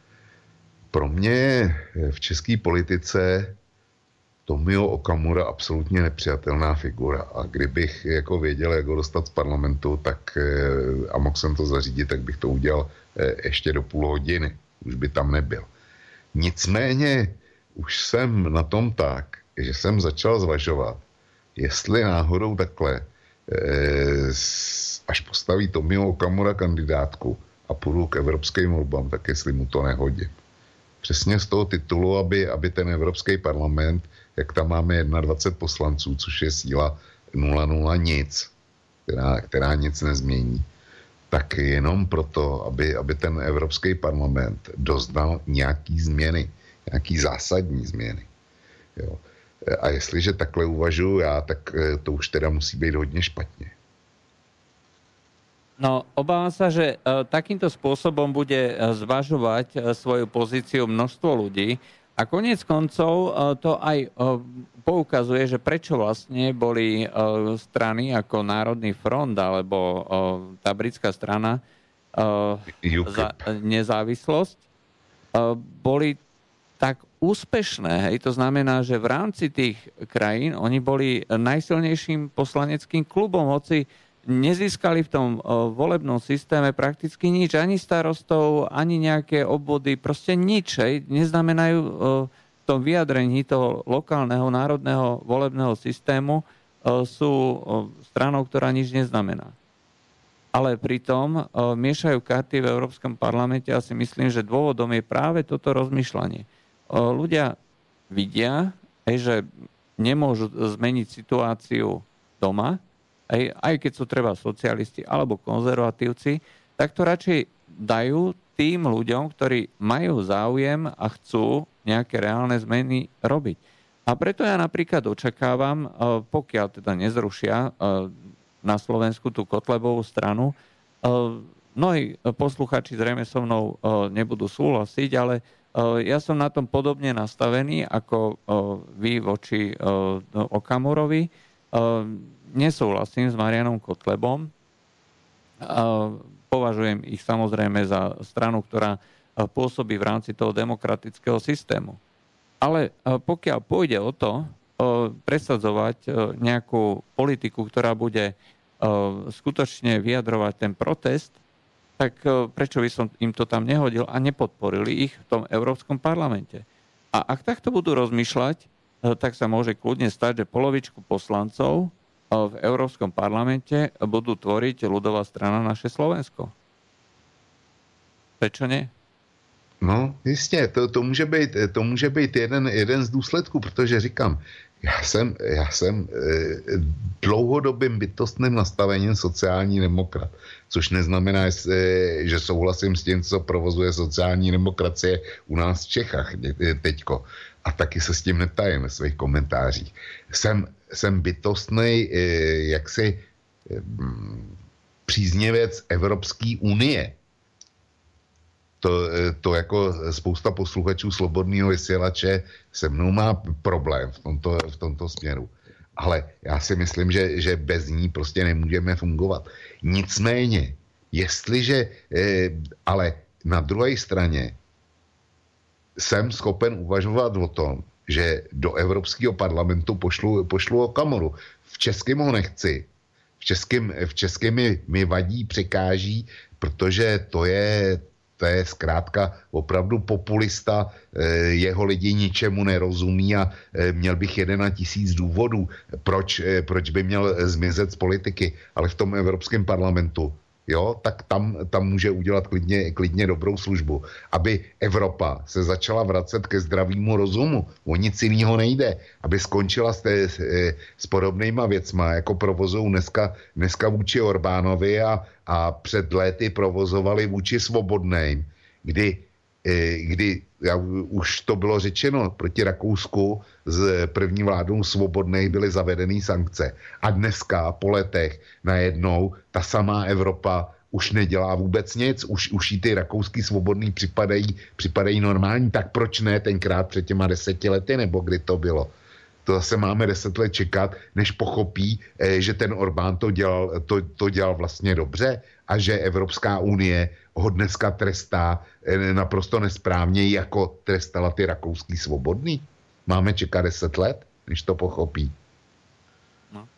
pro mě v české politice Tomio Okamura absolutně nepřijatelná figura. A kdybych jako věděl, jak ho dostat z parlamentu, tak eh, a mohl jsem to zařídit, tak bych to udělal eh, ještě do půl hodiny. Už by tam nebyl. Nicméně už jsem na tom tak, že jsem začal zvažovat, jestli náhodou takhle, eh, až postaví Tomio Okamura kandidátku a půjdu k evropským volbám, tak jestli mu to nehodí. Přesně z toho titulu, aby, aby ten Evropský parlament, jak tam máme 21 poslanců, což je síla 0,0 nic, která, která nic nezmění, tak jenom proto, aby, aby ten Evropský parlament doznal nějaký změny, nějaký zásadní změny. Jo. A jestliže takhle uvažuji já, tak eh, to už teda musí být hodně špatně. No, obávam sa, že uh, takýmto spôsobom bude uh, zvažovať svoju pozíciu množstvo ľudí a konec koncov to aj poukazuje, že prečo vlastne boli e, strany ako Národný front alebo tá britská strana za nezávislosť boli tak úspešné. Hej? To znamená, že v rámci tých krajín oni boli najsilnejším poslaneckým klubom, hoci nezískali v tom volebnom systéme prakticky nič, ani starostov, ani nejaké obvody, proste nič. Hej? Neznamenajú tom vyjadrení toho lokálneho národného volebného systému sú stranou, ktorá nič neznamená. Ale pritom miešajú karty v Európskom parlamente a si myslím, že dôvodom je práve toto rozmýšľanie. Ľudia vidia, že nemôžu zmeniť situáciu doma, aj, aj keď sú treba socialisti alebo konzervatívci, tak to radšej dajú tým ľuďom, ktorí majú záujem a chcú nejaké reálne zmeny robiť. A preto ja napríklad očakávam, e, pokiaľ teda nezrušia e, na Slovensku tú Kotlebovú stranu, e, mnohí posluchači zrejme so mnou nebudú súhlasiť, ale ja som na tom podobne nastavený ako vy voči Okamurovi. Nesúhlasím s Marianom Kotlebom považujem ich samozrejme za stranu, ktorá pôsobí v rámci toho demokratického systému. Ale pokiaľ pôjde o to presadzovať nejakú politiku, ktorá bude skutočne vyjadrovať ten protest, tak prečo by som im to tam nehodil a nepodporili ich v tom Európskom parlamente. A ak takto budú rozmýšľať, tak sa môže kľudne stať, že polovičku poslancov v Európskom parlamente budú tvoriť ľudová strana naše Slovensko. Prečo ne? No, jistě, to, to, může být, to může být jeden, jeden z důsledků, protože říkám, já jsem, já jsem e, dlouhodobým bytostným nastavením sociální demokrat, což neznamená, e, že souhlasím s tím, co provozuje sociální demokracie u nás v Čechách e, teďko. A taky se s tím netajím ve svých komentářích. Jsem, jsem bytostný e, jaksi e, příznivec Evropské unie to, eh, to jako spousta posluchačů slobodného vysílače se mnou má problém v tomto, v tomto směru. Ale já si myslím, že, že bez ní prostě nemůžeme fungovat. Nicméně, jestliže, eh, ale na druhé straně jsem schopen uvažovat o tom, že do Evropského parlamentu pošlu, pošlu Okamoru. V českém ho nechci. V českém, v českém mi, mi vadí, překáží, protože to je, to je zkrátka opravdu populista, eh, jeho lidi ničemu nerozumí a eh, měl bych jeden na tisíc důvodů, proč, eh, proč by měl zmizet z politiky, ale v tom Evropském parlamentu jo, tak tam, tam může udělat klidně, klidně dobrou službu. Aby Evropa se začala vracet ke zdravému rozumu, o nic jiného nejde. Aby skončila s, té, s podobnýma věcma, jako provozují dneska, dneska vůči Orbánovi a, a před léty provozovali vůči Svobodným, kdy, e, kdy já, už to bylo řečeno, proti Rakousku z první vládou svobodných byly zavedeny sankce. A dneska, po letech, najednou ta samá Evropa už nedělá vůbec nic, už, už jí ty rakouský svobodný připadají, připadají normální, tak proč ne tenkrát před těma deseti lety, nebo kdy to bylo? To zase máme deset let čekat, než pochopí, eh, že ten Orbán to dělal, to, to dělal vlastně dobře a že Evropská unie ho dneska trestá eh, naprosto nesprávně, jako trestala ty rakouský svobodný. Máme čekat deset let, než to pochopí. No.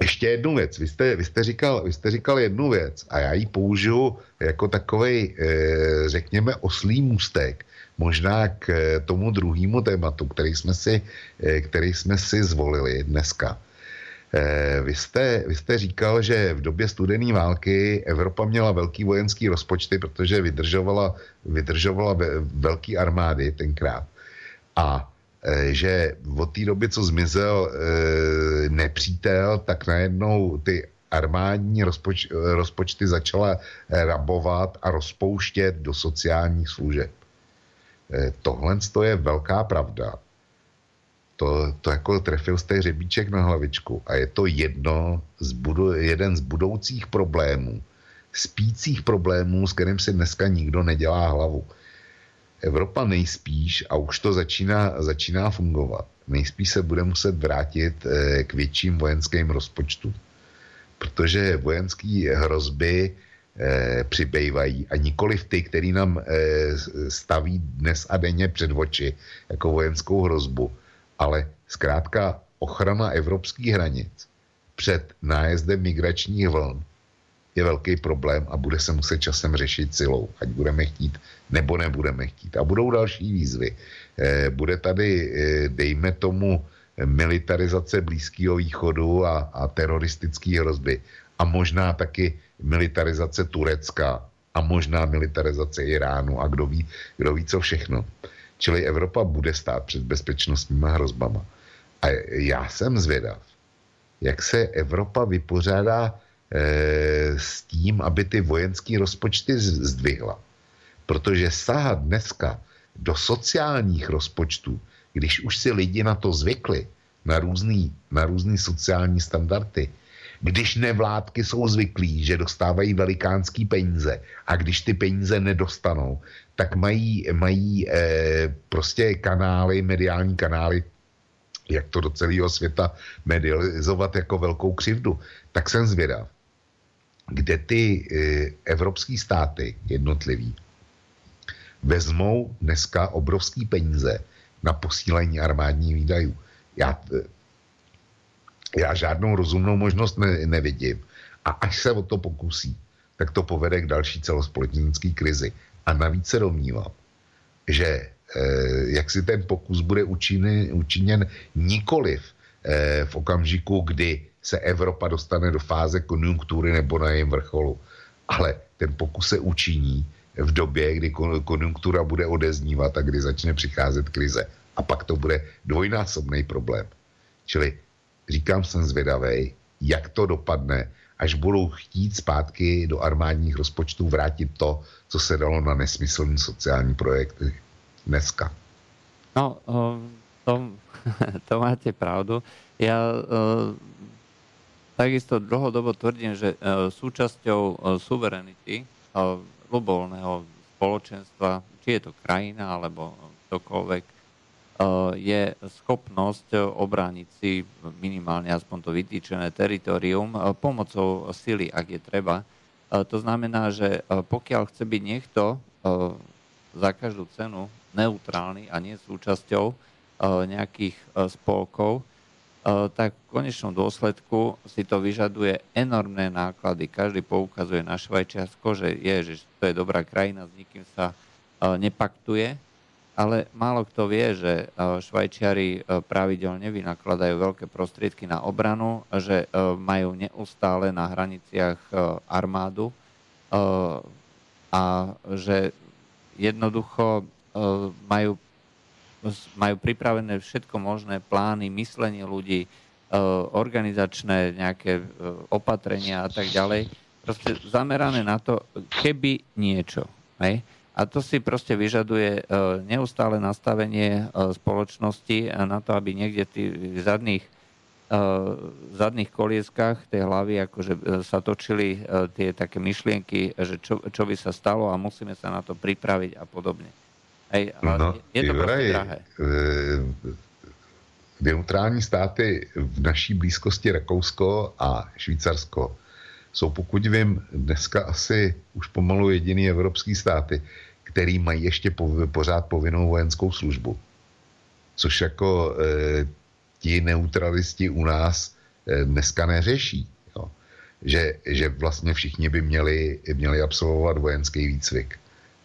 Ještě jednu věc. Vy jste, vy, jste říkal, vy jste říkal jednu věc a já ji použiju jako takový, eh, řekněme, oslý můstek možná k eh, tomu druhému tématu, který jsme si, který jsme si zvolili dneska. Eh, vy jste, vy jste říkal, že v době studené války Evropa měla velký vojenský rozpočty, protože vydržovala, vydržovala velký armády tenkrát. A že od té doby, co zmizel nepřítel, tak najednou ty armádní rozpoč, rozpočty začala rabovat a rozpouštět do sociálních služeb. Eh, tohle je velká pravda. To, to jako trefil jste hřebíček na hlavičku a je to jedno z budu, jeden z budoucích problémů, spících problémů, s kterým si dneska nikdo nedělá hlavu. Evropa nejspíš, a už to začíná, začíná fungovat, nejspíš se bude muset vrátit eh, k větším vojenským rozpočtům. Protože vojenské hrozby e, přibývají a nikoli v ty, který nám e, staví dnes a denně před oči jako vojenskou hrozbu, ale zkrátka ochrana evropských hranic před nájezdem migračních vln je velký problém a bude se muset časem řešit silou, ať budeme chtít nebo nebudeme chtít. A budou další výzvy. E, bude tady, e, dejme tomu, militarizace Blízkého východu a, a teroristické hrozby. A možná taky militarizace Turecka a možná militarizace Iránu a kdo ví, kdo ví co všechno. Čili Evropa bude stát před bezpečnostníma hrozbama. A já jsem zvědav, jak se Evropa vypořádá e, s tím, aby ty vojenské rozpočty zdvihla. Protože sahat dneska do sociálních rozpočtů, když už si lidi na to zvykli, na různý, na různý sociální standardy, když nevládky jsou zvyklí, že dostávají velikánský peníze a když ty peníze nedostanou, tak mají, mají eh, prostě kanály, mediální kanály, jak to do celého světa medializovat jako velkou křivdu. Tak jsem zvědav, kde ty eh, evropské státy jednotlivý vezmou dneska obrovský peníze na posílení armádních výdajů. Já eh, já žádnou rozumnou možnost ne, nevidím. A až se o to pokusí, tak to povede k další celospolečenské krizi. A navíc se domnívám, že eh, jak si ten pokus bude učiněn, učiněn nikoliv eh, v okamžiku, kdy se Evropa dostane do fáze konjunktury nebo na jejím vrcholu, ale ten pokus se učiní, v době, kdy konjunktura bude odeznívat a kdy začne přicházet krize. A pak to bude dvojnásobný problém. Čili říkám, jsem zvědavý, jak to dopadne, až budou chtít zpátky do armádních rozpočtů vrátit to, co se dalo na nesmyslný sociální projekty dneska. No, to, to máte pravdu. Ja takisto dlhodobo tvrdím, že súčasťou suverenity globálneho spoločenstva, či je to krajina alebo ktokoľvek, je schopnosť obrániť si minimálne aspoň to vytýčené teritorium pomocou sily, ak je treba. To znamená, že pokiaľ chce byť niekto za každú cenu neutrálny a nie súčasťou nejakých spolkov, tak v konečnom dôsledku si to vyžaduje enormné náklady. Každý poukazuje na Švajčiarsko, že je, že to je dobrá krajina, s nikým sa nepaktuje, ale málo kto vie, že Švajčiari pravidelne vynakladajú veľké prostriedky na obranu, že majú neustále na hraniciach armádu a že jednoducho majú majú pripravené všetko možné plány, myslenie ľudí, e, organizačné nejaké e, opatrenia a tak ďalej. Proste zamerané na to, keby niečo. Hej? A to si proste vyžaduje e, neustále nastavenie spoločnosti na to, aby niekde v zadných, zadných kolieskách tej hlavy akože sa točili tie také myšlienky, že čo, čo by sa stalo a musíme sa na to pripraviť a podobne. Hej, ale no, je to prostě drahé. Eh, neutrální státy v naší blízkosti Rakousko a Švýcarsko jsou, pokud vím, dneska asi už pomalu jediný evropský státy, který mají ještě po, pořád povinnou vojenskou službu. Což jako e, ti neutralisti u nás e, dneska neřeší. Jo. Že, že vlastně všichni by měli, měli absolvovat vojenský výcvik.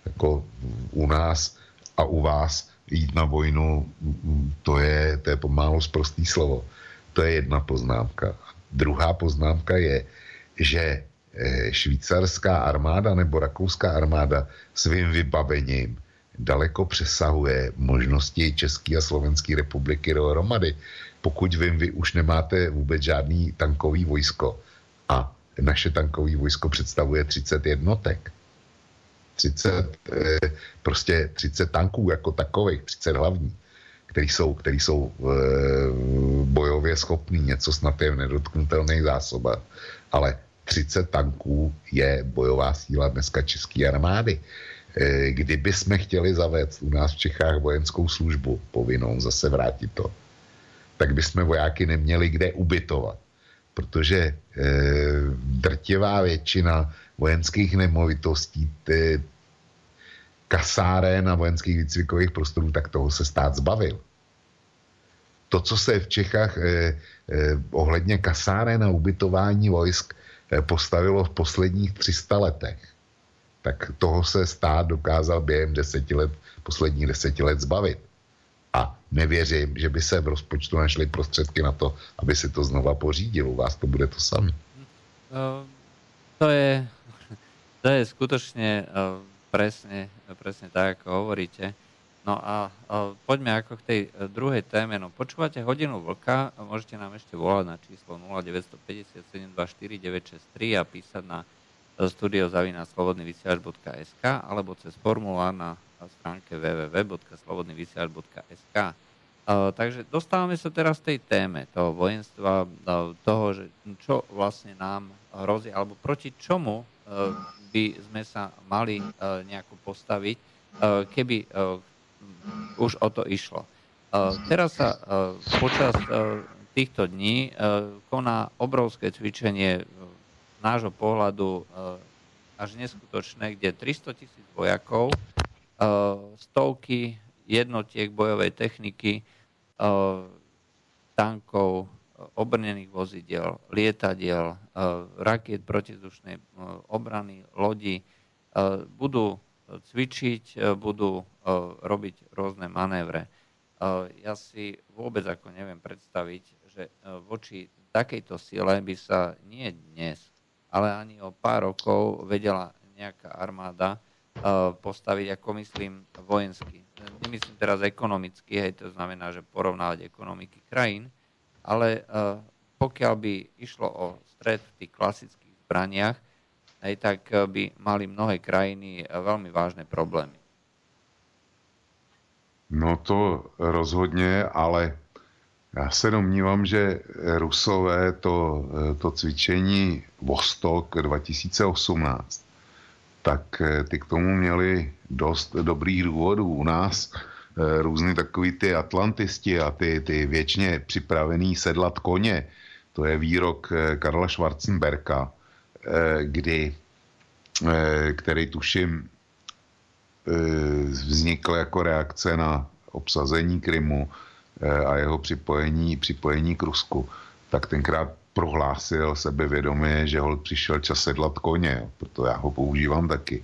Jako u nás a u vás jít na vojnu, to je, to je pomálo zprostý slovo. To je jedna poznámka. Druhá poznámka je, že eh, švýcarská armáda nebo rakouská armáda svým vybavením daleko přesahuje možnosti České a Slovenské republiky dohromady. Pokud vím, vy už nemáte vůbec žádný tankový vojsko a naše tankový vojsko představuje 30 jednotek 30, eh, prostě 30 tanků jako takových, 30 hlavní, který jsou, který jsou eh, bojově schopný, něco snad je v nedotknutelných zásobách, ale 30 tanků je bojová síla dneska české armády. Eh, kdyby jsme chtěli zavést u nás v Čechách vojenskou službu povinnou, zase vrátit to, tak bychom vojáky neměli kde ubytovat. Protože e, drtivá většina vojenských nemovitostí, ty, kasáren a vojenských výcvikových prostorů, tak toho se stát zbavil. To, co se v Čechách eh, eh, ohledně kasáren a ubytování vojsk postavilo v posledních 300 letech, tak toho se stát dokázal během deseti let, posledních deseti let zbavit. A nevěřím, že by se v rozpočtu našly prostředky na to, aby si to znova pořídil. U vás to bude to samé. To je, to je skutečně presne, presne tak, ako hovoríte. No a, poďme ako k tej e, druhej téme. No počúvate hodinu vlka, môžete nám ešte volať na číslo 0957249963 a písať na studiozavinaslobodnyvysielač.sk alebo cez formulár na stránke www.slobodnyvysielač.sk. Uh, takže dostávame sa teraz tej téme toho vojenstva, toho, že čo vlastne nám hrozí, alebo proti čomu by sme sa mali nejako postaviť, keby už o to išlo. Uh, teraz sa uh, počas uh, týchto dní koná obrovské cvičenie z nášho pohľadu až neskutočné, kde 300 tisíc vojakov, stovky jednotiek bojovej techniky, tankov, obrnených vozidel, lietadiel, rakiet protizdušnej obrany, lodi budú cvičiť, budú robiť rôzne manévre. Ja si vôbec ako neviem predstaviť, že voči takejto sile by sa nie dnes, ale ani o pár rokov vedela nejaká armáda postaviť, ako myslím, vojensky. Nemyslím teraz ekonomicky, hej, to znamená, že porovnávať ekonomiky krajín, ale pokiaľ by išlo o stred v tých klasických zbraniach, hej, tak by mali mnohé krajiny veľmi vážne problémy. No to rozhodně, ale já se domnívám, že Rusové to, to cvičení Vostok 2018, tak ty k tomu měli dost dobrých důvodů. U nás eh, různý takový ty atlantisti a ty, ty věčně připravený sedlat koně, to je výrok eh, Karla Schwarzenberka, eh, kdy, který tuším vznikl jako reakce na obsazení Krymu a jeho připojení, připojení k Rusku, tak tenkrát prohlásil sebevědomě, že ho přišel čas sedlat koně, proto já ho používám taky.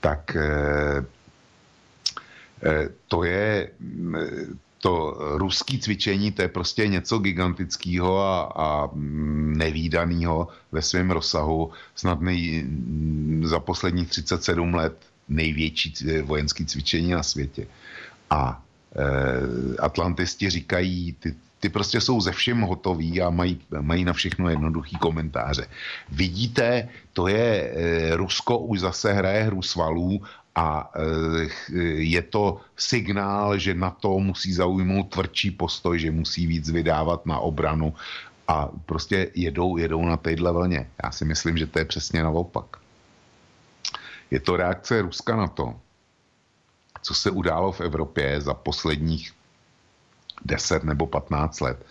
Tak eh, eh, to je to ruský cvičení, to je prostě něco gigantického a, a nevýdaného ve svém rozsahu. Snad nej, za posledních 37 let největší vojenské cvičení na světě. A e, atlantisti říkají, ty, ty prostě jsou ze všem hotoví a mají, mají na všechno jednoduchý komentáře. Vidíte, to je, e, Rusko už zase hraje hru svalů a e, je to signál, že na to musí zaujmout tvrdší postoj, že musí víc vydávat na obranu a prostě jedou, jedou na téhle vlně. Já si myslím, že to je přesně naopak. Je to reakce Ruska na to, co se událo v Evropě za posledních 10 nebo 15 let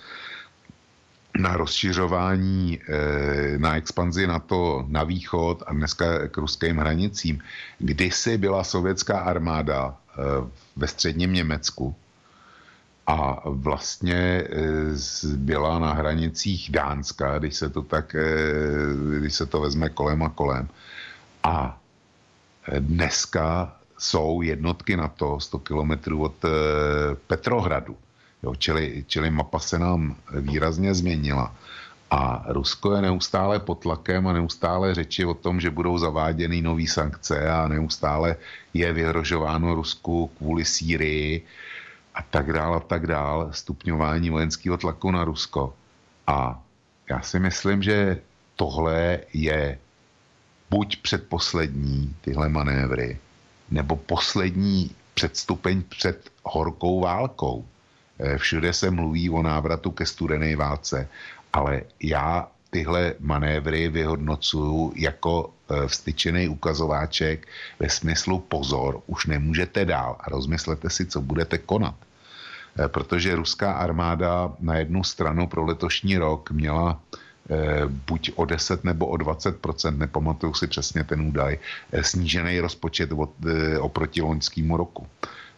na rozšiřování, eh, na expanzi na to na východ a dneska k ruským hranicím. Kdysi byla sovětská armáda eh, ve středním Německu a vlastně eh, byla na hranicích Dánska, když se to tak, když se to vezme kolem a kolem. A dneska jsou jednotky na to 100 kilometrů od Petrohradu. Jo, čili, čili mapa se nám výrazně změnila. A Rusko je neustále pod tlakem a neustále řeči o tom, že budou zaváděny nové sankce a neustále je vyhrožováno Rusku kvůli Sýrii a tak dál a tak dál, stupňování vojenského tlaku na Rusko. A já si myslím, že tohle je buď předposlední tyhle manévry, nebo poslední předstupeň před horkou válkou. Eh, všude se mluví o návratu ke studené válce, ale já tyhle manévry vyhodnocuju jako eh, vstyčený ukazováček ve smyslu pozor, už nemůžete dál a rozmyslete si, co budete konat. Eh, protože ruská armáda na jednu stranu pro letošní rok měla buď o 10 nebo o 20% nepamatuju si přesně ten údaj, snížený rozpočet oproti loňskému roku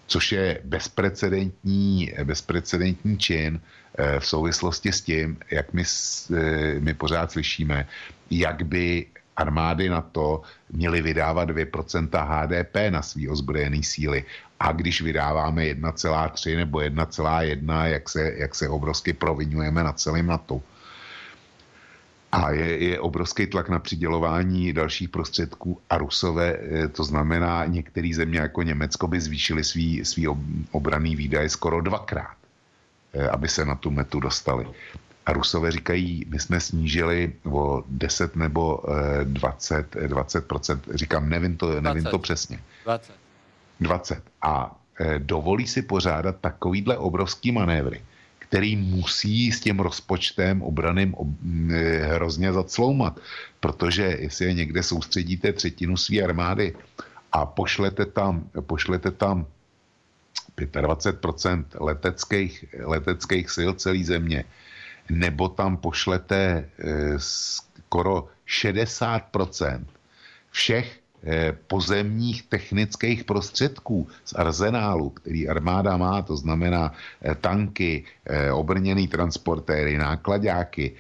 což je bezprecedentní, bezprecedentní čin eh, v souvislosti s tím, jak my, eh, my pořád slyšíme, jak by armády na to měly vydávat 2% HDP na svý ozbrojený síly. A když vydáváme 1,3 nebo 1,1, jak se, jak se obrovsky provinujeme na celém NATO, a je, je obrovský tlak na přidělování dalších prostředků a Rusové, eh, to znamená některé země jako Německo by zvýšily svý, svý obraný výdaje skoro dvakrát, eh, aby se na tu metu dostali. A Rusové říkají, my jsme snížili o 10 nebo 20, eh, 20%, říkám, nevím to, nevím 20. to přesně. 20. 20. A dovolí si pořádat takovýhle obrovský manévry který musí s tím rozpočtem obraným ob, eh, hrozně zacloumat. Protože jestli je někde soustředíte třetinu své armády a pošlete tam, pošlete tam 25% leteckých, leteckých sil celé země, nebo tam pošlete eh, skoro 60% všech pozemních technických prostředků z arzenálu, který armáda má, to znamená eh, tanky, eh, obrněný transportéry, nákladáky,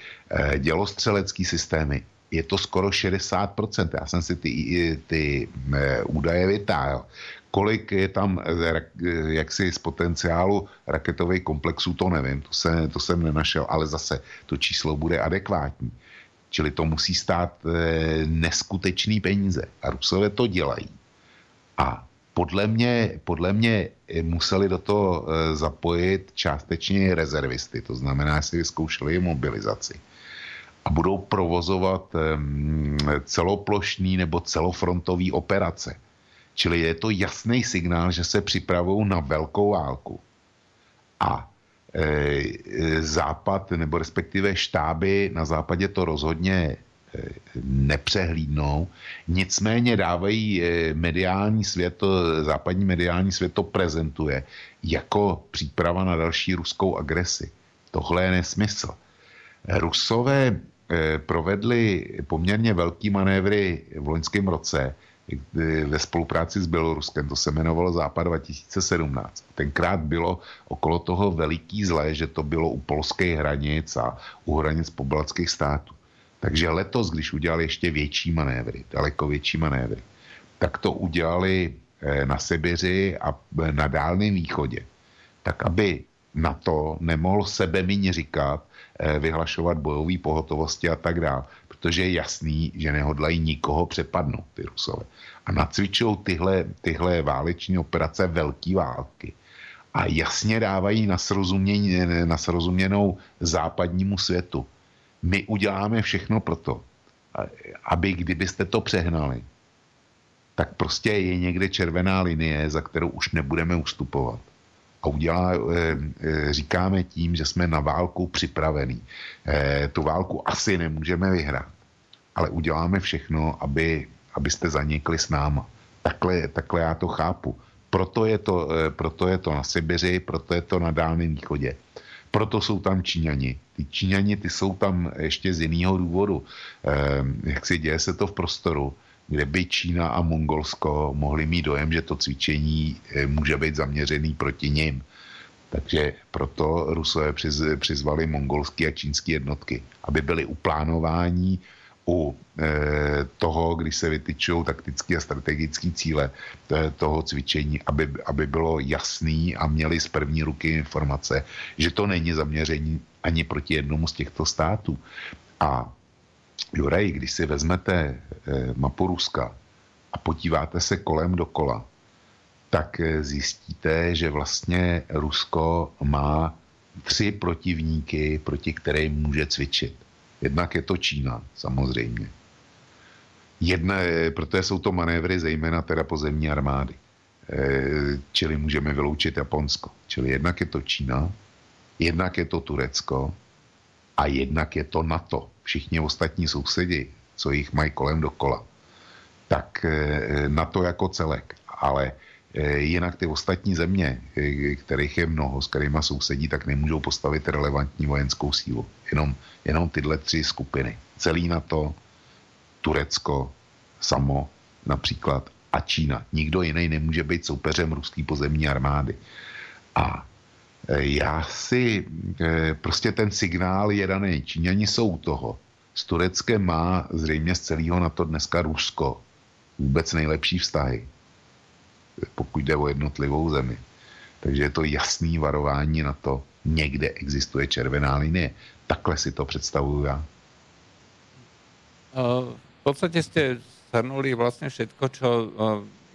dělostřelecký systémy, je to skoro 60%. Já jsem si ty, ty údaje vytáhl. Kolik je tam jaksi z potenciálu raketových komplexů, to nevím, to, se, to jsem nenašel, ale zase to číslo bude adekvátní. Čili to musí stát e, neskutečný peníze. A Rusové to dělají. A podle mě, podle mě museli do toho zapojit částečně rezervisty, to znamená, že si vyzkoušeli mobilizaci a budou provozovat celoplošný nebo celofrontový operace. Čili je to jasný signál, že se připravují na velkou válku. A západ, nebo respektive štáby na západě to rozhodně e, nepřehlídnou. Nicméně dávají e, mediální svět, západní mediální svět to prezentuje jako příprava na další ruskou agresi. Tohle je nesmysl. Rusové Eh, provedli poměrně velký manévry v loňském roce eh, ve spolupráci s Běloruskem, to se jmenovalo Západ 2017. Tenkrát bylo okolo toho veliký zlé, že to bylo u polských hranic a u hranic pobaltských států. Takže letos, když udělali ještě větší manévry, daleko větší manévry, tak to udělali eh, na Sibiři a na Dálném východě. Tak, aby na to nemohl sebe míň říkat, Eh, vyhlašovat bojové pohotovosti a tak dále. Protože je jasný, že nehodlají nikoho přepadnout ty Rusové. A nacvičují tyhle, tyhle váleční operace velké války. A jasně dávají na, na srozuměnou západnímu světu. My uděláme všechno proto, aby kdybyste to přehnali, tak prostě je někde červená linie, za kterou už nebudeme ustupovat a udělá, eh, eh, říkáme tím, že jsme na válku připravení. Eh, tu válku asi nemůžeme vyhrát, ale uděláme všechno, aby, abyste zanikli s náma. Takhle, takhle já to chápu. Proto je to, proto je to na Sibiři, proto je to na Dálném východě. Proto jsou tam Číňani. Ty Číňani, ty jsou tam ještě z jiného důvodu. jak si děje se to v prostoru kde by Čína a Mongolsko mohli mít dojem, že to cvičení eh, může být zaměřený proti ním. Takže proto Rusové přiz, přizvali mongolské a čínské jednotky, aby byly uplánování u e, toho, když se vytyčují taktické a strategické cíle e, toho cvičení, aby, aby bylo jasný a měli z první ruky informace, že to není zaměření ani proti jednomu z těchto států. A Juraj, když si vezmete eh, mapu Ruska a podíváte se kolem dokola, tak eh, zjistíte, že vlastně Rusko má tři protivníky, proti kterým může cvičit. Jednak je to Čína, samozřejmě. Jedna, protože jsou to manévry zejména teda pozemní armády. E, čili můžeme vyloučit Japonsko. Čili jednak je to Čína, jednak je to Turecko a jednak je to NATO všichni ostatní sousedi, co jich mají kolem dokola, tak eh, na to jako celek. Ale jinak ty ostatní země, eh, kterých je mnoho, s kterými sousedí, tak nemůžou postavit relevantní vojenskou sílu. Jenom, jenom tyhle tři skupiny. Celý na to Turecko samo například a Čína. Nikdo jiný nemůže být soupeřem ruské pozemní armády. A já si, eh, prostě ten signál je daný. Číňani jsou toho. S Tureckem má zřejmě z celého na to dneska Rusko vůbec nejlepší vztahy, pokud jde o jednotlivou zemi. Takže je to jasný varování na to, někde existuje červená linie. Takhle si to představuju já. V podstatě jste shrnuli vlastně všetko, čo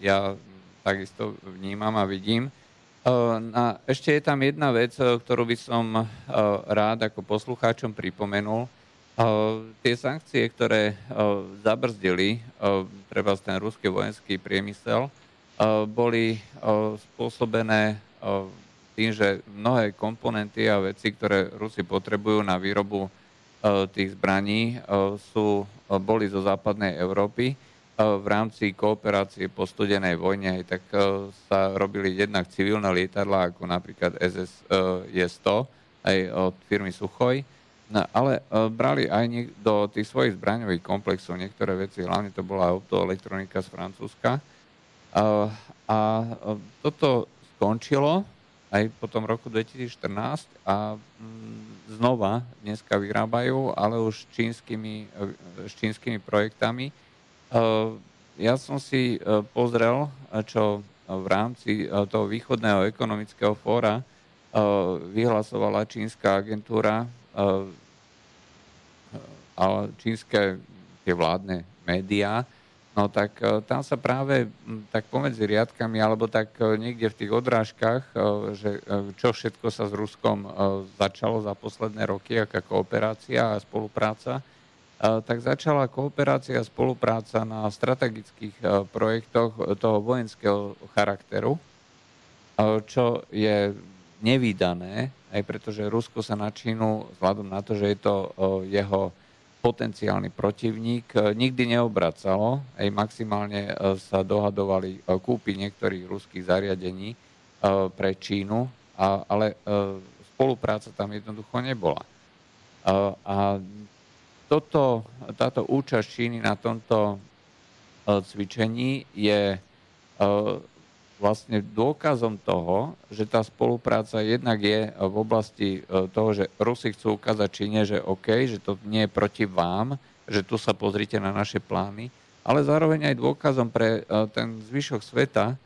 já takisto vnímám a vidím. A ešte je tam jedna vec, ktorú by som rád ako poslucháčom pripomenul. Tie sankcie, ktoré zabrzdili treba ten ruský vojenský priemysel, boli spôsobené tým, že mnohé komponenty a veci, ktoré Rusi potrebujú na výrobu tých zbraní, sú, boli zo západnej Európy. V rámci kooperácie po studenej vojne, tak sa robili jednak civilné lietadla, ako napríklad SS-100, aj od firmy Suchoj, no, ale brali aj do tých svojich zbraňových komplexov niektoré veci, hlavne to bola autoelektronika z Francúzska. A toto skončilo aj po tom roku 2014 a mm, znova dneska vyrábajú, ale už čínskymi, s čínskymi projektami. Ja som si eh, pozrel, čo v rámci toho východného ekonomického fóra vyhlasovala čínska agentúra a čínske tie vládne médiá No tak tam sa práve tak pomedzi riadkami, alebo tak niekde v tých odrážkach, že čo všetko sa s Ruskom začalo za posledné roky, aká kooperácia a spolupráca, tak začala kooperácia a spolupráca na strategických projektoch toho vojenského charakteru, čo je nevýdané, aj pretože Rusko sa na Čínu, vzhľadom na to, že je to jeho potenciálny protivník, nikdy neobracalo, aj maximálne sa dohadovali kúpy niektorých ruských zariadení pre Čínu, ale spolupráca tam jednoducho nebola. A toto, táto účasť Číny na tomto cvičení je vlastne dôkazom toho, že tá spolupráca jednak je v oblasti e, toho, že Rusi chcú ukázať Číne, že OK, že to nie je proti vám, že tu sa pozrite na naše plány, ale zároveň aj dôkazom pre e, ten zvyšok sveta,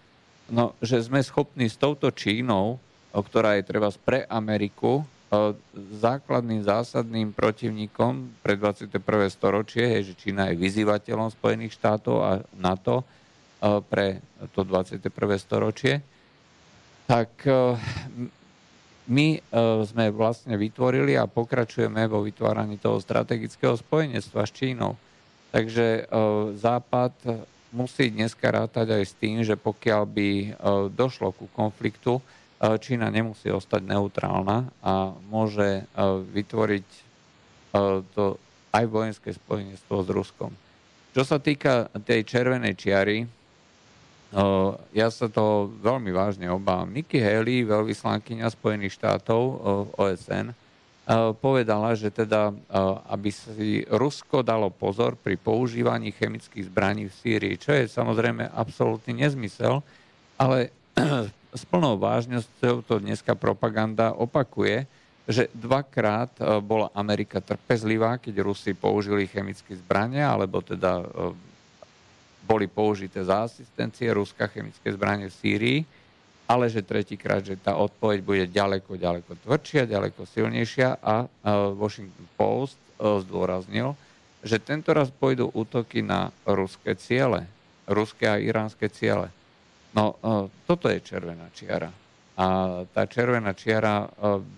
no, že sme schopní s touto Čínou, ktorá je treba pre Ameriku, e, základným zásadným protivníkom pre 21. storočie, je, že Čína je vyzývateľom Spojených štátov a NATO, pre to 21. storočie, tak e, my e, sme vlastne vytvorili a pokračujeme vo vytváraní toho strategického spojenectva s Čínou. Takže e, Západ musí dneska rátať aj s tým, že pokiaľ by došlo ku konfliktu, Čína nemusí ostať neutrálna a môže vytvoriť to aj vojenské spojenectvo s Ruskom. Čo sa týka tej červenej čiary, ja sa to veľmi vážne obávam. Nikki Haley, veľvyslankyňa Spojených štátov v OSN, povedala, že teda, aby si Rusko dalo pozor pri používaní chemických zbraní v Sýrii, čo je samozrejme absolútny nezmysel, ale s plnou vážnosťou to dneska propaganda opakuje, že dvakrát bola Amerika trpezlivá, keď Rusi použili chemické zbrania, alebo teda boli použité za asistencie Ruska chemické zbranie v Sýrii, ale že tretíkrát, že tá odpoveď bude ďaleko, ďaleko tvrdšia, ďaleko silnejšia a Washington Post zdôraznil, že tento raz pôjdu útoky na ruské ciele, ruské a iránske ciele. No, toto je červená čiara. A tá červená čiara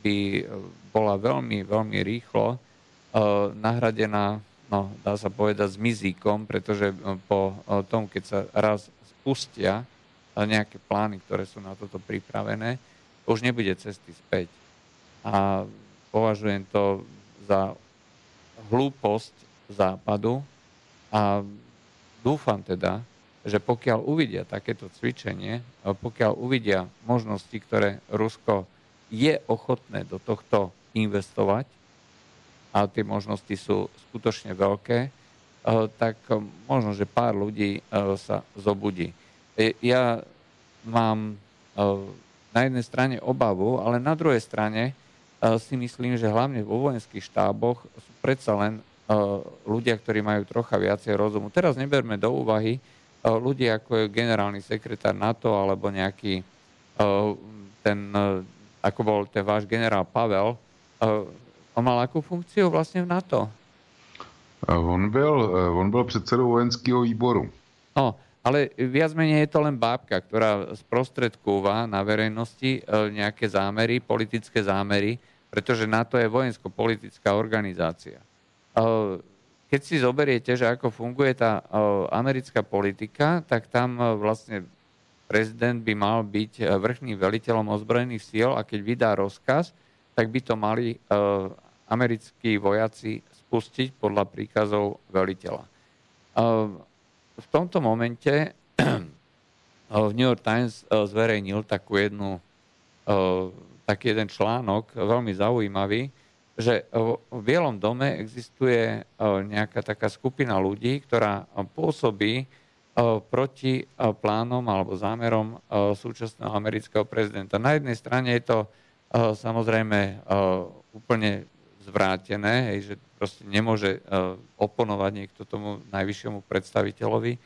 by bola veľmi, veľmi rýchlo nahradená no, dá sa povedať, s mizíkom, pretože e, po e, tom, keď sa raz spustia e, nejaké plány, ktoré sú na toto pripravené, už nebude cesty späť. A považujem to za hlúposť západu a dúfam teda, že pokiaľ uvidia takéto cvičenie, pokiaľ uvidia možnosti, ktoré Rusko je ochotné do tohto investovať, a tie možnosti sú skutočne veľké, eh, tak eh, možno, že pár ľudí eh, sa zobudí. Ja mám na jednej strane obavu, ale na druhej strane si myslím, že hlavne vo vojenských štáboch sú predsa len ľudia, ktorí majú trocha viacej rozumu. Teraz neberme do úvahy ľudia ako je generálny sekretár NATO alebo nejaký ten, ako bol ten váš generál Pavel, On mal akú funkciu vlastne v NATO? On byl, on byl předsedou vojenského výboru. No, ale viac menej je to len bábka, ktorá sprostredkúva na verejnosti nejaké zámery, politické zámery, pretože NATO je vojensko-politická organizácia. Keď si zoberiete, že ako funguje tá americká politika, tak tam vlastne prezident by mal byť vrchným veliteľom ozbrojených síl a keď vydá rozkaz, tak by to mali americkí vojaci spustiť podľa príkazov veliteľa. V tomto momente v New York Times zverejnil takú jednu, taký jeden článok, veľmi zaujímavý, že v Bielom dome existuje nejaká taká skupina ľudí, ktorá pôsobí proti plánom alebo zámerom súčasného amerického prezidenta. Na jednej strane je to samozrejme úplne zvrátené, hej, že proste nemôže uh, oponovať niekto tomu najvyššiemu predstaviteľovi.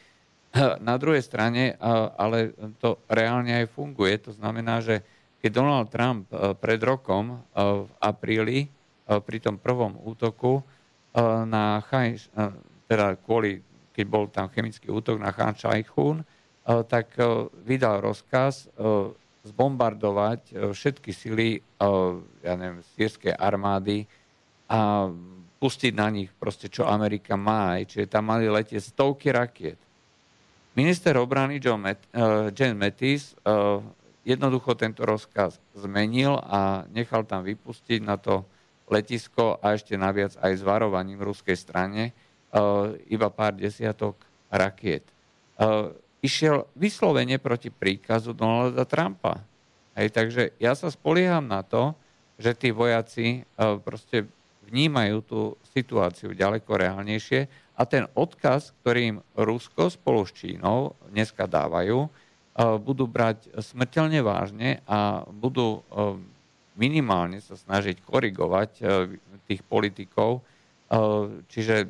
Na druhej strane, uh, ale to reálne aj funguje. To znamená, že keď Donald Trump pred rokom v apríli pri tom prvom útoku na Chaj, teda kvôli, keď bol tam chemický útok na Khan Shaykhun, tak vydal rozkaz zbombardovať všetky sily, ja neviem, sírskej armády a pustiť na nich proste, čo Amerika má. Čiže tam mali letieť stovky rakiet. Minister obrany John Met, uh, Jen Mattis uh, jednoducho tento rozkaz zmenil a nechal tam vypustiť na to letisko a ešte naviac aj s varovaním ruskej strane uh, iba pár desiatok rakiet. Uh, išiel vyslovene proti príkazu Donalda Trumpa. Hej, takže ja sa spolieham na to, že tí vojaci uh, proste vnímajú tú situáciu ďaleko reálnejšie a ten odkaz, ktorý im Rusko spolu s Čínou dneska dávajú, e, budú brať smrteľne vážne a budú e, minimálne sa snažiť korigovať e, tých politikov. Čiže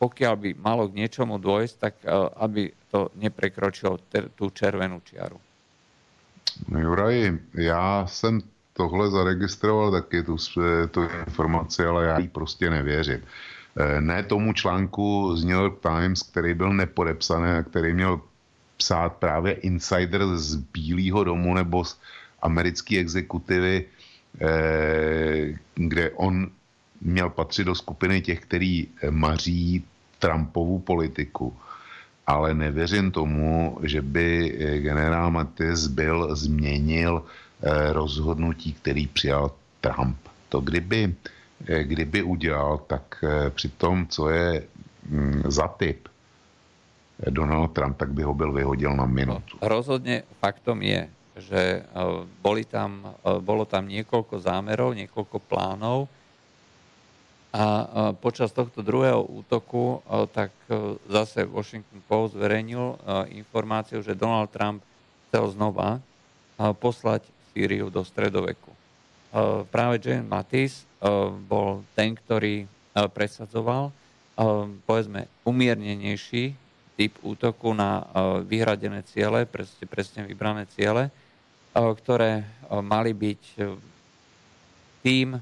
pokiaľ by malo k niečomu dôjsť, tak aby to neprekročilo tú červenú čiaru. No Juraj, já jsem tohle zaregistroval taky, tu, tu informaci, ale já jí prostě nevěřím. Eh, ne tomu článku z New York Times, který byl nepodepsaný a který měl psát právě insider z Bílého domu nebo z americké exekutivy, eh, kde on měl patřit do skupiny těch, který maří Trumpovu politiku. Ale nevěřím tomu, že by eh, generál Mattis byl změnil Eh, rozhodnutí, který přijal Trump. To kdyby, eh, kdyby udělal, tak eh, při tom, co je mm, za typ Donald Trump, tak by ho byl vyhodil na minutu. Rozhodne faktom je, že boli tam, bolo tam niekoľko zámerov, niekoľko plánov a počas tohto druhého útoku tak zase Washington Post zverejnil informáciu, že Donald Trump chcel znova poslať Sýriu do stredoveku. Práve Jane Mattis bol ten, ktorý presadzoval povedzme umiernenejší typ útoku na vyhradené ciele, presne, presne vybrané ciele, ktoré mali byť tým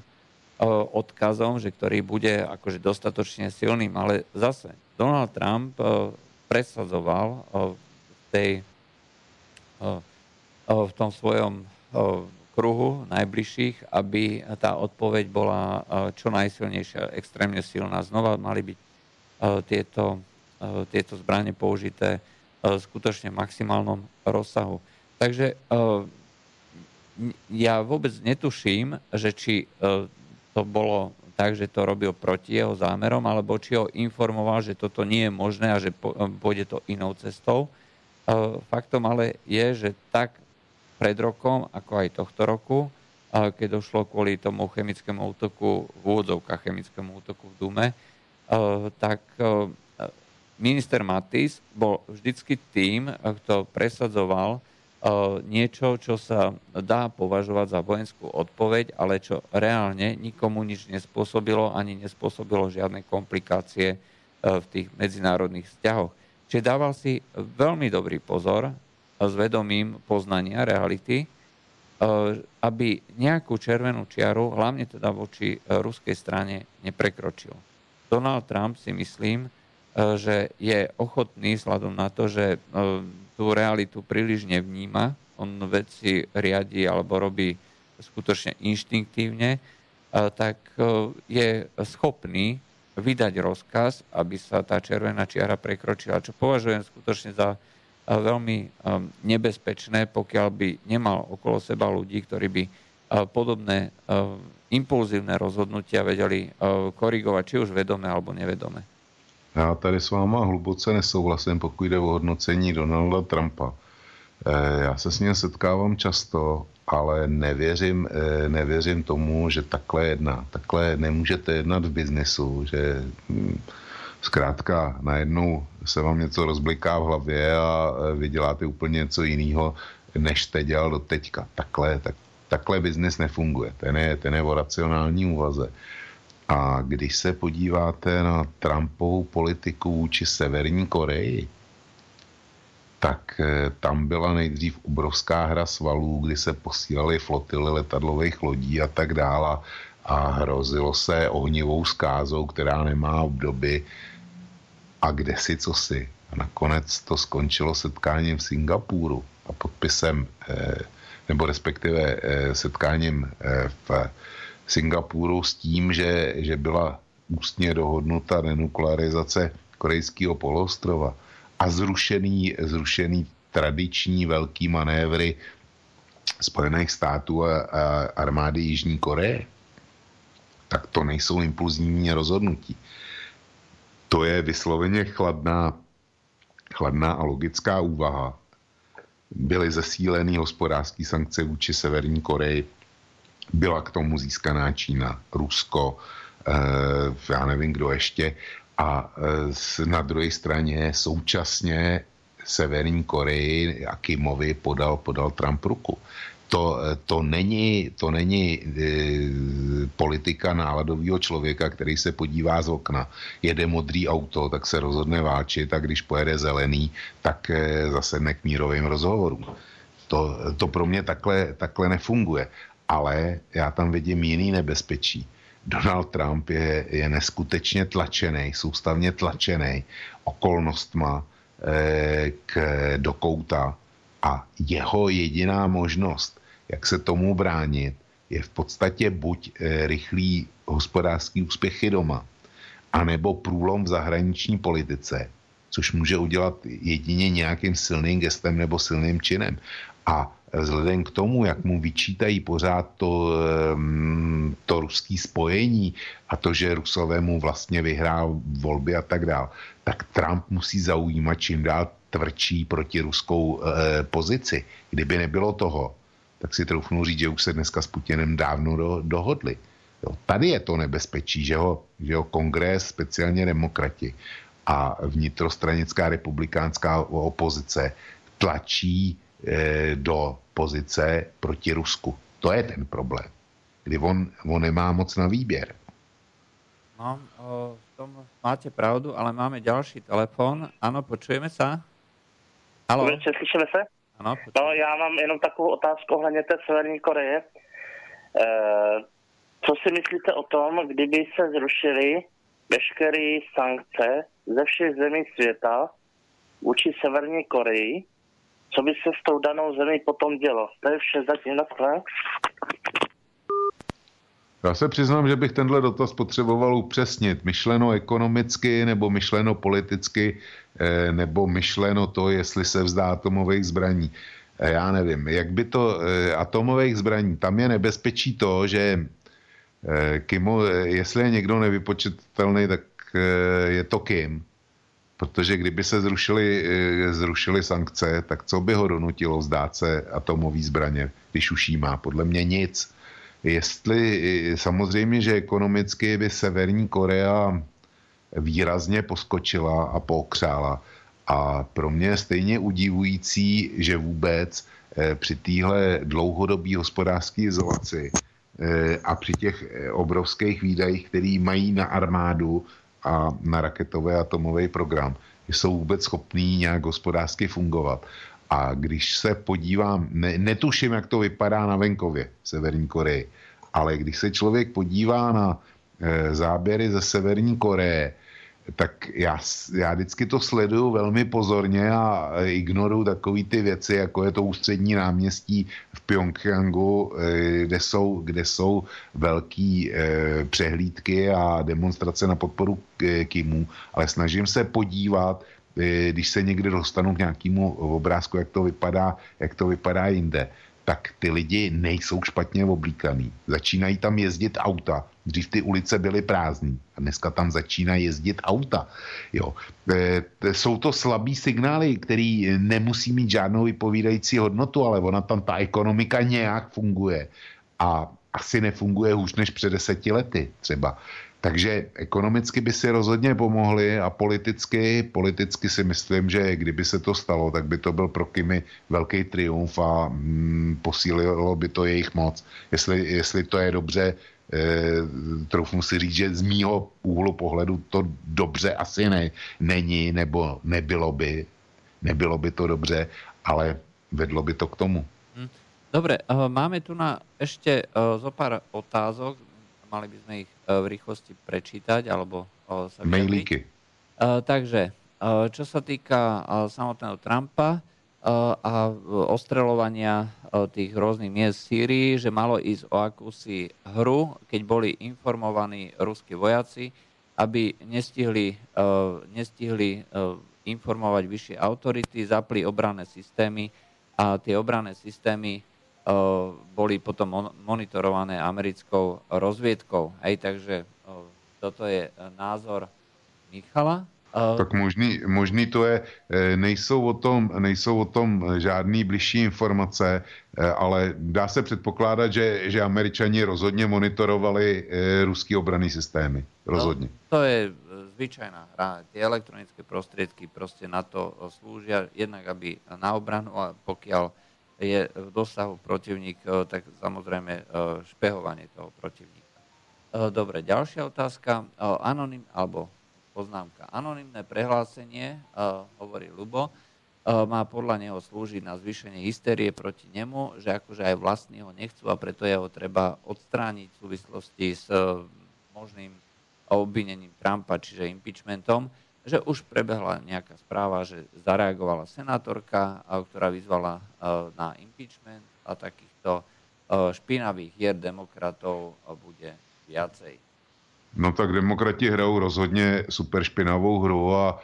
odkazom, že ktorý bude akože dostatočne silným. Ale zase Donald Trump presadzoval v, tej, v tom svojom kruhu najbližších, aby tá odpoveď bola čo najsilnejšia, extrémne silná. Znova mali byť tieto, tieto zbranie použité skutočne v maximálnom rozsahu. Takže ja vôbec netuším, že či to bolo tak, že to robil proti jeho zámerom, alebo či ho informoval, že toto nie je možné a že pôjde to inou cestou. Faktom ale je, že tak pred rokom, ako aj tohto roku, keď došlo kvôli tomu chemickému útoku, v úvodzovkách chemickému útoku v Dume, tak minister Matis bol vždycky tým, kto presadzoval niečo, čo sa dá považovať za vojenskú odpoveď, ale čo reálne nikomu nič nespôsobilo, ani nespôsobilo žiadne komplikácie v tých medzinárodných vzťahoch. Čiže dával si veľmi dobrý pozor s vedomím poznania reality, e, aby nejakú červenú čiaru, hlavne teda voči e, ruskej strane, neprekročil. Donald Trump si myslím, e, že je ochotný vzhľadom na to, že tú realitu príliš nevníma, on veci riadi alebo robí skutočne inštinktívne, tak je schopný vydať rozkaz, aby sa tá červená čiara prekročila, čo považujem skutočne za veľmi um, nebezpečné, pokiaľ by nemal okolo seba ľudí, ktorí by uh, podobné uh, impulzívne rozhodnutia vedeli uh, korigovať, či už vedome alebo nevedome. Já tady s váma hluboce nesouhlasím, pokud jde o hodnocení Donalda Trumpa. Eh, já se s ním setkávám často, ale nevěřím, eh, nevěřím tomu, že takhle jedná. Takhle nemůžete jednat v biznesu, že hm, zkrátka najednou se vám něco rozbliká v hlavě a e, vy děláte úplně něco jiného, než jste dělal do teďka. Takhle, tak, takhle biznis nefunguje. Ten je, ten je o racionální úvaze. A když se podíváte na Trumpovou politiku vůči Severní Koreji, tak e, tam byla nejdřív obrovská hra svalů, kdy se posílaly flotily letadlových lodí a tak dále a hrozilo se ohnivou zkázou, která nemá obdoby a kde si co si. A nakonec to skončilo setkáním v Singapuru a podpisem, nebo respektive setkáním v Singapuru s tím, že, že byla ústně dohodnuta denuklearizace korejského poloostrova a zrušený, zrušený tradiční velký manévry Spojených států a, a armády Jižní Koreje, tak to nejsou impulzní rozhodnutí. To je vysloveně chladná, chladná a logická úvaha. Byly zesílený hospodářské sankce vůči Severní Koreji, byla k tomu získaná Čína, Rusko, eh, já nevím kdo ještě, a eh, na druhé straně současně Severní Koreji a Kimovi podal, podal Trump ruku. To, to není, to není e, politika náladového člověka, který se podívá z okna, jede modrý auto, tak se rozhodne válčit a když pojede zelený, tak e, zasedne k mírovým rozhovorům. To, to pro mě takhle, takhle nefunguje. Ale já tam vidím jiný nebezpečí. Donald Trump je, je neskutečně tlačený, soustavně tlačený okolnostma, Eh, k, do kouta a jeho jediná možnost, jak se tomu bránit, je v podstatě buď eh, rychlý hospodářský úspěchy doma, anebo průlom v zahraniční politice, což může udělat jedině nějakým silným gestem nebo silným činem. A vzhledem k tomu, jak mu vyčítají pořád to, to ruský spojení a to, že Rusové mu vlastně vyhrál volby a tak dále, tak Trump musí zaujímat čím dál tvrdší protiruskou eh, pozici. Kdyby nebylo toho, tak si troufnu říct, že už se dneska s Putinem dávno do, dohodli. Jo, tady je to nebezpečí, že ho, že ho kongres, speciálně demokrati a vnitrostranická republikánská opozice tlačí eh, do pozice proti Rusku. To je ten problém, kdy on, on nemá moc na výběr. No, o, v tom máte pravdu, ale máme další telefon. Ano, počujeme se? Halo. Večer, slyšíme se? Ano, no, já mám jenom takovou otázku ohledně té Severní Koreje. E, co si myslíte o tom, kdyby se zrušily veškeré sankce ze všech zemí světa vůči Severní Koreji co by se s tou danou zemí potom dělo. To je vše zatím na Já se přiznám, že bych tenhle dotaz potřeboval upřesnit. Myšleno ekonomicky nebo myšleno politicky eh, nebo myšleno to, jestli se vzdá atomových zbraní. Eh, já nevím, jak by to eh, atomových zbraní, tam je nebezpečí to, že Kimo, jestli je někdo nevypočetatelný, tak je to Kim Protože kdyby se zrušily, zrušily sankce, tak co by ho donutilo vzdát se atomový zbraně, když už jí má? Podle mě nic. Jestli eh, samozřejmě, že ekonomicky by Severní Korea výrazně poskočila a pokřála. A pro mě je stejně udivující, že vůbec eh, při téhle dlouhodobé hospodářské izolaci a při těch obrovských výdajích, který mají na armádu, a na raketový atomový program, jsou vůbec schopní nějak hospodářsky fungovat. A když se podívám, ne, netuším, jak to vypadá na venkově v Severní Koreji, ale když se člověk podívá na e, záběry ze Severní Koreje, tak já, já vždycky to sleduju velmi pozorně a ignoruju takové ty věci, jako je to ústřední náměstí v Pyongyangu, eh, kde jsou, kde jsou velký eh, přehlídky a demonstrace na podporu Kimu, ale snažím se podívat, eh, když se někde dostanu k nějakému obrázku, jak to vypadá, jak to vypadá jinde, tak ty lidi nejsou špatně oblíkaný. Začínají tam jezdit auta. Dřív ty ulice byly prázdné a dneska tam začíná jezdit auta. Jo. E, jsou to slabý signály, který nemusí mít žádnou vypovídající hodnotu, ale ona tam ta ekonomika nějak funguje. A asi nefunguje hůř než před deseti lety třeba. Takže ekonomicky by si rozhodně pomohli a politicky, politicky si myslím, že kdyby se to stalo, tak by to byl pro Kimi velký triumf a mm, posílilo by to jejich moc. Jestli, jestli to je dobře, e, troufnu si říct, že z mýho úhlu pohledu to dobře asi ne, není, nebo nebylo by, nebylo by to dobře, ale vedlo by to k tomu. Hm. Dobre, eh, máme tu na ešte eh, zo pár otázok mali by sme ich e, v rýchlosti prečítať alebo sa Mailíky. Takže, čo sa týka samotného Trumpa a ostreľovania tých rôznych miest v Sýrii, že malo ísť o akúsi hru, keď boli informovaní ruskí vojaci, aby nestihli, nestihli informovať vyššie autority, zapli obranné systémy a tie obranné systémy boli potom monitorované americkou rozviedkou. Hej, takže toto je názor Michala. Tak možný, možný to je, e, nejsou o, tom, nejsou o tom žádný bližší informace, e, ale dá se předpokládat, že, že američani rozhodně monitorovali e, ruský obraný systémy. Rozhodně. No, to je zvyčajná hra. Tie elektronické prostriedky prostě na to slúžia, jednak aby na obranu, a pokiaľ je v dosahu protivník, tak samozrejme špehovanie toho protivníka. Dobre, ďalšia otázka. Anonym, alebo poznámka. Anonymné prehlásenie, hovorí Lubo, má podľa neho slúžiť na zvýšenie hysterie proti nemu, že akože aj vlastní ho nechcú a preto jeho treba odstrániť v súvislosti s možným obvinením Trumpa, čiže impeachmentom, že už prebehla nejaká správa, že zareagovala senátorka, ktorá vyzvala na impeachment a takýchto špinavých hier demokratov bude viacej. No tak demokrati hrajou rozhodně super špinavou hru a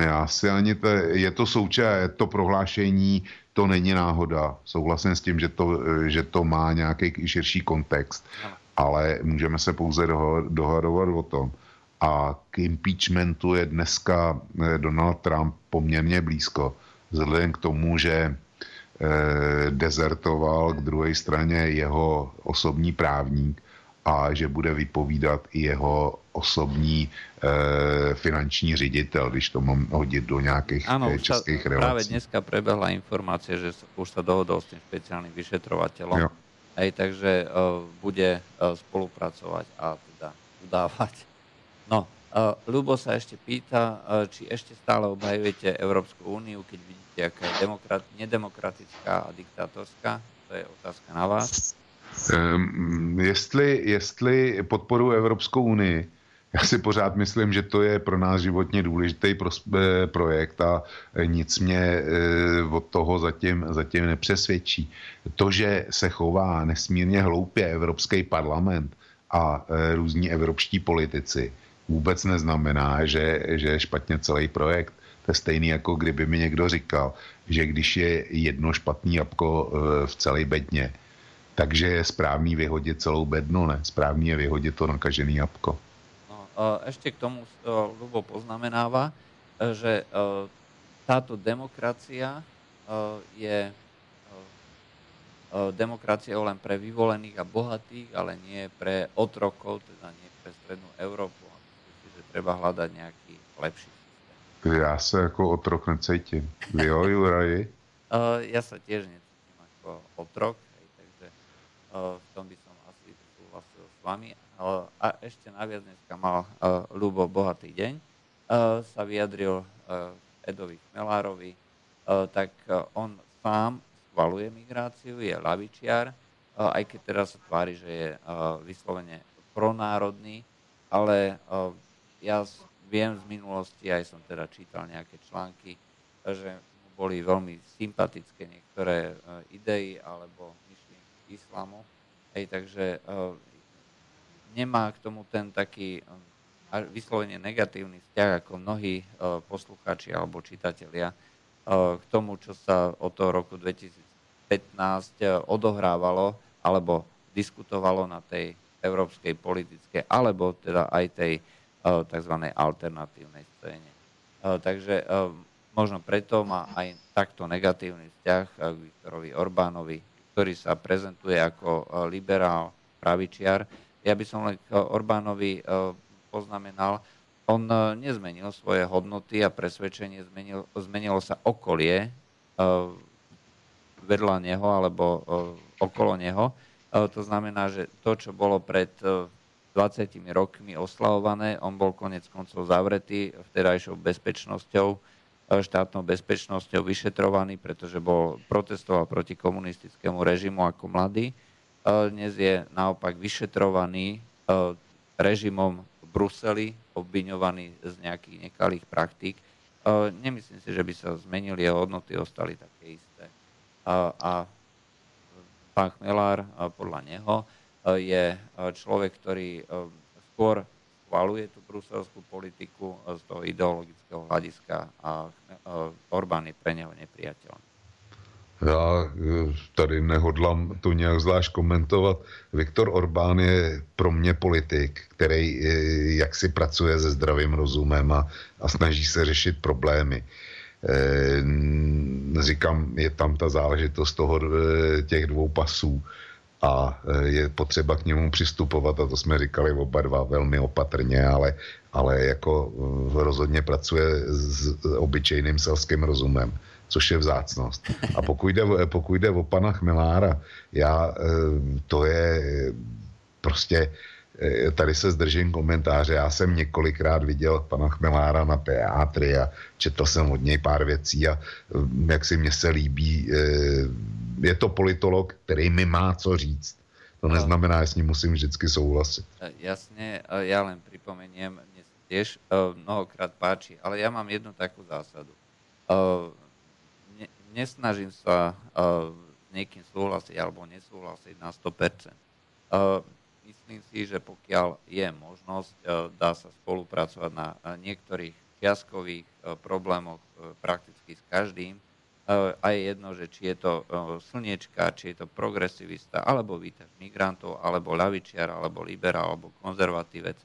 e, já si ani te, je to součást, to prohlášení, to není náhoda. Souhlasím s tím, že to, že to má nějaký širší kontext, ale můžeme se pouze dohadovat o tom. A k impeachmentu je dneska eh, Donald Trump poměrně blízko, vzhledem k tomu, že e, dezertoval k druhé straně jeho osobní právník, a že bude vypovídat i jeho osobní e, finanční ředitel, když to mám hodit do nějakých ano, eh, českých relací. Právě dneska prebehla informace, že už sa dohodol s vyšetrovateľom. Jo. Hej, takže e, bude e, spolupracovať a teda udávať. No, e, Ľubo sa ešte pýta, e, či ešte stále obhajujete Európsku úniu, keď vidíte, aká je demokrat, nedemokratická a diktátorská. To je otázka na vás. Um, jestli, jestli podporu Evropskou unii, já si pořád myslím, že to je pro nás životně důležitý eh, projekt a nic mě eh, od toho zatím, zatím nepřesvědčí. To, že se chová nesmírně hloupě Evropský parlament a eh, různí evropští politici, vůbec neznamená, že, že je špatně celý projekt. To je stejný, jako kdyby mi někdo říkal, že když je jedno špatný jabko v celé bedně, takže je správný vyhodit celou bednu, ne? Správný je vyhodit to nakažený jabko. No, ešte k tomu Lubo poznamenáva, e, že e, táto demokracia e, je demokraciou len pre vyvolených a bohatých, ale nie pre otrokov, teda nie pre strednú Európu. Treba hľadať nejaký lepší systém. Ja sa ako otrok necítim. Vy jo, Juraji? ja sa tiež necítim ako otrok v tom by som asi súhlasil s vami. A ešte naviac dneska mal Ľubo Bohatý deň, sa vyjadril Edovi Chmelárovi, tak on sám schvaluje migráciu, je lavičiar, aj keď teraz sa tvári, že je vyslovene pronárodný, ale ja viem z minulosti, aj som teda čítal nejaké články, že mu boli veľmi sympatické niektoré idei alebo islamu. Hej, takže uh, nemá k tomu ten taký uh, vyslovene negatívny vzťah ako mnohí poslucháči alebo čitatelia k tomu, čo sa od toho roku 2015 uh, odohrávalo alebo diskutovalo na tej európskej politické alebo teda aj tej uh, tzv. alternatívnej scéne. Takže možno preto má aj takto negatívny vzťah k Viktorovi Orbánovi, ktorý sa prezentuje ako e, liberál, pravičiar. Ja by som len k Orbánovi e, poznamenal, on e, nezmenil svoje hodnoty a presvedčenie, zmenil, zmenilo sa okolie vedľa neho alebo okolo neho. To znamená, že to, čo bolo pred 20 rokmi oslavované, on bol konec koncov zavretý vtedajšou bezpečnosťou štátnou bezpečnosťou vyšetrovaný, pretože bol protestoval proti komunistickému režimu ako mladý. Dnes je naopak vyšetrovaný režimom v Bruseli, obviňovaný z nejakých nekalých praktík. Nemyslím si, že by sa zmenili a hodnoty, ostali také isté. A pán Chmelár, podľa neho, je človek, ktorý skôr schvaluje tú bruselskú politiku z toho ideologického hľadiska a Orbán je pre neho nepriateľný. Já eh, tady nehodlám to nějak zvlášť komentovat. Viktor Orbán je pro mě politik, který eh, jak si pracuje se zdravým rozumem a, a snaží se řešit problémy. E, říkám, je tam ta záležitost toho, těch dvou pasů a je potřeba k němu přistupovat a to jsme říkali oba dva velmi opatrně, ale, ale jako rozhodně pracuje s obyčejným selským rozumem což je vzácnost. A pokud jde, pokud jde o pana Chmelára, já, eh, to je prostě, eh, tady se zdržím komentáře, já jsem několikrát viděl pana Chmelára na teátry a četl jsem od něj pár věcí a eh, jak si mně se líbí, je to politolog, který mi má co říct. To neznamená, že s ním musím vždycky souhlasit. Jasně, já len připomeniem, mně se tiež mnohokrát páči, ale já mám jednu takú zásadu nesnažím sa uh, s niekým súhlasiť alebo nesúhlasiť na 100%. Uh, myslím si, že pokiaľ je možnosť, dá sa spolupracovať na niektorých čiastkových problémoch prakticky s každým. Uh, a je jedno, že či je to uh, slniečka, či je to progresivista, alebo vítač migrantov, alebo ľavičiar, alebo liberál, alebo konzervatívec.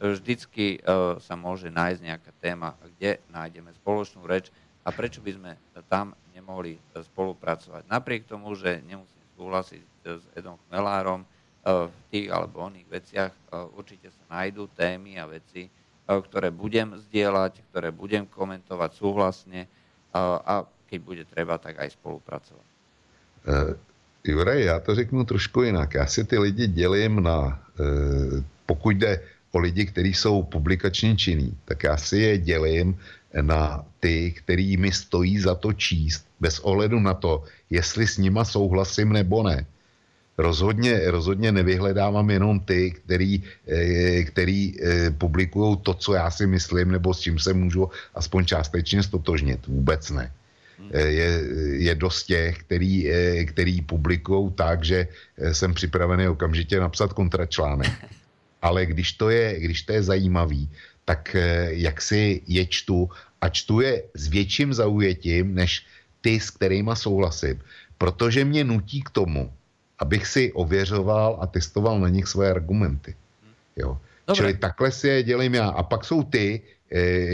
Vždycky uh, sa môže nájsť nejaká téma, kde nájdeme spoločnú reč a prečo by sme tam nemohli spolupracovať. Napriek tomu, že nemusím súhlasiť s Edom Chmelárom v tých alebo oných veciach, určite sa nájdú témy a veci, ktoré budem zdieľať, ktoré budem komentovať súhlasne a keď bude treba, tak aj spolupracovat. Uh, Juraj, já to řeknu trošku jinak. Já si ty lidi dělím na, uh, pokud jde o lidi, kteří jsou publikačně činní, tak já si je dělím na ty, který mi stojí za to číst, bez ohledu na to, jestli s nima souhlasím nebo ne. Rozhodně, rozhodně nevyhledávám jenom ty, který, eh, který publikují to, co já si myslím, nebo s čím se můžu aspoň částečně stotožnit. Vůbec ne. Eh, je, je dost těch, který, který publikují tak, že jsem připravený okamžitě napsat kontračlánek. Ale když to je, když to je zajímavý, tak jak si je čtu a čtu je s větším zaujetím, než ty, s kterými souhlasím, protože mě nutí k tomu, abych si ověřoval a testoval na nich svoje argumenty. Jo. Čili takhle si je dělím já. A pak jsou ty,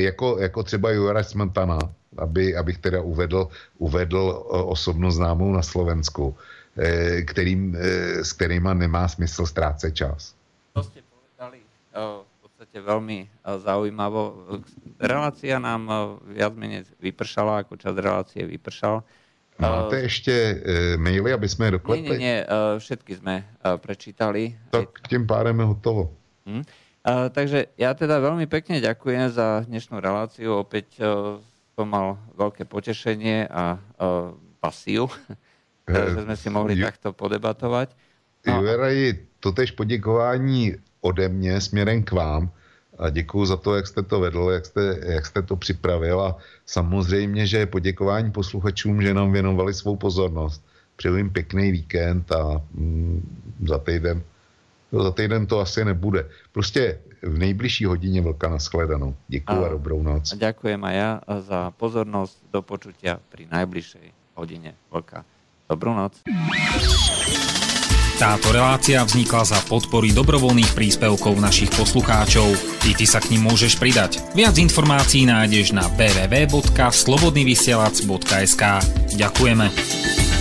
jako, jako třeba Jura Smetana, aby, abych teda uvedl, uvedl osobnost známou na Slovensku, e, kterým, e, s kterýma nemá smysl ztrácet čas. To jste povedali v podstate veľmi zaujímavo. Relácia nám viac menej vypršala, ako čas relácie vypršal. Máte ještě e, maily, aby jsme je doklepli? Nie, nie, nie, všetky jsme prečítali. Tak tím pádem je hotovo. Hm. Uh, takže ja teda veľmi pekne ďakujem za dnešnú reláciu. Opäť som mal veľké potešenie a uh, pasiu, že sme si mohli Ju... takto podebatovať. No. Juraji, totež poděkování ode mě směrem k vám a děkuji za to, jak jste to vedl, jak jste, jak jste to připravil a samozřejmě, že poděkování posluchačům, že nám věnovali svou pozornost. Přeju jim pěkný víkend a mm, za týden za týden to asi nebude. Prostě v nejbližší hodině velká nashledanou. Děkuji a, a dobrou noc. A ďakujem a ja za pozornost do počutia pri najbližšej hodine. Veľká dobrú noc. Táto relácia vznikla za podpory dobrovoľných príspevkov našich poslucháčov. I ty sa k ním môžeš pridať. Viac informácií nájdeš na www.slobodnyvysielac.sk Ďakujeme.